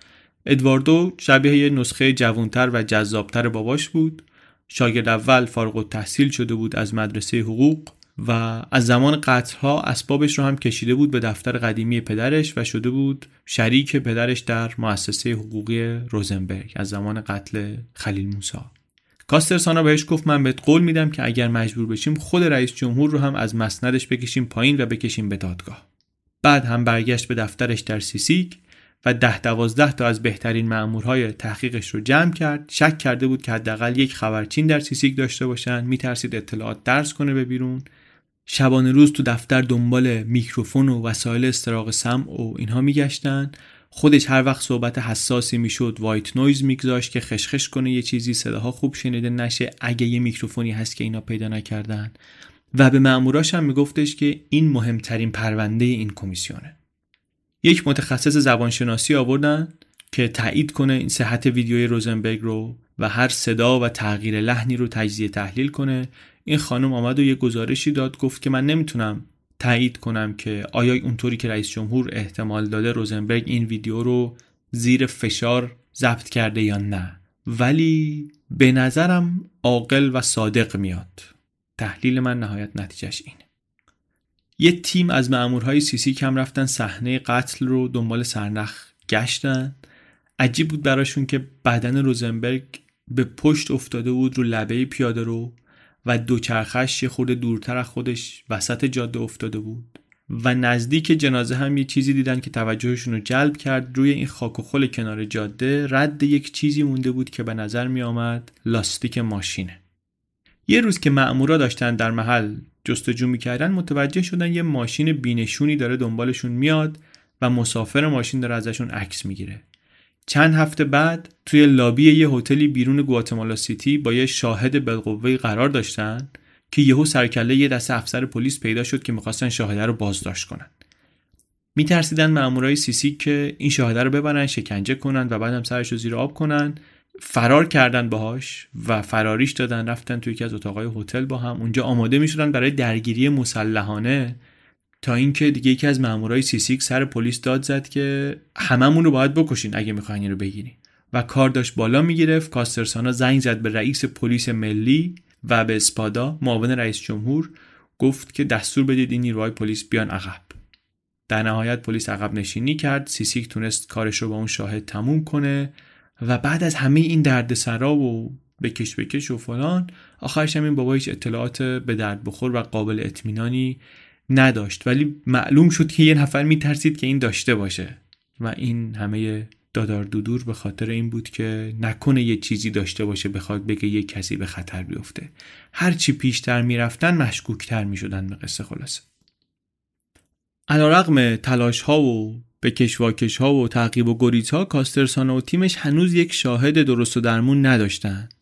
ادواردو شبیه یه نسخه جوانتر و جذابتر باباش بود. شاگرد اول فارغ و تحصیل شده بود از مدرسه حقوق و از زمان قتلها اسبابش رو هم کشیده بود به دفتر قدیمی پدرش و شده بود شریک پدرش در مؤسسه حقوقی روزنبرگ از زمان قتل خلیل موسا کاسترسانا بهش گفت من بهت قول میدم که اگر مجبور بشیم خود رئیس جمهور رو هم از مسندش بکشیم پایین و بکشیم به دادگاه. بعد هم برگشت به دفترش در سیسیک و ده دوازده تا از بهترین مأمورهای تحقیقش رو جمع کرد. شک کرده بود که حداقل یک خبرچین در سیسیک داشته باشن میترسید اطلاعات درز کنه به بیرون. شبانه روز تو دفتر دنبال میکروفون و وسایل استراق سمع و اینها میگشتن خودش هر وقت صحبت حساسی می‌شد white noise میگذاشت که خشخش کنه یه چیزی صداها خوب شنیده نشه اگه یه میکروفونی هست که اینا پیدا نکردن. و به ماموراش هم میگفتش که این مهمترین پرونده این کمیسیونه. یک متخصص زبانشناسی آوردن که تایید کنه این صحت ویدیوی روزنبرگ رو و هر صدا و تغییر لحنی رو تجزیه تحلیل کنه. این خانم آمد و یه گزارشی داد گفت که من نمی‌تونم تایید کنم که آیا اونطوری که رئیس جمهور احتمال داده روزنبرگ این ویدیو رو زیر فشار ضبط کرده یا نه. ولی به نظرم عاقل و صادق میاد. تحلیل من نهایت نتیجهش اینه. یه تیم از مأمورهای سیسی کم رفتن صحنه قتل رو دنبال سرنخ گشتن. عجیب بود براشون که بدن روزنبرگ به پشت افتاده بود رو لبه پیاده رو و دوچرخش یه خورده دورتر از خودش وسط جاده افتاده بود. و نزدیک جنازه هم یه چیزی دیدن که توجهشون رو جلب کرد. روی این خاک و خل کنار جاده رد یک چیزی مونده بود که به نظر می آمد لاستیک ماشینه. یه روز که مأمورا داشتن در محل جستجو می‌کردن متوجه شدن یه ماشین بینشونی داره دنبالشون میاد و مسافر ماشین داره ازشون عکس می‌گیره. چند هفته بعد توی لابی یه هتلی بیرون گواتمالا سیتی با یه شاهد بالقوه قرار داشتن که یهو سرکله یه دسته افسر پلیس پیدا شد که می‌خواستن شاهده رو بازداشت کنن. میترسیدن مامورای سیسی که این شاهده رو ببرن شکنجه کنن و بعدم سرش رو زیر آب کنن. فرار کردن باهاش و فراریش دادن رفتن توی یکی از اتاقای هتل با هم. اونجا آماده می‌شدن برای درگیری مسلحانه تا اینکه دیگه یکی از مامورای سیسیک سر پلیس داد زد که هممون رو باید بکشین اگه می‌خواین اینو بگیرین و کار داشت بالا می‌گرفت. کاسترسانا زنگ زد به رئیس پلیس ملی و به اسپادا معاون رئیس جمهور گفت که دستور بدید این نیروهای پلیس بیان عقب. در نهایت پلیس عقب نشینی کرد. سیسیک تونست کارش رو با اون شاهد تموم کنه. و بعد از همه این دردسرا و بکش بکش و فلان آخرش هم این بابا هیچ اطلاعات به درد بخور و قابل اطمینانی نداشت. ولی معلوم شد که یه نفر میترسید که این داشته باشه. و این همه دادار دودور به خاطر این بود که نکنه یه چیزی داشته باشه بخواد بگه یه کسی به خطر بیفته. هرچی پیشتر می‌رفتن مشکوکتر می‌شدن به قصه خلاصه. علا رقم تلاش ها و به کشواکش ها و تعقیب و گریز ها کاسترسانا و تیمش هنوز یک شاهد درست و درمون نداشتند.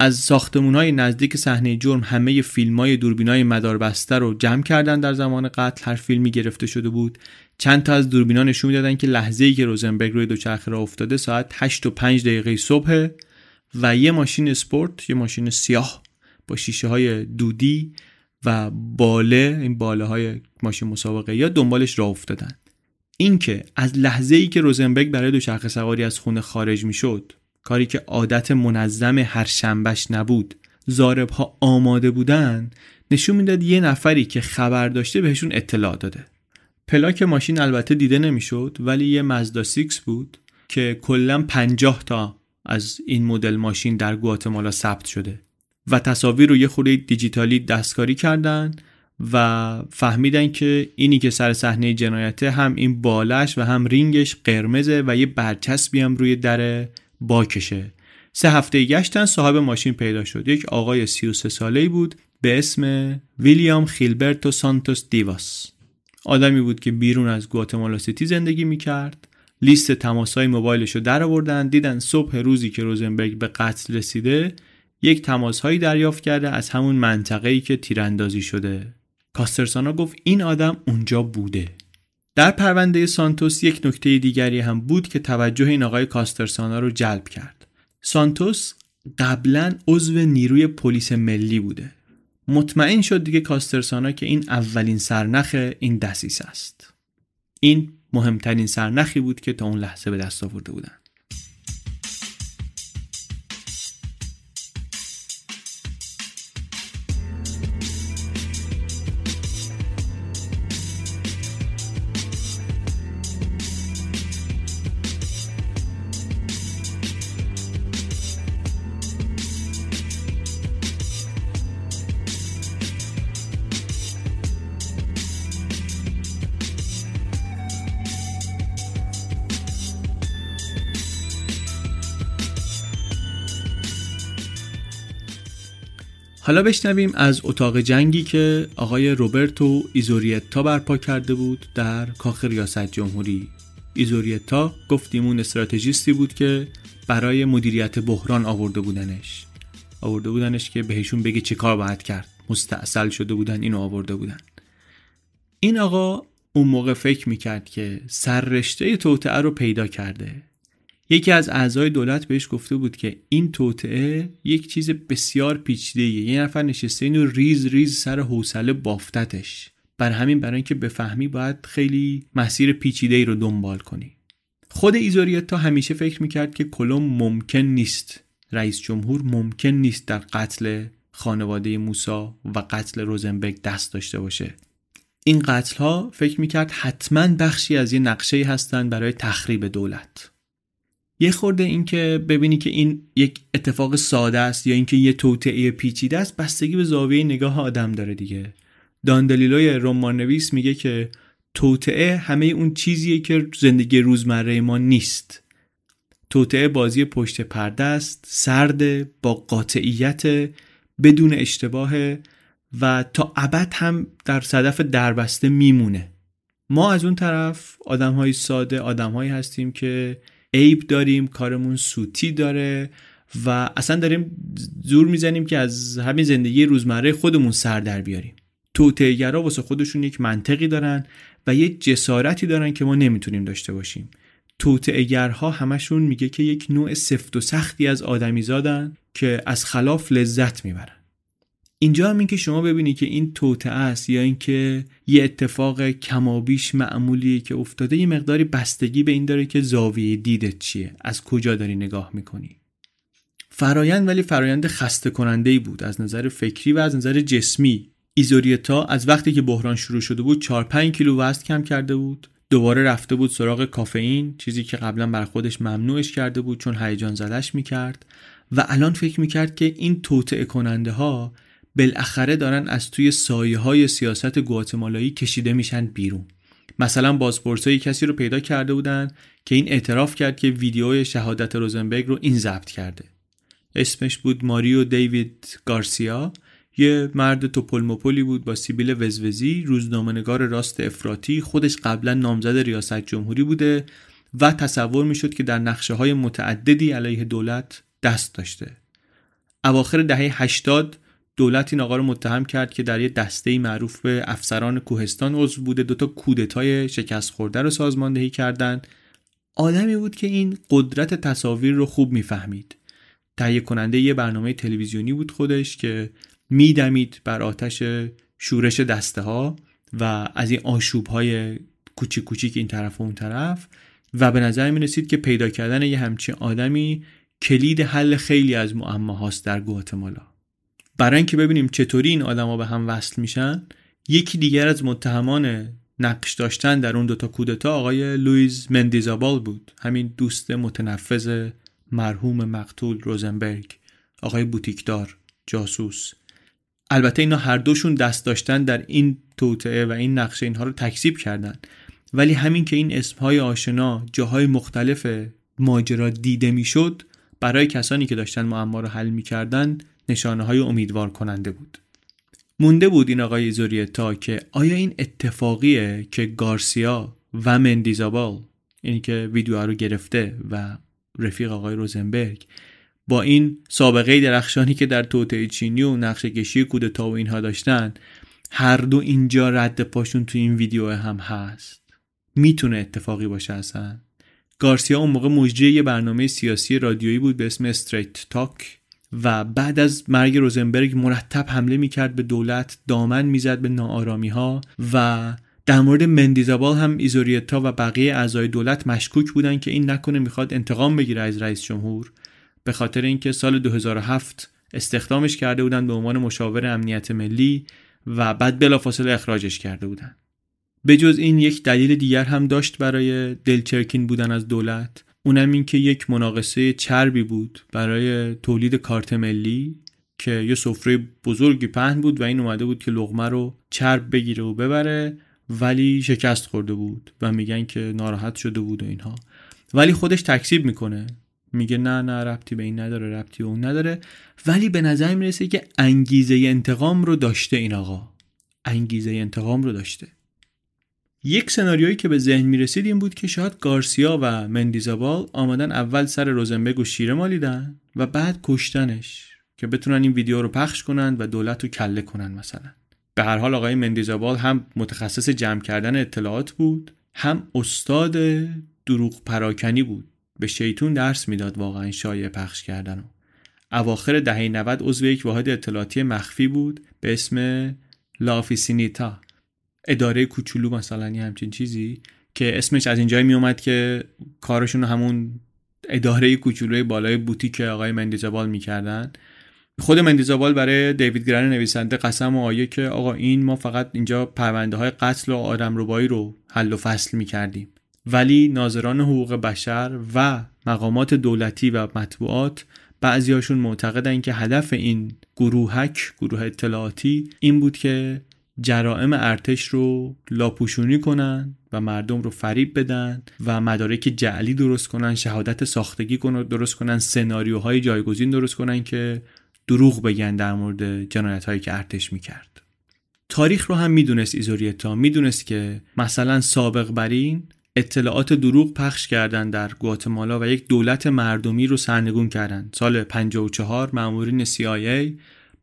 از ساختمون های نزدیک صحنه جرم همه فیلم های دوربین های مداربسته رو جمع کردن در زمان قتل. هر فیلمی گرفته شده بود. چند تا از دوربینا نشون می‌دادن که لحظه ای که روزنبرگ روی دوچرخه را افتاده ساعت 8 و 5 دقیقه صبح و یه ماشین اسپورت یه ماشین سیاه با شیشه های دودی و باله این باله های ماشین مسابقه یا دنبالش راه افتادن. اینکه از لحظه ای که روزنبرگ برای دوچرخه سواری از خونه خارج می‌شد کاری که عادت منظم هر شنبش نبود ضارب ها آماده بودن نشون می‌داد یه نفری که خبر داشته بهشون اطلاع داده. پلاک ماشین البته دیده نمی‌شد ولی یه مزدا سیکس بود که کلا 50 تا از این مدل ماشین در گواتمالا ثبت شده و تصاویر رو یه خورده‌ای دیجیتالی دستکاری کردن و فهمیدن که اینی که سر صحنه جنایته هم این باله‌ش و هم رینگش قرمزه و یه برچسبی هم روی در باکشه. سه هفته گشتن صاحب ماشین پیدا شد. یک آقای 33 ساله بود به اسم ویلیام خیلبرتو سانتوس دیواس. آدمی بود که بیرون از گواتمالا سیتی زندگی می‌کرد. لیست تماسهای موبایلش رو در آوردن. دیدن صبح روزی که روزنبرگ به قتل رسیده یک تماسهایی دریافت کرده از همون منطقه‌ای که تیراندازی شده. کاسترسانا گفت این آدم اونجا بوده. در پرونده سانتوس یک نکته دیگری هم بود که توجه این آقای کاسترسانا رو جلب کرد. سانتوس قبلا عضو نیروی پلیس ملی بوده. مطمئن شد دیگه کاسترسانا که این اولین سرنخ این دسیس است. این مهمترین سرنخی بود که تا اون لحظه به دست آورده بودن. حالا بشنویم از اتاق جنگی که آقای روبرتو ایزوریتا برپا کرده بود در کاخ ریاست جمهوری. ایزوریتا گفتیم اون استراتژیستی بود که برای مدیریت بحران آورده بودنش. آورده بودنش که بهشون بگه چه کار باید کرد. مستاصل شده بودن اینو آورده بودن. این آقا اون موقع فکر می‌کرد که سررشته توطئه رو پیدا کرده. یکی از اعضای دولت بهش گفته بود که این توطئه یک چیز بسیار پیچیده یه نفر نشسته اینو ریز ریز سر حوصله بافتتش. بر همین برای اینکه بفهمی باید خیلی مسیر پیچیده ای رو دنبال کنی. خود ایزوریتا همیشه فکر می‌کرد که کلم ممکن نیست. رئیس جمهور ممکن نیست در قتل خانواده موسا و قتل روزنبرگ دست داشته باشه. این قتل ها فکر می‌کرد حتما بخشی از یه نقشه هستند برای تخریب دولت. یه خورده اینکه ببینی که این یک اتفاق ساده است یا اینکه یه توطعه پیچیده است بستگی به زاویه نگاه آدم داره دیگه. داندلیلوی رمان نویس میگه که توطعه همه اون چیزیه که زندگی روزمره ما نیست. توطعه بازی پشت پرده است سرد با قاطعیت بدون اشتباه و تا ابد هم در صدف دربسته میمونه. ما از اون طرف آدم های ساده آدم هایی هستیم که عیب داریم کارمون سوتی داره و اصلا داریم زور می‌زنیم که از همین زندگی روزمره خودمون سر در بیاریم. توتهگرا واسه خودشون یک منطقی دارن و یه جسارتی دارن که ما نمی‌تونیم داشته باشیم. توتعگرها همشون میگه که یک نوع سفت و سختی از آدمی زادن که از خلاف لذت می‌برن. اینجا هم این که شما ببینید که این توته است یا اینکه یه اتفاق کمابیش معمولیه که افتاده. یه مقداری بستگی به این داره که زاویه دیدت چیه. از کجا داری نگاه می‌کنی؟ فرایند ولی فرایند خسته کننده بود. از نظر فکری و از نظر جسمی. ایزوریتا از وقتی که بحران شروع شده بود 4 5 کیلو وزن کم کرده بود. دوباره رفته بود سراغ کافئین چیزی که قبلا بر خودش ممنوعش کرده بود چون هیجان زدش می‌کرد. و الان فکر می‌کرد که این توطعه کننده ها بالاخره دارن از توی سایه های سیاست گواتمالایی کشیده میشن بیرون. مثلا بازپرسایی کسی رو پیدا کرده بودن که این اعتراف کرد که ویدیو شهادت روزنبرگ رو این ضبط کرده. اسمش بود ماریو دیوید گارسیا. یه مرد توپل بود با سیبیل وزوزی روزنامه‌نگار راست افراطی خودش قبلا نامزد ریاست جمهوری بوده و تصور می‌شد که در نقشه های متعددی علیه دولت دست داشته. اواخر دهه 80 دولت این آقا رو متهم کرد که در یه دسته معروف به افسران کوهستان عضو بوده. دوتا کودتای شکست خورده رو سازماندهی کردند. آدمی بود که این قدرت تصاویر رو خوب می‌فهمید. تهیه کننده یه برنامه تلویزیونی بود خودش که میدمید بر آتش شورش دسته ها و از این آشوب های کوچیک کوچیک این طرف و اون طرف و به نظر می رسید که پیدا کردن یه همچین آدمی کلید حل خیلی از معماهاست در گواتمالا. برای اینکه ببینیم چطوری این آدما به هم وصل میشن یکی دیگر از متهمان نقش داشتن در اون دوتا کودتا آقای لویز مندیزابال بود. همین دوست متنفذ مرحوم مقتول روزنبرگ آقای بوتیکدار جاسوس. البته اینا هر دوشون دست داشتن در این توطعه و این نقشه اینها رو تکذیب کردن. ولی همین که این اسمهای آشنا جاهای مختلف ماجرا دیده می‌شد برای کسانی که داشتن معما رو حل می‌کردن نشانه های امیدوار کننده بود. مونده بود این آقای زوریتا که آیا این اتفاقیه که گارسیا و مندیزابال اینی که ویدیو رو گرفته و رفیق آقای روزنبرگ با این سابقه درخشانی که در توطعه چینی و نقش کشی کودتا و اینها داشتن هر دو اینجا رد پاشون تو این ویدیو هم هست. می‌تونه اتفاقی باشه اصلا؟ گارسیا اون موقع مجری یه برنامه سیاسی رادیویی بود به اسم استریت تاک و بعد از مرگ روزنبرگ مرتب حمله می‌کرد به دولت دامن می‌زد به ناآرامی ها و در مورد مندیزابال هم ایزوریتا و بقیه اعضای دولت مشکوک بودن که این نکنه می‌خواد انتقام بگیره از رئیس جمهور. به خاطر اینکه سال 2007 استخدامش کرده بودن به عنوان مشاور امنیت ملی و بعد بلافاصله اخراجش کرده بودن. به جز این یک دلیل دیگر هم داشت برای دلچرکین بودن از دولت. اونم این که یک مناقصه چربی بود برای تولید کارت ملی که یه سفره بزرگی پهن بود و این اومده بود که لغمه رو چرب بگیره و ببره ولی شکست خورده بود و میگن که ناراحت شده بود و اینها. ولی خودش تکسیب می‌کنه. میگه نه نه ربطی به این نداره ربطی به اون نداره. ولی به نظر می‌رسه که انگیزه انتقام رو داشته این آقا. انگیزه انتقام رو داشته. یک سناریویی که به ذهن می‌رسید این بود که شاید گارسیا و مندیزابال آمدن اول سر روزنبگ و شیره مالیدن و بعد کشتنش که بتونن این ویدیو رو پخش کنن و دولت رو کله کنن مثلا. به هر حال آقای مندیزابال هم متخصص جمع کردن اطلاعات بود هم استاد دروغ پراکنی بود. به شیطون درس می‌داد واقعا شایع پخش کردن اواخر دهه 90 عضو یک واحد اطلاعاتی مخفی بود به اسم لافیسینیتا. اداره کوچولو مثلا یه همچین چیزی که اسمش از اینجایی می اومد که کارشون همون اداره کوچولوی بالای بوتیک آقای مندیزابال می‌کردن. خود مندیزابال برای دیوید گرن نویسنده قسم و آیه که آقا این ما فقط اینجا پرونده های قتل و آدم روبایی رو حل و فصل می‌کردیم. ولی ناظران حقوق بشر و مقامات دولتی و مطبوعات بعضیاشون معتقدن که هدف این گروهک گروه اطلاعاتی این بود که جرائم ارتش رو لاپوشونی کنن و مردم رو فریب بدن و مدارک جعلی درست کنن شهادت ساختگی کنن درست کنن سناریوهای جایگزین درست کنن که دروغ بگن در مورد جنایت هایی که ارتش می‌کرد. تاریخ رو هم می‌دونست ایزوریتا. می‌دونست که مثلا سابق بر این اطلاعات دروغ پخش کردن در گواتمالا و یک دولت مردمی رو سرنگون کردن. سال 54 مامورین CIA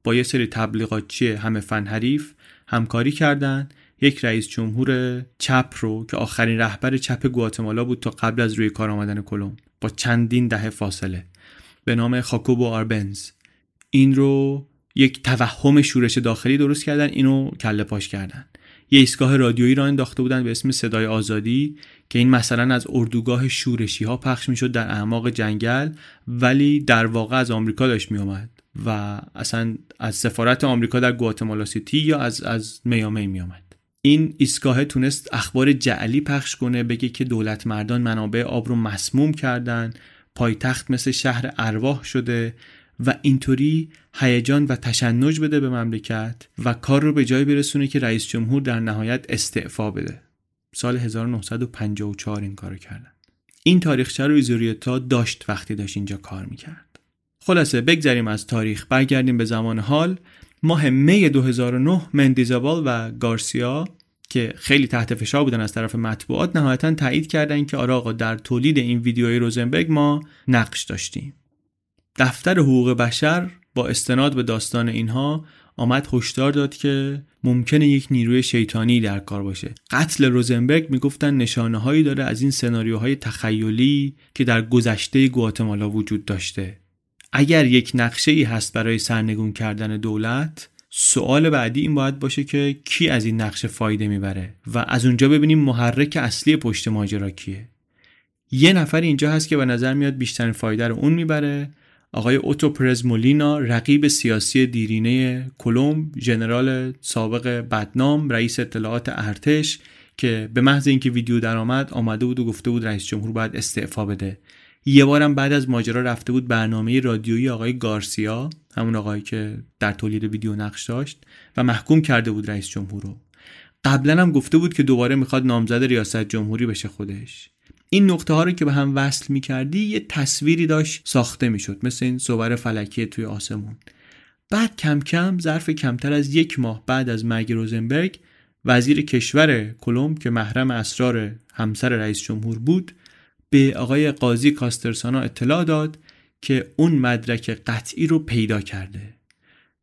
با یه سری تبلیغاتچی همه فن حریف. همکاری کردند یک رئیس جمهور چپ رو که آخرین رهبر چپ گواتمالا بود تا قبل از روی کار آمدن کلم. با چندین دهه فاصله. به نام خاکوبو آربنز. این رو یک توهم شورش داخلی درست کردن اینو کله پاش کردن. یه ایستگاه رادیویی را انداخته بودن به اسم صدای آزادی که این مثلا از اردوگاه شورشی ها پخش می‌شد در اعماق جنگل ولی در واقع از آمریکا داشت میآمد. و اصلا از سفارت آمریکا در گواتمالا سیتی یا از از میامی میآمد. این ایستگاه تونست اخبار جعلی پخش کنه بگه که دولت مردان منابع آب رو مسموم کردن پایتخت مثل شهر ارواح شده و اینطوری هیجان و تشنج بده به مملکت و کار رو به جای برسونه که رئیس جمهور در نهایت استعفا بده. سال 1954 این کارو کردن. این تاریخچه رو ایزوریتا داشت وقتی داشت اینجا کار می‌کرد. خلاصه بگذریم از تاریخ. برگردیم به زمان حال. ماه می 2009 مندیزابال و گارسیا که خیلی تحت فشار بودن از طرف مطبوعات نهایتا تایید کردن که آره در تولید این ویدیوی روزنبرگ ما نقش داشتیم. دفتر حقوق بشر با استناد به داستان اینها آمد هشدار داد که ممکنه یک نیروی شیطانی در کار باشه. قتل روزنبرگ می‌گفتن نشانه هایی داره از این سناریوهای تخیلی که در گذشته گواتمالا وجود داشته. اگر یک نقشه ای هست برای سرنگون کردن دولت سوال بعدی این باید باشه که کی از این نقشه فایده می‌بره و از اونجا ببینیم محرک اصلی پشت ماجرا کیه. یه نفر اینجا هست که به نظر میاد بیشترین فایده رو اون می‌بره. آقای اوتو پرزمولینا رقیب سیاسی دیرینه کلمب ژنرال سابق بدنام رئیس اطلاعات ارتش که به محض اینکه ویدیو درآمد آمده بود و گفته بود رئیس جمهور باید استعفا بده. یه بارم بعد از ماجرا رفته بود برنامه رادیویی آقای گارسیا همون آقایی که در تولید ویدیو نقش داشت و محکوم کرده بود رئیس جمهور رو. قبلا هم گفته بود که دوباره می‌خواد نامزد ریاست جمهوری بشه خودش. این نقطه ها رو که به هم وصل می کردی یه تصویری داشت ساخته می شد مثل این صور فلکی توی آسمون. بعد کم کم ظرف کمتر از یک ماه بعد از مرگ روزنبرگ وزیر کشور کلم که محرم اسرار همسر رئیس جمهور بود به آقای قاضی کاسترسانا اطلاع داد که اون مدرک قطعی رو پیدا کرده.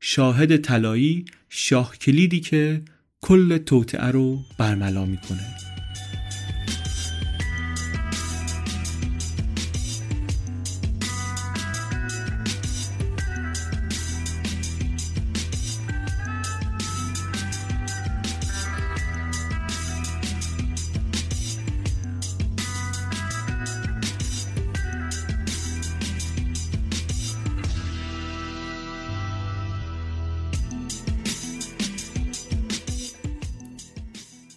شاهد طلایی شاه کلیدی که کل توطعه رو برملا می‌کنه.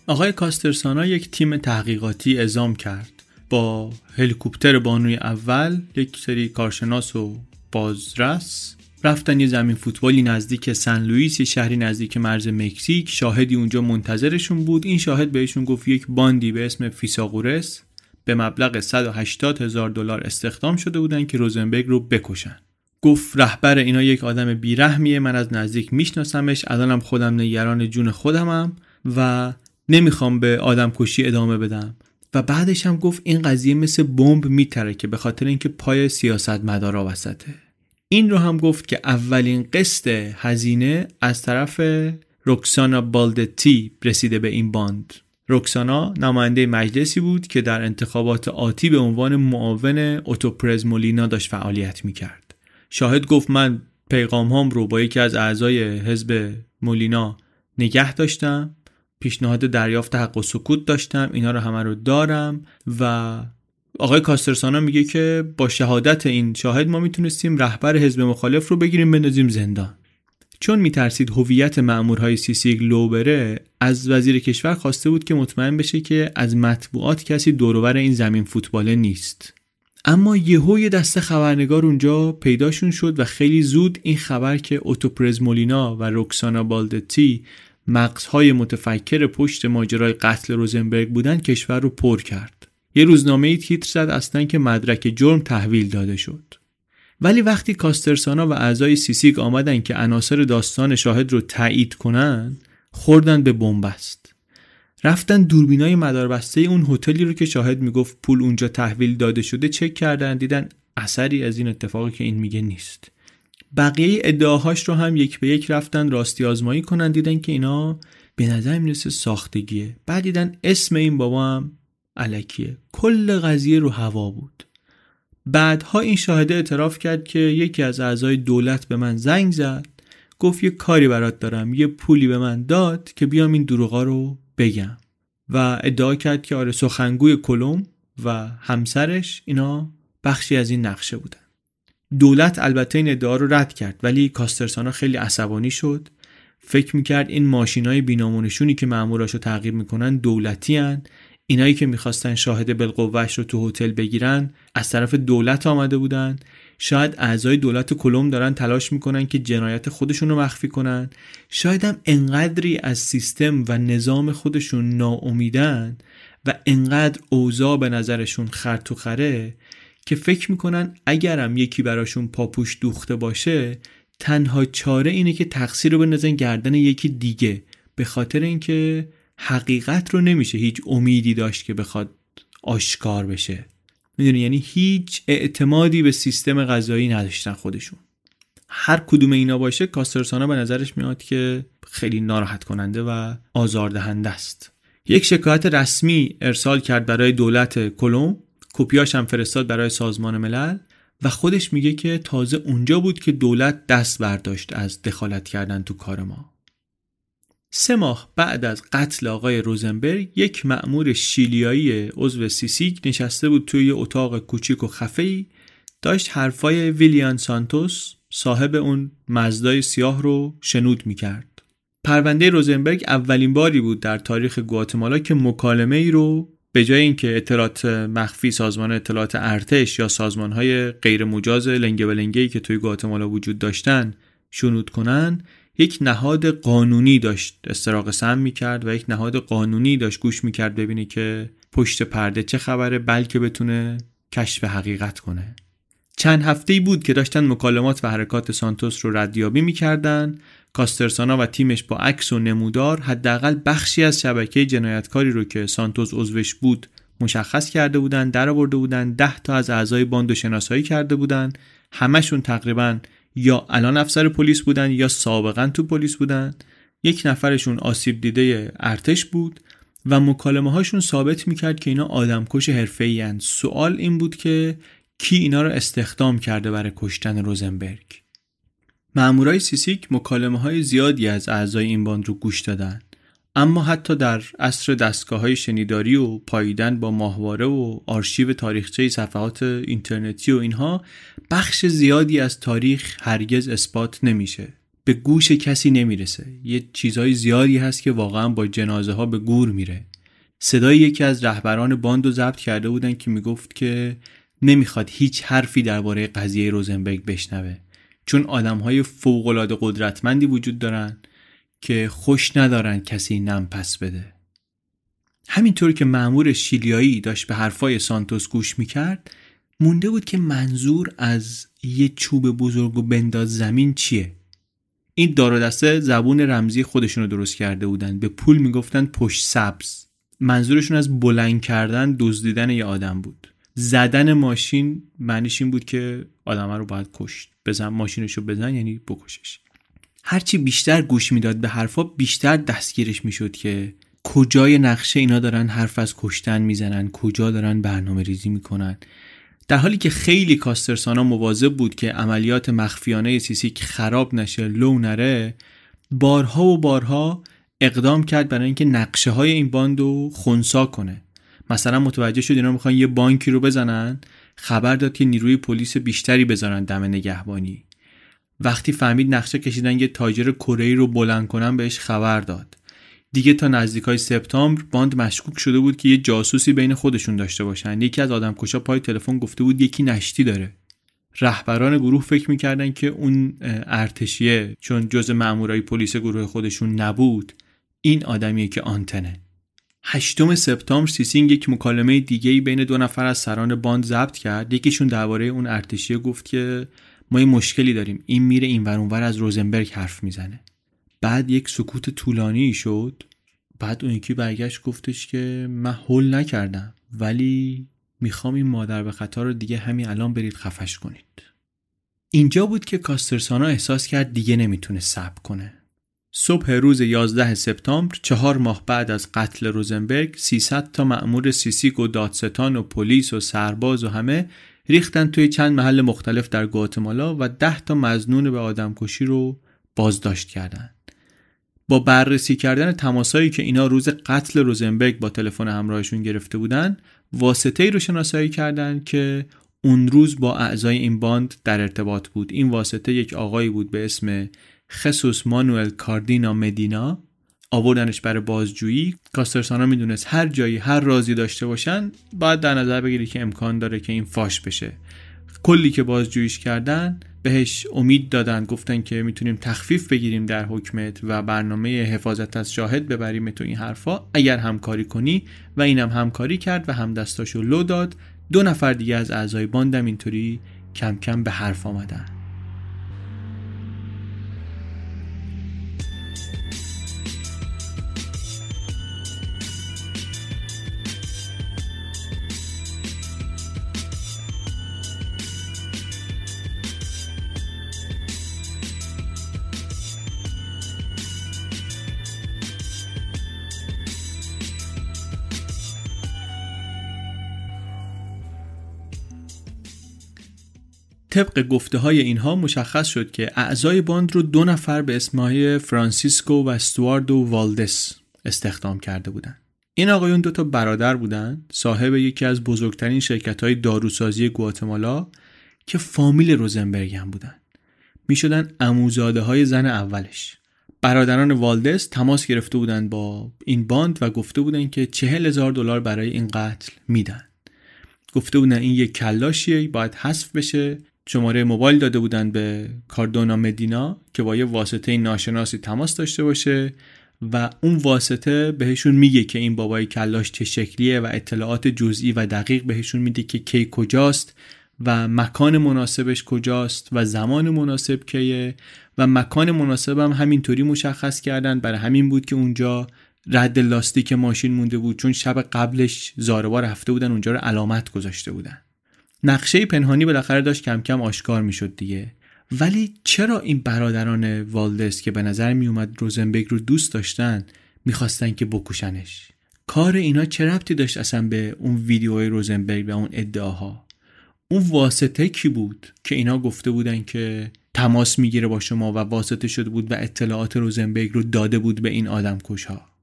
آقای کاسترسانا یک تیم تحقیقاتی اعزام کرد. با هلیکوپتر بانوی اول یک سری کارشناس و بازرس. رفتن یه زمین فوتبالی نزدیک سن لوئیس شهری نزدیک مرز مکزیک. شاهدی اونجا منتظرشون بود. این شاهد بهشون گفت یک باندی به اسم فیساغورس به مبلغ 180 هزار دلار استخدام شده بودن که روزنبرگ رو بکشن. گفت رهبر اینا یک آدم بیرحمیه من از نزدیک میشناسمش الانم خودم نگران جون خودمم و نمی‌خوام به آدم کشی ادامه بدم. و بعدش هم گفت این قضیه مثل بمب میتره که به خاطر اینکه پای سیاست مدارا وسطه. این رو هم گفت که اولین قسط هزینه از طرف روکسانا بالدتی رسیده به این باند. روکسانا نماینده مجلسی بود که در انتخابات آتی به عنوان معاون اوتوپرز مولینا داشت فعالیت می‌کرد. شاهد گفت من پیغام هم رو با یکی از اعضای حزب مولینا نگه داشتم. پیشنهاد دریافت حق السکوت داشتم اینا رو همه رو دارم و آقای کاسترسانا میگه که با شهادت این شاهد ما می‌تونستیم رهبر حزب مخالف رو بگیریم بندازیم زندان. چون میترسید هویت مأمورهای سیسیک لو بره از وزیر کشور خواسته بود که مطمئن بشه که از مطبوعات کسی دوروبر این زمین فوتباله نیست. اما یهو یه دسته خبرنگار اونجا پیداشون شد و خیلی زود این خبر که اوتو پرز مولینا و روکسانا بالدتی مغزهای متفکر پشت ماجرای قتل روزنبرگ بودن کشور رو پر کرد. یه روزنامه ای تیتر زد اصلا که مدرک جرم تحویل داده شد. ولی وقتی کاسترسانا و اعضای سیسیک آمدن که عناصر داستان شاهد رو تایید کنن خوردن به بنبست. رفتن دوربینای مداربسته اون هتلی رو که شاهد می‌گفت پول اونجا تحویل داده شده چک کردن دیدن اثری از این اتفاقی که این میگه نیست. بقیه ادعاهاش رو هم یک به یک رفتن راستی آزمایی کنن دیدن که اینا به نظر می‌رسه ساختگیه. بعد دیدن اسم این بابا هم علکیه. کل قضیه رو هوا بود. بعدها این شاهده اعتراف کرد که یکی از اعضای دولت به من زنگ زد. گفت یه کاری برات دارم یه پولی به من داد که بیام این دروغا رو بگم. و ادعا کرد که آره سخنگوی کلوم و همسرش اینا بخشی از این نقشه بودن. دولت البته این ادعا رو رد کرد ولی کاسترسانا خیلی عصبانی شد. فکر می‌کرد این ماشین های بینامونشونی که رو تعقیب می‌کنن دولتی هن. اینایی که می‌خواستن شاهد بالقوهش رو تو هتل بگیرن از طرف دولت آمده بودن. شاید اعضای دولت کلم دارن تلاش می‌کنن که جنایت خودشون رو مخفی کنن. شاید هم انقدری از سیستم و نظام خودشون ناامیدن و انقدر اوضاع به نظرشون خره که فکر می‌کنن اگرم یکی براشون پاپوش دوخته باشه تنها چاره اینه که تقصیر رو بندازن گردن یکی دیگه به خاطر اینکه حقیقت رو نمیشه هیچ امیدی داشت که بخواد آشکار بشه. می‌دونی؟ یعنی هیچ اعتمادی به سیستم غذایی نداشتن خودشون. هر کدوم اینا باشه کاسترسانا به نظرش میاد که خیلی ناراحت کننده و آزاردهنده است. یک شکایت رسمی ارسال کرد برای دولت کلوم کپیاش هم فرستاد برای سازمان ملل و خودش میگه که تازه اونجا بود که دولت دست برداشت از دخالت کردن تو کار ما سه ماه بعد از قتل آقای روزنبرگ یک مأمور شیلیایی عضو سیسیک نشسته بود توی اتاق کوچیک و خفه‌ای داشت حرفای ویلیان سانتوس صاحب اون مزدای سیاه رو شنود می‌کرد. پرونده روزنبرگ اولین باری بود در تاریخ گواتمالا که مکالمه ای رو به جای اینکه اطلاعات مخفی سازمان اطلاعات ارتش یا سازمان های غیر مجاز لنگه و که توی گواتمالا وجود داشتن شنود کنن یک نهاد قانونی داشت استراق سم می‌کرد و یک نهاد قانونی داشت گوش می‌کرد ببینه که پشت پرده چه خبره بلکه بتونه کشف حقیقت کنه. چند هفته بود که داشتن مکالمات و حرکات سانتوس رو ردیابی می‌کردن کاسترسانا و تیمش با عکس و نمودار حداقل بخشی از شبکه جنایتکاری رو که سانتوس عضوش بود مشخص کرده بودن در آورده بودن ده تا از اعضای باند و شناسایی کرده بودن. همشون تقریبا یا الان افسر پلیس بودن یا سابقا تو پلیس بودن. یک نفرشون آسیب دیده ارتش بود و مکالمه هاشون ثابت می‌کرد که اینا آدمکش حرفه سوال این بود که کی اینا رو استخدام کرده برای کشتن روزنبرگ؟ مامورای سیسیک مکالمه های زیادی از اعضای این باند رو گوش دادن. اما حتی در عصر دستگاه های شنیداری و پاییدن با ماهواره و آرشیو تاریخچه صفحات اینترنتی و اینها بخش زیادی از تاریخ هرگز اثبات نمیشه. به گوش کسی نمی‌رسه. یه چیزهای زیادی هست که واقعا با جنازه ها به گور میره. صدای یکی از رهبران باند رو ضبط کرده بودن که می‌گفت که نمی‌خواد هیچ حرفی درباره قضیه روزنبرگ بشنوه. چون آدم های فوق قدرتمندی وجود دارن که خوش ندارن کسی نم پس بده. همینطور که معمور شیلیایی داشت به حرفای سانتوس گوش می‌کرد مونده بود که منظور از یه چوب بزرگ و بنداز زمین چیه. این دار و دسته زبون رمزی خودشون رو درست کرده بودن. به پول می‌گفتن پشت سبز. منظورشون از بلند کردن دزدیدن یه آدم بود. زدن ماشین معنیش این بود که آدم رو باید کشت. بزن ماشینشو بزن یعنی بکشش. هرچی بیشتر گوش می‌داد به حرفا بیشتر دستگیرش می‌شد که کجای نقشه اینا دارن حرف از کشتن می‌زنن کجا دارن برنامه ریزی می‌کنن. در حالی که خیلی کاسترسانا مواظب بود که عملیات مخفیانه سیسیک خراب نشه لو نره بارها و بارها اقدام کرد برای اینکه نقشه های این باند رو خونسا کنه. مثلا متوجه شد اینا می‌خوان یه بانکی رو بزنن خبر داد که نیروی پلیس بیشتری بذارن دم نگهبانی. وقتی فهمید نقشه کشیدن یه تاجر کره رو بلند کنن بهش خبر داد. دیگه تا نزدیک های سپتامبر باند مشکوک شده بود که یه جاسوسی بین خودشون داشته باشن. یکی از آدمکشا پای تلفن گفته بود یکی نشتی داره. رهبران گروه فکر می‌کردن که اون ارتشیه چون جز مامورای پلیس گروه خودشون نبود این آدمیه که آنتنه. هشتم سپتامبر سیسیک یک مکالمه دیگه بین دو نفر از سران باند ضبط کرد. یکیشون درباره اون ارتشیه گفت که ما یه مشکلی داریم. این میره این ور از روزنبرگ حرف می‌زنه. بعد یک سکوت طولانی شد. بعد اون یکی برگشت گفتش که من حل نکردم ولی می‌خوام این مادر به خطا رو دیگه همین الان برید خفش کنید. اینجا بود که کاسترسانا احساس کرد دیگه نمی‌تونه صبر کنه. صبح روز 11 سپتامبر چهار ماه بعد از قتل روزنبرگ 300 تا مأمور سیسیک و دادستان و پلیس و سرباز و همه ریختن توی چند محل مختلف در گواتمالا و 10 تا مزنون به آدمکشی رو بازداشت کردند. با بررسی کردن تماسایی که اینا روز قتل روزنبرگ با تلفن همراهشون گرفته بودن واسطه ای رو شناسایی کردن که اون روز با اعضای این باند در ارتباط بود این واسطه یک آقایی بود به اسم خسوس مانوئل کاردینا مدینا آوردنش برای بازجویی. کاسترسانا می‌دونست هر جایی هر رازی داشته باشن باید در نظر بگیری که امکان داره که این فاش بشه. کلی که بازجوییش کردن بهش امید دادن گفتن که می‌تونیم تخفیف بگیریم در حکمت و برنامه حفاظت از شاهد ببریم تو این حرفا. اگر همکاری کنی و اینم همکاری کرد و هم دستاشو لو داد دو نفر دیگه از اعضای باندم اینطوری کم کم به حرف آمدن. طبق گفته های اینها مشخص شد که اعضای باند رو دو نفر به اسمهای فرانسیسکو و استواردو والدس استخدام کرده بودند. این آقایون دو تا برادر بودند صاحب یکی از بزرگترین شرکت های داروسازی گواتمالا که فامیل روزنبرگ هم بودند. می شدن عموزاده های زن اولش. برادران والدس تماس گرفته بودند با این باند و گفته بودند که چهل هزار دلار برای این قتل میدن. گفته بودن این یک کلاشیه باید حذف بشه شماره موبایل داده بودن به کاردونا مدینا که با یه واسطه ناشناسی تماس داشته باشه و اون واسطه بهشون میگه که این بابای کلاش چه شکلیه و اطلاعات جزئی و دقیق بهشون میده که کی کجاست و مکان مناسبش کجاست و زمان مناسب کیه و مکان مناسب هم همینطوری مشخص کردن. برای همین بود که اونجا رد لاستیک ماشین مونده بود چون شب قبلش زاربا رفته بودن اونجا رو علامت گذاشته بودن. نقشه پنهانی بالاخره داشت کم کم آشکار می‌شد دیگه. ولی چرا این برادران والدس که به نظر می اومد روزنبرگ رو دوست داشتن می‌خواستن که بکشنش؟ کار اینا چه ربطی داشت اصلا به اون ویدیوهای روزنبرگ و اون ادعاها؟ اون واسطه کی بود که اینا گفته بودن که تماس می‌گیره با شما و واسطه شده بود و اطلاعات روزنبرگ رو داده بود به این آدم کشها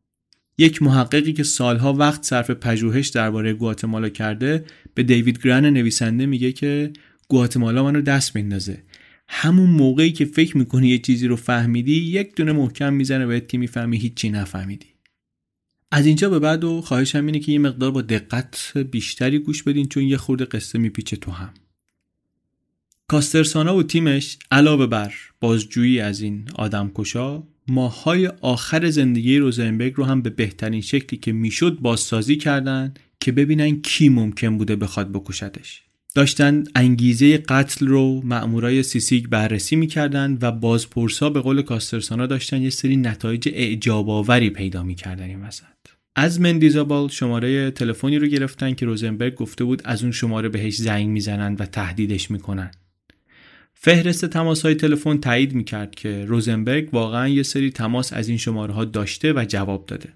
یک محققی که سالها وقت صرف پژوهش درباره گواتمالا کرده به دیوید گرن نویسنده میگه که گواتمالا منو دست میندازه. همون موقعی که فکر می‌کنی یه چیزی رو فهمیدی یک دونه محکم می‌زنه بهت که می‌فهمی هیچی نفهمیدی. از اینجا به بعد و خواهشم اینه که یه مقدار با دقت بیشتری گوش بدین چون یه خورده قصه میپیچه تو هم. کاسترسانا و تیمش علاوه بر بازجویی از این آدم ماهای آخر زندگی روزنبرگ رو هم به بهترین شکلی که می‌شد بازسازی کردند که ببینن کی ممکن بوده بخواد بکشدش. داشتن انگیزه قتل رو مأمورای سیسیگ بررسی می‌کردن و بازپرسا به قول کاسترسانا داشتن یه سری نتایج اعجاب آوری پیدا می‌کردن این وسط. از مندیزابال شماره تلفنی رو گرفتن که روزنبرگ گفته بود از اون شماره بهش زنگ می‌زنن و تهدیدش می‌کنن. فهرست تماس های تلفن تایید می‌کرد که روزنبرگ واقعا یه سری تماس از این شماره ها داشته و جواب داده.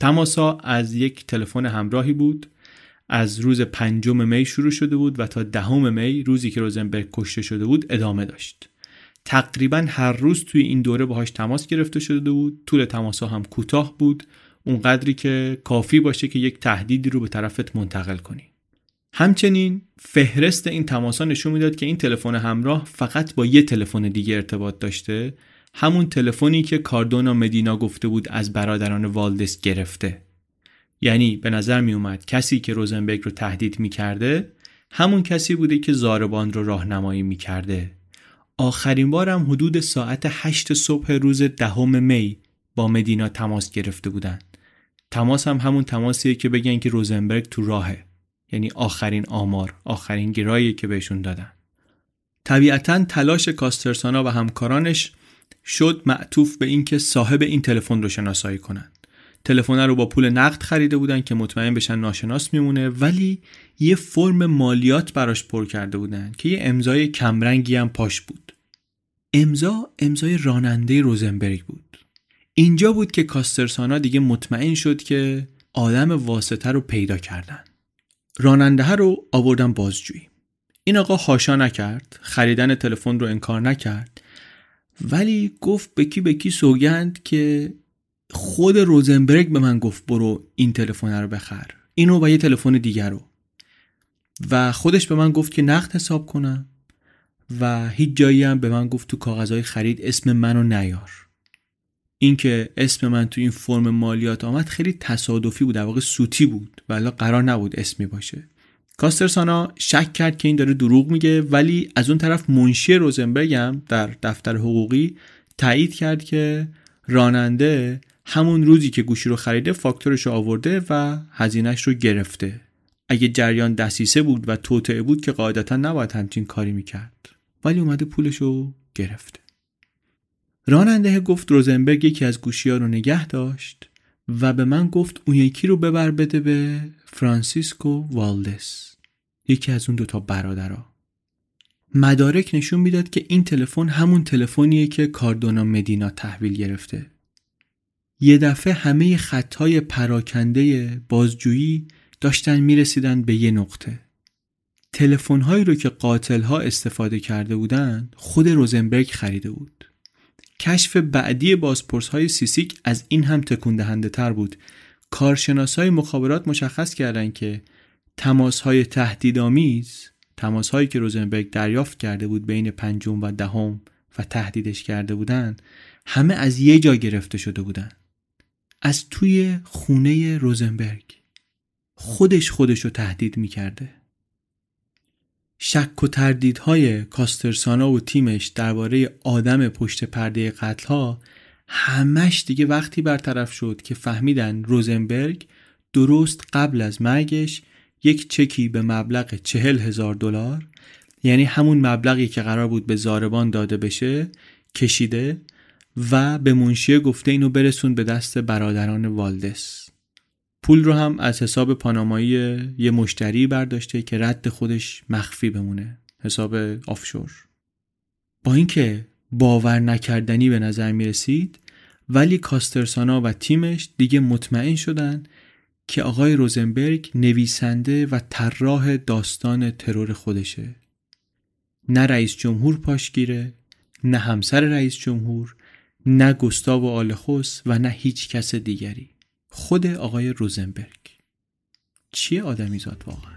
تماس ها از یک تلفن همراهی بود از روز پنجم می شروع شده بود و تا دهم می روزی که روزنبرگ کشته شده بود ادامه داشت. تقریبا هر روز توی این دوره باهاش تماس گرفته شده بود طول تماس ها هم کوتاه بود اونقدری که کافی باشه که یک تهدیدی رو به طرفت منتقل کنی همچنین فهرست این تماس نشون می‌داد که این تلفن همراه فقط با یه تلفن دیگه ارتباط داشته همون تلفنی که کاردونا مدینا گفته بود از برادران والدس گرفته. یعنی به نظر می اومد کسی که روزنبرگ رو تهدید می کرده همون کسی بوده که زاربان رو راهنمایی می کرده آخرین بارم حدود ساعت هشت صبح روز دهم می با مدینا تماس گرفته بودن. تماس هم همون تماسیه که بگن که روزنبرگ تو راهه. یعنی آخرین آمار آخرین گرایی که بهشون دادن. طبیعتا تلاش کاسترسانا و همکارانش شد معطوف به اینکه صاحب این تلفن رو شناسایی کنن. تلفن رو با پول نقد خریده بودن که مطمئن بشن ناشناس میمونه ولی یه فرم مالیات براش پر کرده بودن که یه امضای کمرنگی هم پاش بود. امضا امضای راننده روزنبرگ بود. اینجا بود که کاسترسانا دیگه مطمئن شد که آدم واسطه رو پیدا کردن. راننده رو آوردن بازجویی. این آقا هاشا نکرد خریدن تلفن رو انکار نکرد ولی گفت به کی به کی سوگند که خود روزنبرگ به من گفت برو این تلفن رو بخر. اینو و یه تلفن دیگر رو. و خودش به من گفت که نقد حساب کنم و هیچ جایی هم به من گفت تو کاغذهای خرید اسم منو نیار. اینکه اسم من تو این فرم مالیات آمد خیلی تصادفی بود در واقع سوتی بود ولی قرار نبود اسمی باشه. کاسترسانا شک کرد که این داره دروغ میگه ولی از اون طرف منشی روزنبرگ هم در دفتر حقوقی تایید کرد که راننده همون روزی که گوشی رو خریده فاکتورش رو آورده و هزینهش رو گرفته. اگه جریان دسیسه بود و توطعه بود که قاعدتا نباید همچین کاری می‌کرد. ولی اومده پولش رو گرفته. راننده گفت روزنبرگ یکی از گوشی ها رو نگه داشت و به من گفت اون یکی رو ببر بده به فرانسیسکو والدس یکی از اون دوتا برادرها. مدارک نشون می‌داد که این تلفن همون تلفنیه که کاردونا مدینا تحویل گرفته. یه دفعه همه خطهای پراکنده بازجویی داشتن می‌رسیدن به یه نقطه. تلفن‌هایی رو که قاتلها استفاده کرده بودن خود روزنبرگ خریده بود. کشف بعدی بازپرس های سیسیک از این هم تکون دهنده تر بود. کارشناس های مخابرات مشخص کردند که تماس های تهدیدآمیز تماس هایی که روزنبرگ دریافت کرده بود بین پنجم و دهم و تهدیدش کرده بودند همه از یه جا گرفته شده بودند. از توی خونه روزنبرگ. خودش خودش رو تهدید می‌کرده. شک و تردیدهای کاسترسانا و تیمش درباره آدم پشت پرده قتلها همش دیگه وقتی برطرف شد که فهمیدن روزنبرگ درست قبل از مرگش یک چکی به مبلغ چهل هزار دلار یعنی همون مبلغی که قرار بود به زاربان داده بشه کشیده و به منشیه گفته اینو برسون به دست برادران والدس. پول رو هم از حساب پانامایی یه مشتری برداشته که رد خودش مخفی بمونه. حساب آفشور. با اینکه باور نکردنی به نظر می رسید ولی کاسترسانا و تیمش دیگه مطمئن شدن که آقای روزنبرگ نویسنده و طراح داستان ترور خودشه. نه رئیس جمهور پاشگیره نه همسر رئیس جمهور نه گستاو آلخوس و نه هیچ کس دیگری. خود آقای روزنبرگ. چیه آدمیزاد واقعا؟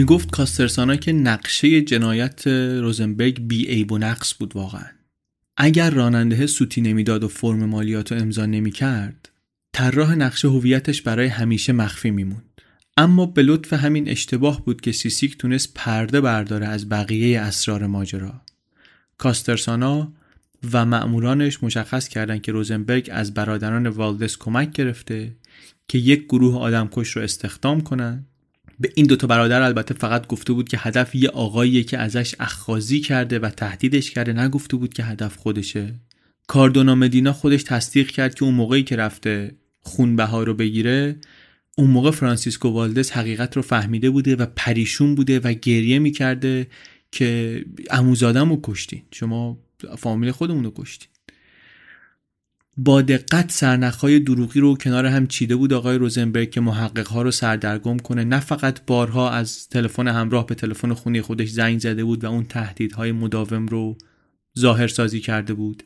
می‌گفت کاسترسانا که نقشه جنایت روزنبرگ بی عیب و نقص بود واقعا. اگر راننده سوتی نمی‌داد و فرم مالیات رو امضا نمی‌کرد طراح نقشه هویتش برای همیشه مخفی میموند. اما به لطف همین اشتباه بود که سیسیک تونست پرده برداره از بقیه اسرار ماجرا. کاسترسانا و مأمورانش مشخص کردند که روزنبرگ از برادران والدس کمک گرفته که یک گروه آدمکش رو استخدام کنند به این دوتا برادر البته فقط گفته بود که هدف یه آقاییه که ازش اخخازی کرده و تهدیدش کرده نگفته بود که هدف خودشه. کاردونا مدینا خودش تصدیق کرد که اون موقعی که رفته خونبها رو بگیره اون موقع فرانسیسکو والدز حقیقت رو فهمیده بوده و پریشون بوده و گریه می‌کرده که اموزادم رو کشتین. شما فامیل خودمون رو کشتین. با دقت سرنخهای دروغی رو کنار هم چیده بود آقای روزنبرگ که محققها رو سردرگم کنه. نه فقط بارها از تلفن همراه به تلفن خونی خودش زنگ زده بود و اون تهدیدهای مداوم رو ظاهر سازی کرده بود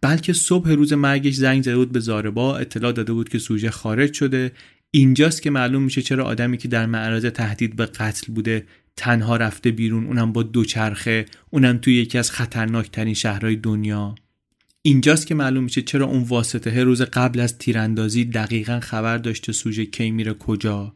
بلکه صبح روز مرگش زنگ زده بود به زاربا اطلاع داده بود که سوژه خارج شده. اینجاست که معلوم میشه چرا آدمی که در معرض تهدید به قتل بوده تنها رفته بیرون اونم با دوچرخه اونم توی یکی از خطرناکترین شهرهای دنیا. اینجاست که معلوم میشه چرا اون واسطه روز قبل از تیراندازی دقیقا خبر داشته سوژه کی میره کجا.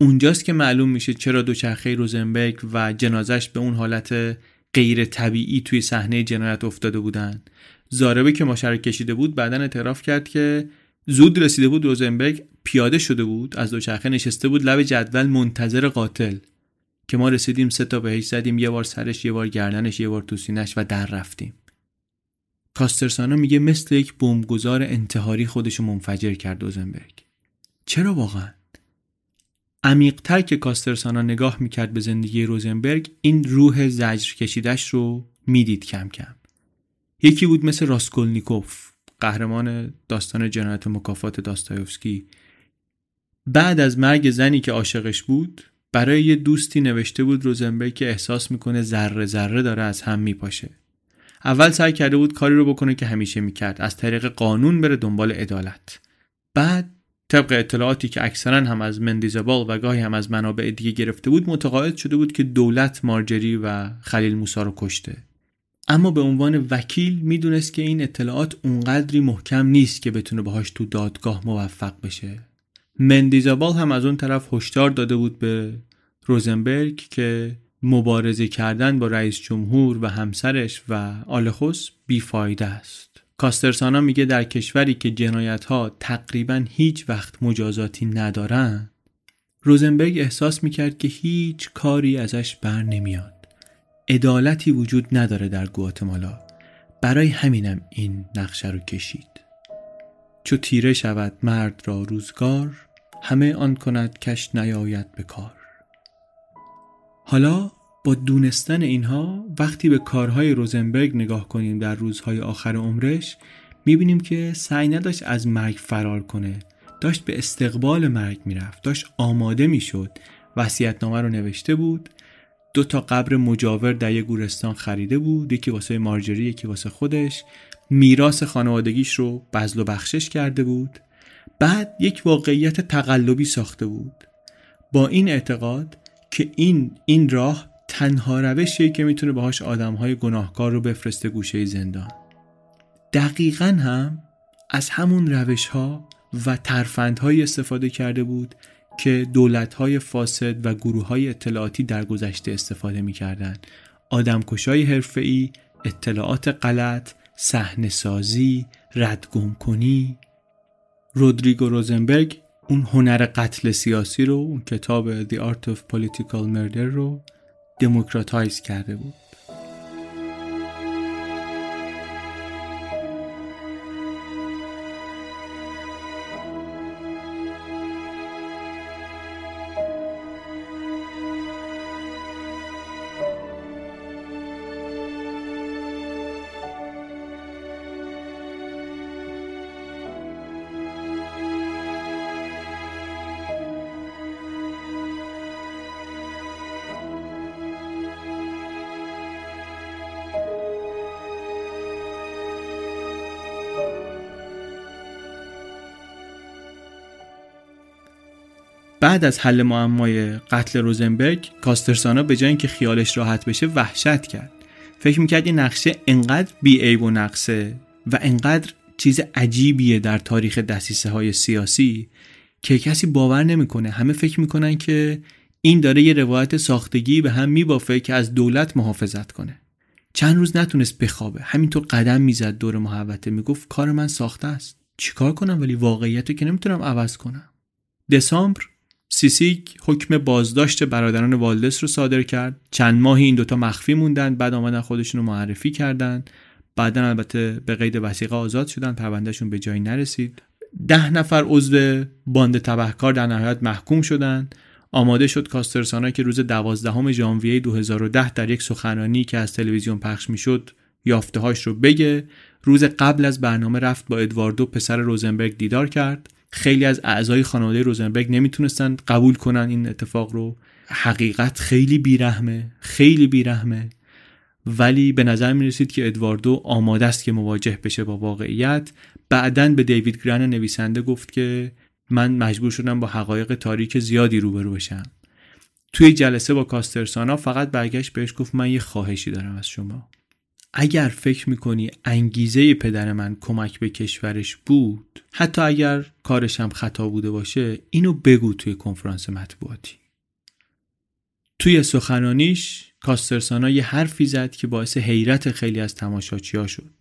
اونجاست که معلوم میشه چرا دوچرخه روزنبرگ و جنازش به اون حالت غیر طبیعی توی صحنه جنایت افتاده بودن. زاربه که مشارک کشیده بود بعدا اعتراف کرد که زود رسیده بود روزنبرگ پیاده شده بود از دوچرخه نشسته بود لب جدول منتظر قاتل. که ما رسیدیم سه تا بهش زدیم یه بار سرش یه بار گردنش یه بار تو سینش و در رفتیم. کاسترسانا میگه مثل یک بمبگذار انتحاری خودشو منفجر کرد روزنبرگ چرا واقعا؟ عمیقتر که کاسترسانا نگاه می‌کرد به زندگی روزنبرگ این روح زجر کشیدش رو می‌دید کم کم. یکی بود مثل راسکولنیکوف قهرمان داستان جنایت مکافات داستایوفسکی. بعد از مرگ زنی که عاشقش بود برای یه دوستی نوشته بود روزنبرگ که احساس می‌کنه ذره ذره داره از هم میپاشه. اول سعی کرده بود کاری رو بکنه که همیشه می‌کرد. از طریق قانون بره دنبال عدالت. بعد طبق اطلاعاتی که اکثرا هم از مندیزبال و گاهی هم از منابع دیگه گرفته بود متقاعد شده بود که دولت مارجری و خلیل موسا رو کشته. اما به عنوان وکیل می‌دونست که این اطلاعات اونقدری محکم نیست که بتونه باهاش تو دادگاه موفق بشه. مندیزابال هم از اون طرف هشدار داده بود به روزنبرگ که مبارزه کردن با رئیس جمهور و همسرش و آلخوس بیفایده است. کاسترسانا میگه در کشوری که جنایت ها تقریبا هیچ وقت مجازاتی ندارن روزنبرگ احساس می‌کرد که هیچ کاری ازش بر نمیاد. عدالتی وجود نداره در گواتمالا. برای همینم این نقشه رو کشید. چو تیره شود مرد را روزگار همه آن کند کش نیاید به کار. حالا با دونستن اینها وقتی به کارهای روزنبرگ نگاه کنیم در روزهای آخر عمرش می‌بینیم که سعی نداشت از مرگ فرار کنه. داشت به استقبال مرگ می‌رفت. داشت آماده می‌شد. وصیتنامه رو نوشته بود. دو تا قبر مجاور در یه گورستان خریده بود. یکی واسه مارجری یکی واسه خودش. میراث خانوادگیش رو بزل و بخشش کرده بود. بعد یک واقعیت تقلبی ساخته بود. با این اعتقاد که این این راه تنها روشیه که می‌تونه باهاش آدمهای گناهکار رو بفرسته گوشه زندان دقیقا هم از همون روش ها و ترفندهایی استفاده کرده بود که دولتهای فاسد و گروه های اطلاعاتی در گذشته استفاده می‌کردند. آدمکشای حرفه‌ای، اطلاعات غلط، صحنه سازی، ردگم کنی رودریگو روزنبرگ اون هنر قتل سیاسی رو اون کتاب The Art of Political Murder رو دموکراتایز کرده بود. بعد از حل معمای قتل روزنبرگ کاسترسانا به جای اینکه خیالش راحت بشه وحشت کرد. فکر می‌کرد این نقشه انقدر بیعیب و نقصه و انقدر چیز عجیبیه در تاریخ دستیسه های سیاسی که کسی باور نمی‌کنه. همه فکر می‌کنن که این داره یه روایت ساختگی به هم میبافه که از دولت محافظت کنه. چند روز نتونست بخوابه. همینطور قدم می‌زد دور محوطه. می‌گفت کار من ساخته است. چیکار کنم؟ ولی واقعیت که نمی‌تونم عوض کنم. دسامبر سیسیک حکم بازداشت برادران والدس رو صادر کرد. چند ماهی این دوتا مخفی موندن بعد آمدن خودشون رو معرفی کردن بعدا البته به قید وثیقه آزاد شدن پروندهشون به جایی نرسید. ده نفر عضو باند تبهکار در نهایت محکوم شدند. آماده شد کاسترسانا که روز 12 ژانویه 2010 در یک سخنرانی که از تلویزیون پخش می‌شد یافتههاش رو بگه. روز قبل از برنامه رفت با ادواردو پسر روزنبرگ دیدار کرد. خیلی از اعضای خانواده روزنبرگ نمی‌تونستند قبول کنن این اتفاق رو. حقیقت خیلی بیرحمه خیلی بیرحمه. ولی به نظر می رسید که ادواردو آماده است که مواجه بشه با واقعیت. بعدا به دیوید گرن نویسنده گفت که من مجبور شدم با حقایق تاریک زیادی روبرو بشم. توی جلسه با کاسترسانا فقط برگشت بهش گفت من یه خواهشی دارم از شما. اگر فکر می‌کنی انگیزه پدر من کمک به کشورش بود حتی اگر کارش هم خطا بوده باشه اینو بگو توی کنفرانس مطبوعاتی. توی سخنانیش کاسترسانا یه حرفی زد که باعث حیرت خیلی از تماشاچیها شد.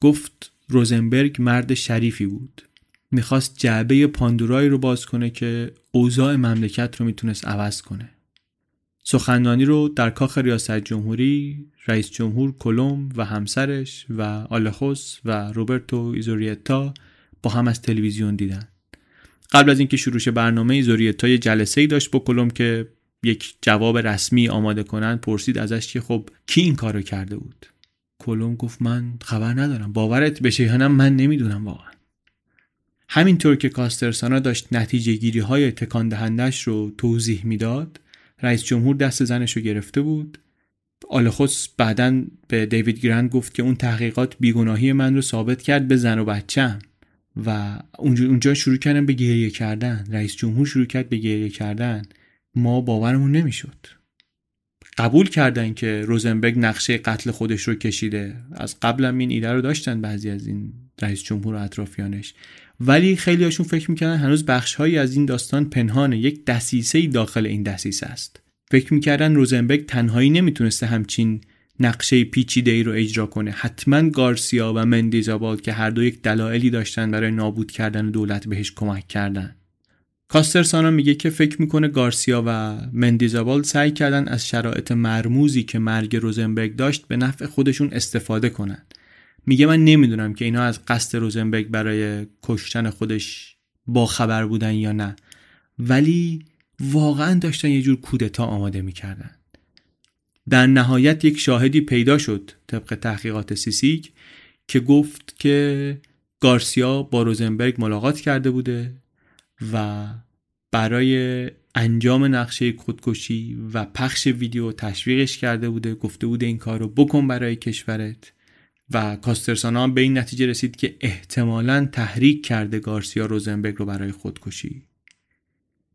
گفت روزنبرگ مرد شریفی بود. می‌خواست جعبه پاندورایی رو باز کنه که اوضاع مملکت رو می‌تونست عوض کنه. سخنرانی رو در کاخ ریاست جمهوری رئیس جمهور کلوم و همسرش و آلخوس و روبرتو ایزوریتا با هم از تلویزیون دیدن. قبل از اینکه شروع برنامه ایزوریتا یه جلسه ای داشت با کلوم که یک جواب رسمی آماده کنند پرسید ازش که خب کی این کارو کرده بود؟ کلوم گفت من خبر ندارم. باورت بشه یا من نمی‌دونم واقعا. همینطور که کاسترسانا داشت نتیجه گیری های تکان دهندش رو توضیح می‌داد رئیس جمهور دست زنش رو گرفته بود آلخوس بعدا به دیوید گرند گفت که اون تحقیقات بیگناهی من رو ثابت کرد به زن و بچم و اونجا شروع کردن به گریه کردن رئیس جمهور شروع کرد به گریه کردن. ما باورمون نمی‌شد. قبول کردن که روزنبرگ نقشه قتل خودش رو کشیده. از قبلم این ایده رو داشتن بعضی از این رئیس جمهور و اطرافیانش. ولی خیلی هاشون فکر می‌کردن هنوز بخشهایی از این داستان پنهانه. یک دسیسه داخل این دسیسه است. فکر می‌کردن روزنبرگ تنهایی نمی‌تونسته همچین نقشه پیچیده ای رو اجرا کنه. حتما گارسیا و مندیزابال که هر دو یک دلایلی داشتن برای نابود کردن دولت بهش کمک کردن. کاسترسانا میگه که فکر می‌کنه گارسیا و مندیزابال سعی کردن از شرایط مرموزی که مرگ روزنبرگ داشت به نفع خودشون استفاده کنن. میگه من نمی‌دونم که اینا از قصد روزنبرگ برای کشتن خودش با خبر بودن یا نه. ولی واقعا داشتن یه جور کودتا آماده می‌کردن. در نهایت یک شاهدی پیدا شد طبق تحقیقات سیسیک که گفت که گارسیا با روزنبرگ ملاقات کرده بوده و برای انجام نقشه خودکشی و پخش ویدیو تشویقش کرده بوده گفته بوده این کار رو بکن برای کشورت. و کاسترسانا به این نتیجه رسید که احتمالا تحریک کرده گارسیا روزنبرگ رو برای خودکشی.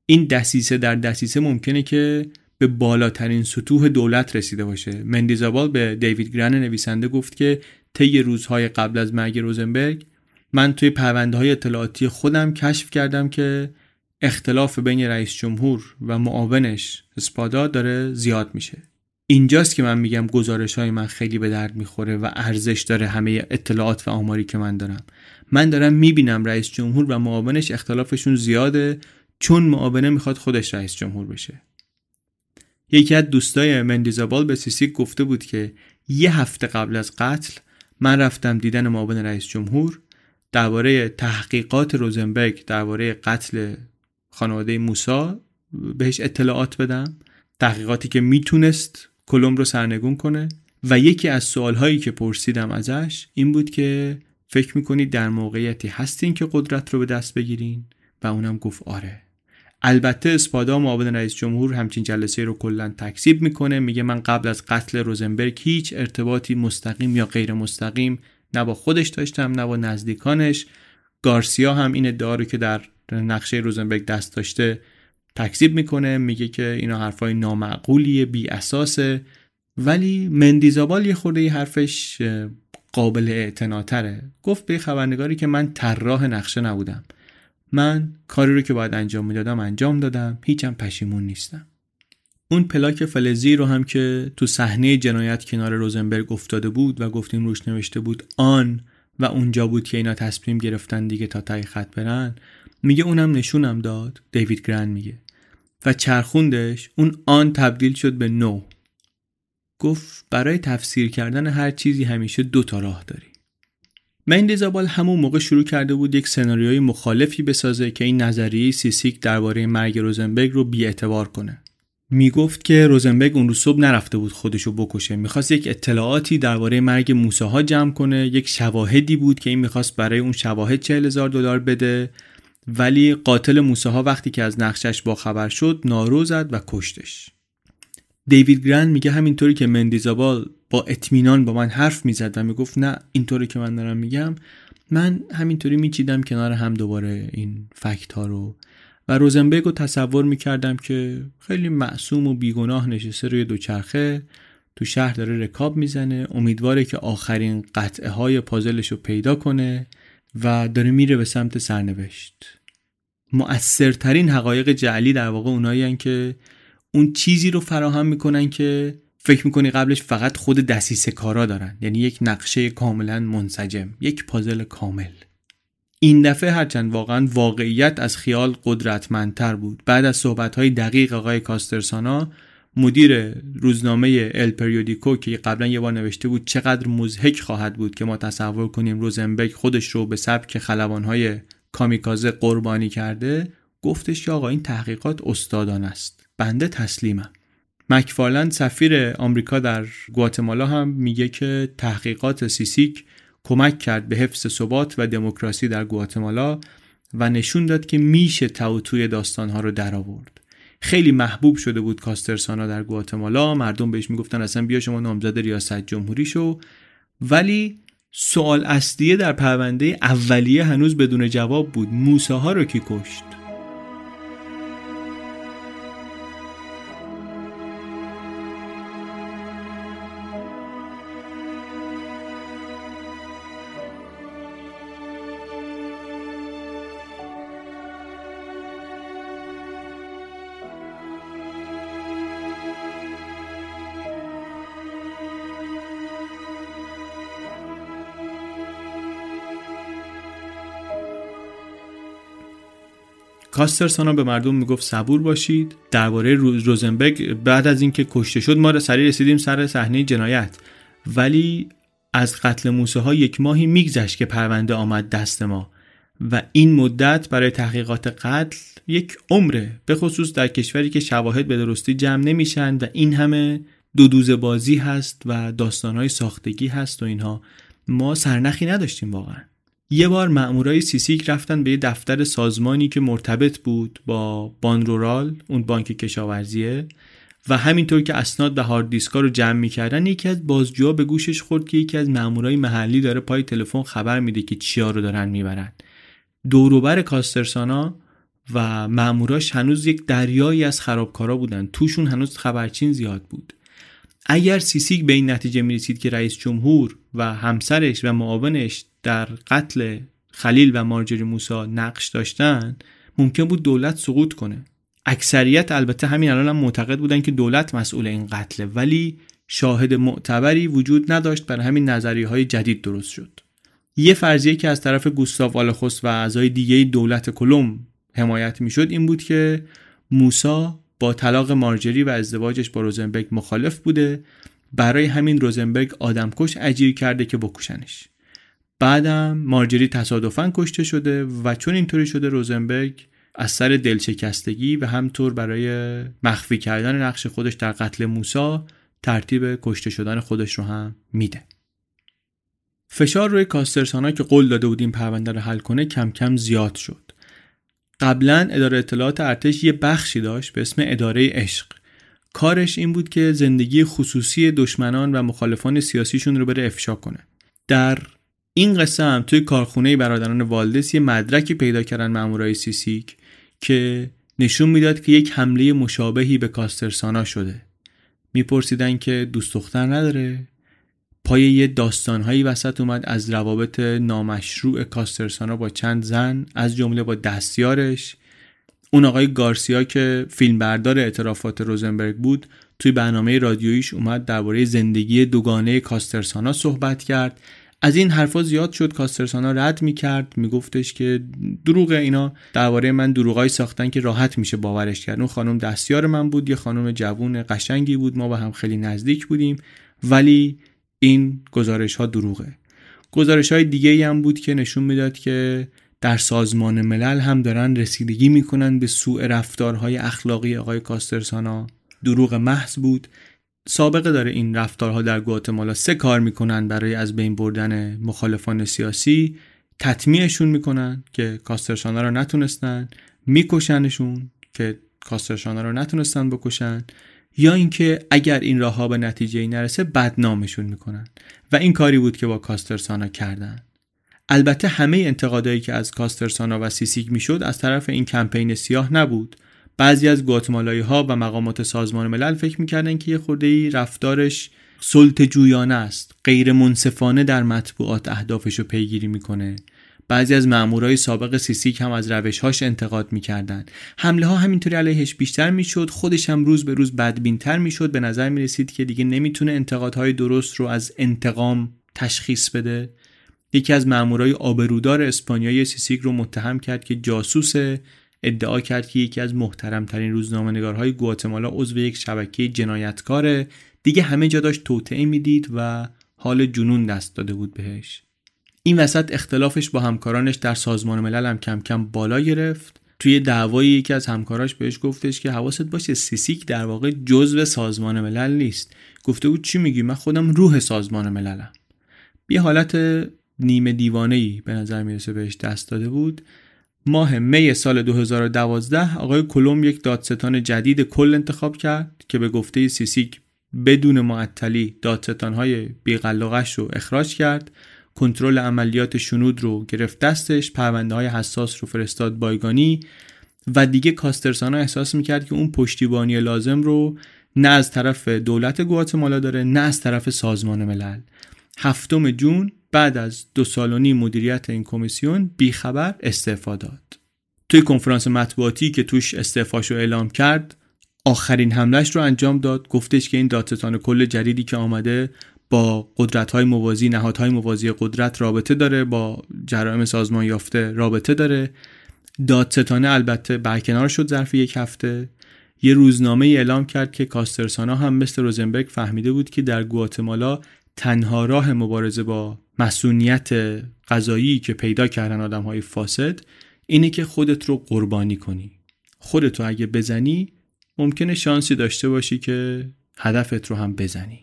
این دسیسه در دسیسه ممکنه که به بالاترین سطوح دولت رسیده باشه. مندیزابال به دیوید گرن نویسنده گفت که طی روزهای قبل از مرگ روزنبرگ من توی پرونده های اطلاعاتی خودم کشف کردم که اختلاف بین رئیس جمهور و معاونش اسپادا داره زیاد میشه. اینجاست که من میگم گزارش های من خیلی به درد می‌خوره و ارزش داره همه اطلاعات و آماری که من دارم. من دارم می‌بینم رئیس جمهور و معاونش اختلافشون زیاده چون معاونه می‌خواد خودش رئیس جمهور بشه. یکی از دوستای مندیزابال به سیسیک گفته بود که یه هفته قبل از قتل من رفتم دیدن معاون رئیس جمهور درباره تحقیقات روزنبرگ درباره قتل خانواده موسا بهش اطلاعات بدم. تحقیقاتی که می‌تونست کلم رو سرنگون کنه و یکی از سوالهایی که پرسیدم ازش این بود که فکر می‌کنید در موقعیتی هستین که قدرت رو به دست بگیرین؟ و اونم گفت آره. البته اسپادا معاون رئیس جمهور همچین جلسه رو کلا تکذیب می‌کنه. میگه من قبل از قتل روزنبرگ هیچ ارتباطی مستقیم یا غیر مستقیم نه با خودش داشتم نه با نزدیکانش. گارسیا هم این ادعا رو که در نقشه روزنبرگ دست داشته تکذیب می‌کنه. میگه که اینا حرفای نامعقولیه بی اساسه ولی مندیزابال یه خورده ی حرفش قابل اعتناتره. گفت به خبرنگاری که من طراح نقشه نبودم. من کاری رو که باید انجام می‌دادم انجام دادم. هیچم پشیمون نیستم. اون پلاک فلزی رو هم که تو صحنه جنایت کنار روزنبرگ افتاده بود و گفتیم روش نوشته بود آن و اونجا بود که اینا تصمیم گرفتن دیگه تا تای خط برن میگه اونم نشونم داد. دیوید گرند میگه. و چرخوندش اون آن تبدیل شد به نو. گفت برای تفسیر کردن هر چیزی همیشه دو تا راه داری. مندیزابال همون موقع شروع کرده بود یک سناریوی مخالفی بسازه که این نظریه سیسیک درباره مرگ روزنبرگ رو بیاعتبار کنه. می‌گفت که روزنبرگ اون روز صبح نرفته بود خودشو بکشه. می‌خواست یک اطلاعاتی درباره مرگ موساها جمع کنه. یک شواهدی بود که این می‌خواست برای اون شواهد چهل هزار دلار بده. ولی قاتل موساها وقتی که از نقشش با خبر شد نارو زد و کشتش. دیوید گرند میگه همینطوری که مندیزابال با اطمینان با من حرف می‌زد و می‌گفت نه اینطوری که من دارم میگم من همینطوری میچیدم کنار هم دوباره این فکت ها رو. و روزنبرگ رو تصور می‌کردم که خیلی معصوم و بیگناه نشسته روی دوچرخه تو شهر داره رکاب می‌زنه امیدواره که آخرین قطعه های پازلش رو پیدا کنه و داره میره به سمت سرنوشت. مؤثرترین حقایق جعلی در واقع اونایی که اون چیزی رو فراهم می‌کنن که فکر می‌کنی قبلش فقط خود دسیسه کارا دارن. یعنی یک نقشه کاملا منسجم یک پازل کامل. این دفعه هرچند واقعا واقعیت از خیال قدرتمندتر بود. بعد از صحبتهای دقیق آقای کاسترسانا مدیر روزنامه ال پریودیکو که قبلا یه بار نوشته بود چقدر مزهک خواهد بود که ما تصور کنیم روزنبرگ خودش رو به سبک خلبانهای کامیکازه قربانی کرده گفتش که آقا این تحقیقات استادان است. بنده تسلیمم. مکفارلند سفیر آمریکا در گواتمالا هم میگه که تحقیقات سیسیک کمک کرد به حفظ ثبات و دموکراسی در گواتمالا و نشون داد که میشه توی داستانها رو درآورد. خیلی محبوب شده بود کاسترسانا در گواتمالا. مردم بهش می‌گفتن اصلا بیا شما نامزد ریاست جمهوری شو. ولی سوال اصلیه در پرونده اولیه هنوز بدون جواب بود. موساها رو کی کشت؟ کاسترسانا به مردم می‌گفت صبور باشید. درباره روزنبرگ بعد از اینکه کشته شد ما سریع رسیدیم سر صحنه جنایت. ولی از قتل موسی ها یک ماهی میگذشت که پرونده آمد دست ما. و این مدت برای تحقیقات قتل یک عمره به خصوص در کشوری که شواهد به درستی جمع نمیشن و این همه دو دوز بازی هست و داستانهای ساختگی هست و اینها. ما سرنخی نداشتیم واقعا. یه بار مامورای سیسیک رفتن به یه دفتر سازمانی که مرتبط بود با بانرورال اون بانک کشاورزیه و همینطور که اسناد و هارد دیسکا رو جمع می‌کردن یکی از بازجوها به گوشش خورد که یکی از مامورای محلی داره پای تلفن خبر میده که چیا رو دارن می‌برن. دوروبر کاسترسانا و ماموراش هنوز یک دریایی از خرابکارا بودن. توشون هنوز خبرچین زیاد بود. اگر سیسیک به این نتیجه می‌رسید که رئیس جمهور و همسرش و معاونش در قتل خلیل و مارجری موسا نقش داشتن ممکن بود دولت سقوط کنه. اکثریت البته همین الان هم معتقد بودن که دولت مسئول این قتله ولی شاهد معتبری وجود نداشت بر همین نظریه های جدید درست شد. یه فرضیه که از طرف گوستاو آلخوس و اعضای دیگه دولت کلم حمایت می‌شد این بود که موسا با طلاق مارجری و ازدواجش با روزنبرگ مخالف بوده برای همین روزنبرگ آدمکش اجیر کرده که بکشنش. بعدم مارجری تصادفا کشته شده و چون اینطوری شده روزنبرگ از سر دلشکستگی و همطور برای مخفی کردن نقش خودش در قتل موسا ترتیب کشته شدن خودش رو هم میده. فشار روی کاسترسانا که قول داده بود این پرونده رو حل کنه کم کم زیاد شد. قبلا اداره اطلاعات ارتش یه بخشی داشت به اسم اداره عشق. کارش این بود که زندگی خصوصی دشمنان و مخالفان سیاسیشون رو بره افشا کنه. در این قصه هم توی کارخونه برادران والدس یه مدرکی پیدا کردن مامورای سیسیک که نشون می‌داد که یک حمله مشابهی به کاسترسانا شده. میپرسیدن که دوست دختر نداره. پای یه داستانهایی وسط اومد از روابط نامشروع کاسترسانا با چند زن از جمله با دستیارش. اون آقای گارسیا که فیلمبردار اعترافات روزنبرگ بود توی برنامه رادیویش اومد درباره زندگی دوگانه کاسترسانا صحبت کرد. از این حرفا زیاد شد کاسترسانا رد می‌کرد میگفتش که دروغ اینا. درباره من دروغای ساختن که راحت میشه باورش کرد. اون خانم دستیار من بود یه خانم جوون قشنگی بود ما با هم خیلی نزدیک بودیم. ولی این گزارش ها دروغه. گزارش های دیگه هم بود که نشون می‌داد که در سازمان ملل هم دارن رسیدگی می‌کنن به سوء رفتارهای اخلاقی آقای کاسترسانا. دروغ محض بود. سابقه داره این رفتارها در گواتمالا. سه کار می‌کنن برای از بین بردن مخالفان سیاسی. تطمیعشون می‌کنن که کاسترسانا رو نتونستن. میکشنشون که کاسترسانا رو نتونستن بکشن. یا اینکه اگر این راه ها به نتیجه ای نرسه بدنامشون می‌کنن. و این کاری بود که با کاسترسانا کردن. البته همه انتقادایی که از کاسترسانا و سیسیک می‌شد از طرف این کمپین سیاه نبود. بعضی از گواتمالایی ها و مقامات سازمان ملل فکر می‌کردن که یه خورده رفتارش سلطه جویانه است غیر منصفانه در مطبوعات اهدافش رو پیگیری می‌کنه. بعضی از مامورای سابق سیسیک هم از روشهاش انتقاد می‌کردن. حمله ها همینطوری علیهش بیشتر می‌شد خودش هم روز به روز بدبینتر می‌شد. به نظر می‌رسید که دیگه نمی‌تونه انتقادهای درست رو از انتقام تشخیص بده. یکی از مامورای آبرودار اسپانیایی سیسیک رو متهم کرد که جاسوس ادعا کرد که یکی از محترمترین روزنامه‌نگارهای گواتمالا عضو یک شبکه جنایتکاره دیگه همه جا داشت توطعه می‌دید و حال جنون دست داده بود بهش. این وسط اختلافش با همکارانش در سازمان ملل هم کم کم بالا گرفت. توی دعوایی یکی از همکاراش بهش گفتش که حواست باشه سیسیک در واقع جزو سازمان ملل نیست. گفته بود چی میگی؟ من خودم روح سازمان مللم. یه حالت نیمه دیوانه ای به نظر می‌رسه بهش دست داده بود. ماه می سال 2012 آقای کلم یک دادستان جدید کل انتخاب کرد که به گفته سیسیک بدون معطلی دادستانهای بیقلقش رو اخراج کرد. کنترل عملیات شنود رو گرفت دستش پرونده های حساس رو فرستاد بایگانی و دیگه کاسترسانا احساس می‌کرد که اون پشتیبانی لازم رو نه از طرف دولت گواتمالا داره نه از طرف سازمان ملل. هفتم جون بعد از دو سال و نیم مدیریت این کمیسیون بیخبر استعفا داد. توی کنفرانس مطبوعاتی که توش استعفاش رو اعلام کرد آخرین حملش رو انجام داد. گفتش که این دادستان کل جدیدی که آمده با قدرت های موازی نهادهای موازی قدرت رابطه داره با جرائم سازمان یافته رابطه داره. دادستانه البته برکنار شد ظرف یک هفته. یه روزنامه ای اعلام کرد که کاسترسانا هم مثل روزنبرگ فهمیده بود که در گواتمالا تنها راه مبارزه با مصونیت قضایی و پیدا کردن آدم های فاسد اینه که خودت رو قربانی کنی. خودت رو اگه بزنی ممکنه شانسی داشته باشی که هدفت رو هم بزنی.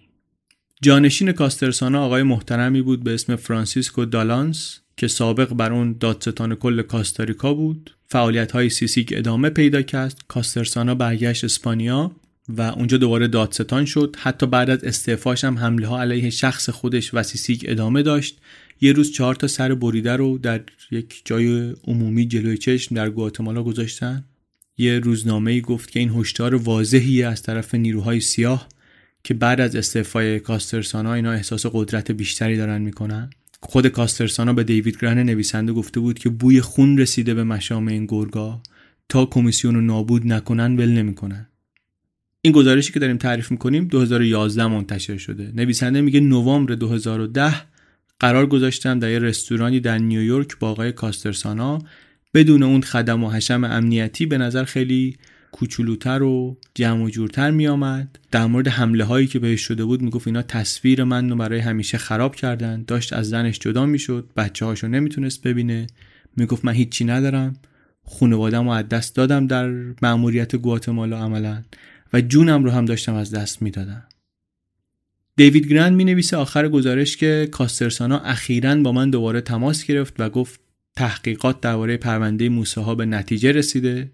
جانشین کاسترسانا آقای محترمی بود به اسم فرانسیسکو دالانس که سابق بر اون دادستان کل کاستاریکا بود. فعالیت های سیسیک ادامه پیدا کرد. کاسترسانا برگشت اسپانیا. و اونجا دوباره دادستان شد. حتی بعد از استعفاش هم حمله ها علیه شخص خودش و سیسیک ادامه داشت. یه روز چهار تا سر بریده رو در یک جای عمومی جلوی چشم در گواتمالا گذاشتن. یه روزنامه ای گفت که این هشدار واضحی از طرف نیروهای سیاه که بعد از استعفای کاسترسانا اینا احساس قدرت بیشتری دارن می‌کنن. خود کاسترسانا به دیوید گرن نویسنده گفته بود که بوی خون رسیده به مشام این گرگا. تا کمیسیون رو نابود نکنن ول نمی‌کنن. این گزارشی که داریم تعریف می‌کنیم 2011 منتشر شده. نویسنده میگه نوامبر 2010 قرار گذاشتم در یه رستورانی در نیویورک با آقای کاسترسانا بدون اون خدم و حشم امنیتی به نظر خیلی کوچولوتر و جمع و جورتر می آمد در مورد حمله هایی که بهش شده بود می‌گفت اینا تصویر من رو برای همیشه خراب کردن. داشت از زنش جدا می‌شد. بچه هاشو نمی‌تونست ببینه. می‌گفت من هیچی ندارم. خانوادم رو از دست دادم در مأموریت گواتمالا عملا. و جونم رو هم داشتم از دست می‌دادم. دیوید گرند می نویسه آخر گزارش که کاسترسانا اخیرا با من دوباره تماس گرفت و گفت تحقیقات درباره پرونده موسی به نتیجه رسیده.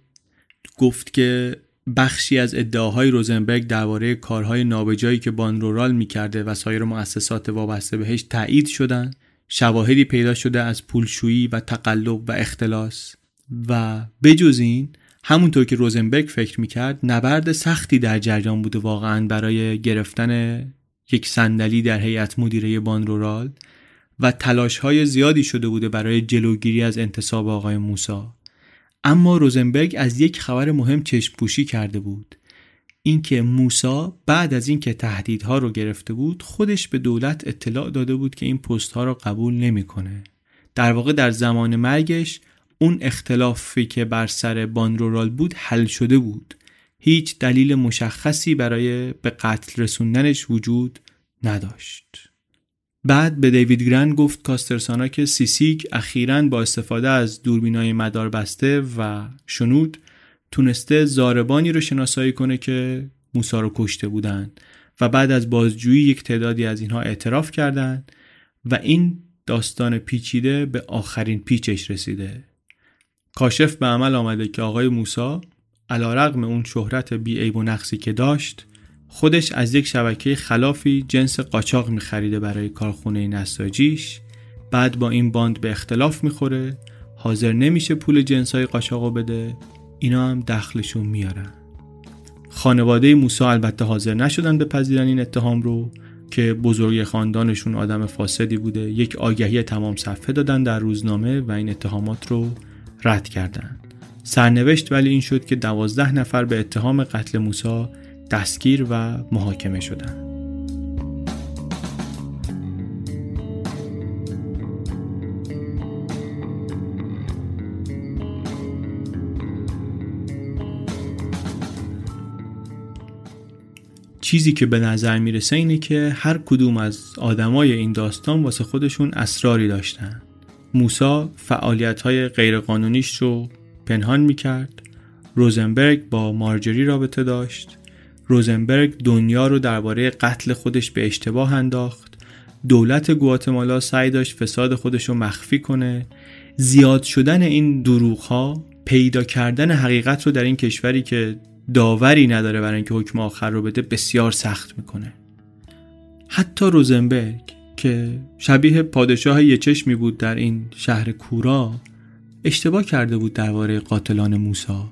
گفت که بخشی از ادعاهای روزنبرگ درباره کارهای نابجایی که بانرورال می‌کرده و سایر مؤسسات وابسته بهش تایید شدن شواهدی پیدا شده از پولشویی و تقلب و اختلاس. و بجز این همونطور که روزنبرگ فکر می‌کرد نبرد سختی در جریان بوده واقعا برای گرفتن یک صندلی در هیئت مدیره بانرورال و تلاش های زیادی شده بوده برای جلوگیری از انتصاب آقای موسا اما روزنبرگ از یک خبر مهم چشم پوشی کرده بود اینکه موسا بعد از اینکه تهدیدها رو گرفته بود خودش به دولت اطلاع داده بود که این پست ها رو قبول نمی‌کنه. در واقع در زمان مرگش اون اختلافی که بر سر بانرورال بود حل شده بود. هیچ دلیل مشخصی برای به قتل رسوندنش وجود نداشت. بعد به دیوید گرند گفت کاسترسانا که سیسیک اخیرا با استفاده از دوربینای مدار بسته و شنود تونسته زاربانی رو شناسایی کنه که موسا رو کشته بودن و بعد از بازجویی یک تعدادی از اینها اعتراف کردند و این داستان پیچیده به آخرین پیچش رسیده. کاشف به عمل آمده که آقای موسا علا رقم اون شهرت بی و نقصی که داشت خودش از یک شبکه خلافی جنس قاچاق میخریده برای کارخونه نساجیش بعد با این باند به اختلاف می‌خوره حاضر نمیشه پول جنس های قاچاقو بده اینا هم دخلشون میارن. خانواده موسا البته حاضر نشدن بپذیرن این اتهام رو که بزرگ خاندانشون آدم فاسدی بوده یک آگهی تمام صفحه دادن در روزنامه و این اتهامات رو رد کردن سرنوشت ولی این شد که دوازده نفر به اتهام قتل موسا دستگیر و محاکمه شدند. چیزی که به نظر می‌رسه اینه که هر کدوم از آدمای این داستان واسه خودشون اسراری داشتن موسا فعالیت های غیرقانونیش رو پنهان می‌کرد. روزنبرگ با مارجری رابطه داشت. روزنبرگ دنیا رو درباره قتل خودش به اشتباه انداخت. دولت گواتمالا سعی داشت فساد خودش رو مخفی کنه. زیاد شدن این دروغ ها پیدا کردن حقیقت رو در این کشوری که داوری نداره برای اینکه حکم آخر رو بده بسیار سخت می‌کنه. حتی روزنبرگ که شبیه پادشاه یه چشمی بود در این شهر کورا اشتباه کرده بود درباره قاتلان موسا.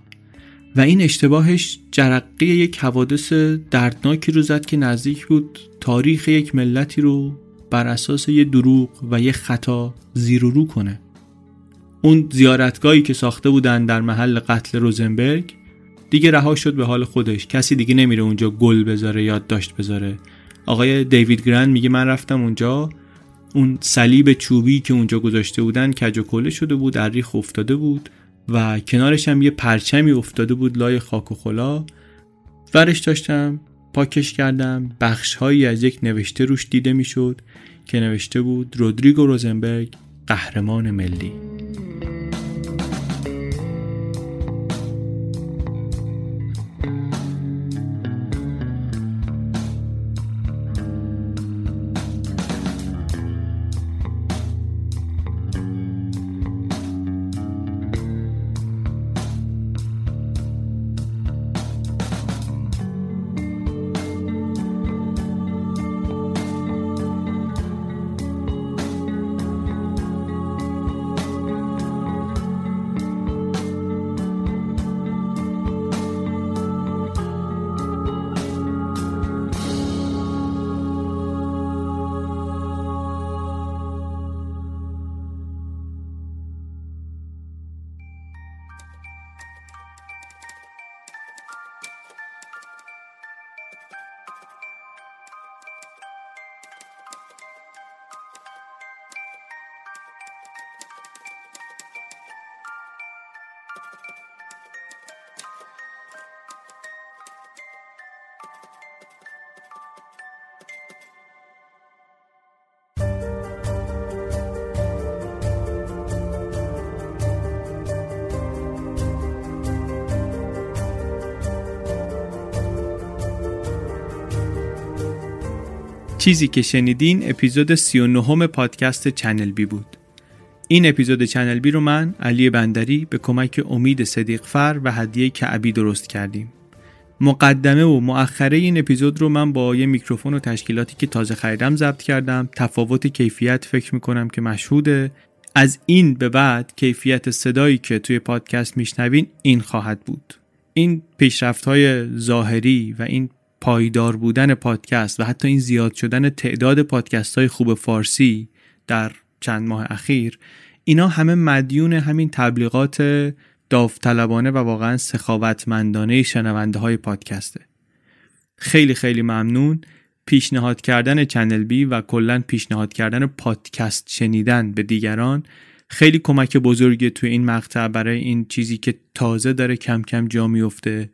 و این اشتباهش جرقه یک حوادث دردناکی رو زد که نزدیک بود تاریخ یک ملتی رو بر اساس یه دروغ و یه خطا زیر و رو کنه. اون زیارتگاهی که ساخته بودن در محل قتل روزنبرگ دیگه رها شد به حال خودش. کسی دیگه نمیره اونجا گل بذاره یادداشت بذاره. آقای دیوید گرند میگه من رفتم اونجا. اون صلیب چوبی که اونجا گذاشته بودن کج و کله شده بود در ریخ افتاده بود و کنارش هم یه پرچمی افتاده بود لای خاک و خلا. ورش داشتم پاکش کردم. بخش هایی از یک نوشته روش دیده می‌شد که نوشته بود رودریگو روزنبرگ قهرمان ملی. چیزی که شنیدین اپیزود 39 پادکست چنل بی بود. این اپیزود چنل بی رو من علی بندری به کمک امید صدیق فر و هدیه کعبی درست کردیم. مقدمه و مؤخره این اپیزود رو من با یه میکروفون و تشکیلاتی که تازه خریدم ضبط کردم تفاوت کیفیت فکر می‌کنم که مشهوده از این به بعد کیفیت صدایی که توی پادکست میشنوین این خواهد بود این پیشرفت های ظاهری و این پایدار بودن پادکست و حتی این زیاد شدن تعداد پادکست های خوب فارسی در چند ماه اخیر اینا همه مدیون همین تبلیغات داوطلبانه و واقعا سخاوتمندانه شنونده های پادکسته. خیلی خیلی ممنون. پیشنهاد کردن چنل بی و کلا پیشنهاد کردن پادکست شنیدن به دیگران خیلی کمک بزرگی توی این مقطع برای این چیزی که تازه داره کم کم جا میفته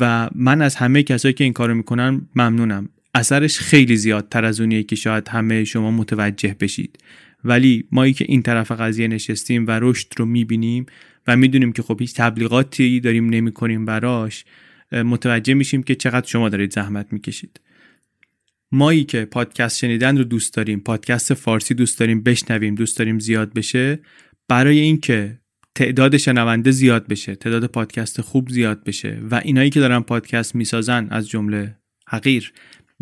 و من از همه کسایی که این کارو می‌کنن ممنونم. اثرش خیلی زیادتر از اونیه که شاید همه شما متوجه بشید. ولی مایی که این طرف قضیه نشستیم و رشد رو می‌بینیم و می‌دونیم که خب هیچ تبلیغاتی داریم نمی کنیم براش متوجه میشیم که چقدر شما دارید زحمت می‌کشید. مایی که پادکست شنیدن رو دوست داریم پادکست فارسی دوست داریم بشنویم دوست داریم زیاد بشه برای اینکه تعداد شنونده زیاد بشه تعداد پادکست خوب زیاد بشه و اینایی که دارن پادکست می‌سازن از جمله حقیر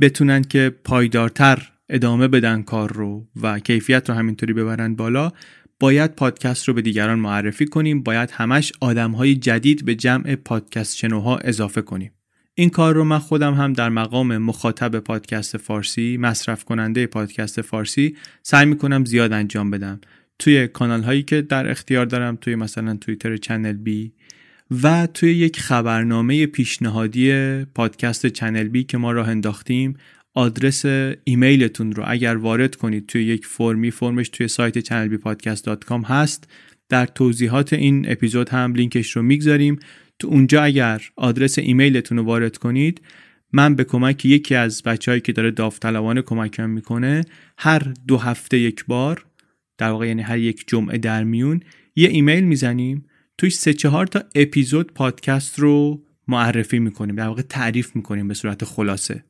بتونن که پایدارتر ادامه بدن کار رو و کیفیت رو همینطوری ببرن بالا باید پادکست رو به دیگران معرفی کنیم باید همش آدم جدید به جمع پادکست شنوها اضافه کنیم. این کار رو من خودم هم در مقام مخاطب پادکست فارسی مصرف کننده پادکست فارسی سعی می‌کنم زیاد انجام بدم. توی کانال هایی که در اختیار دارم توی مثلا توییتر چنل بی و توی یک خبرنامه پیشنهادی پادکست چنل بی که ما راه انداختیم آدرس ایمیلتون رو اگر وارد کنید توی یک فرمی فرمش توی سایت channelbpodcast.com هست. در توضیحات این اپیزود هم لینکش رو می‌گذاریم. تو اونجا اگر آدرس ایمیلتون رو وارد کنید من به کمک یکی از بچههایی که داره داوطلبانه کمکم می‌کنه هر دو هفته یک بار در واقع یعنی هر یک جمعه در میون یه ایمیل می‌زنیم توش سه چهار تا اپیزود پادکست رو معرفی می‌کنیم در واقع تعریف می‌کنیم به صورت خلاصه.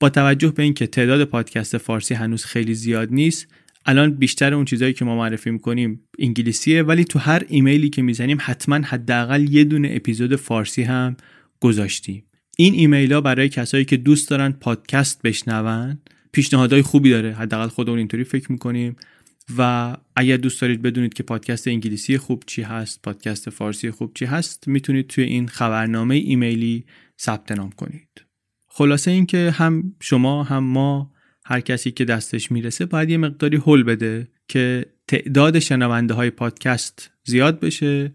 با توجه به اینکه تعداد پادکست فارسی هنوز خیلی زیاد نیست الان بیشتر اون چیزهایی که ما معرفی می‌کنیم انگلیسیه ولی تو هر ایمیلی که می‌زنیم حتما حداقل یه دونه اپیزود فارسی هم گذاشتیم. این ایمیل ها برای کسایی که دوست دارن پادکست بشنون پیشنهادهای خوبی داره. حداقل خودمون اینطوری فکر می‌کنیم. و اگر دوست دارید بدونید که پادکست انگلیسی خوب چی هست پادکست فارسی خوب چی هست می‌تونید توی این خبرنامه ایمیلی ثبت نام کنید. خلاصه اینکه هم شما هم ما هر کسی که دستش می‌رسه باید یه مقداری حل بده که تعداد شنونده های پادکست زیاد بشه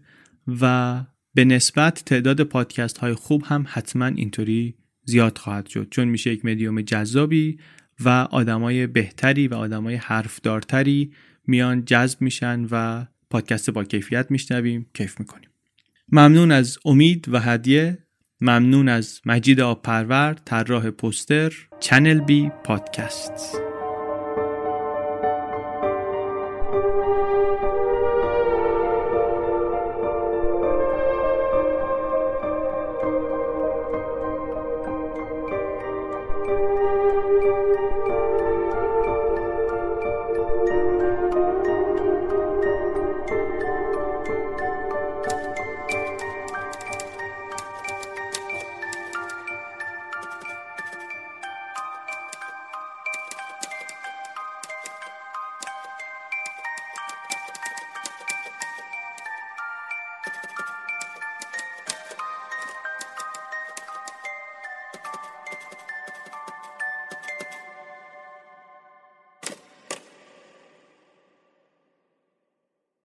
و به نسبت تعداد پادکست های خوب هم حتما اینطوری زیاد خواهد شد. چون میشه یک مدیوم جذابی و آدمای بهتری و آدمای حرفدارتری میان جذب میشن و پادکست با کیفیت میشنویم کیف می‌کنیم. ممنون از امید و هدیه. ممنون از مجید آبپرور طراح پوستر چنل بی پادکست.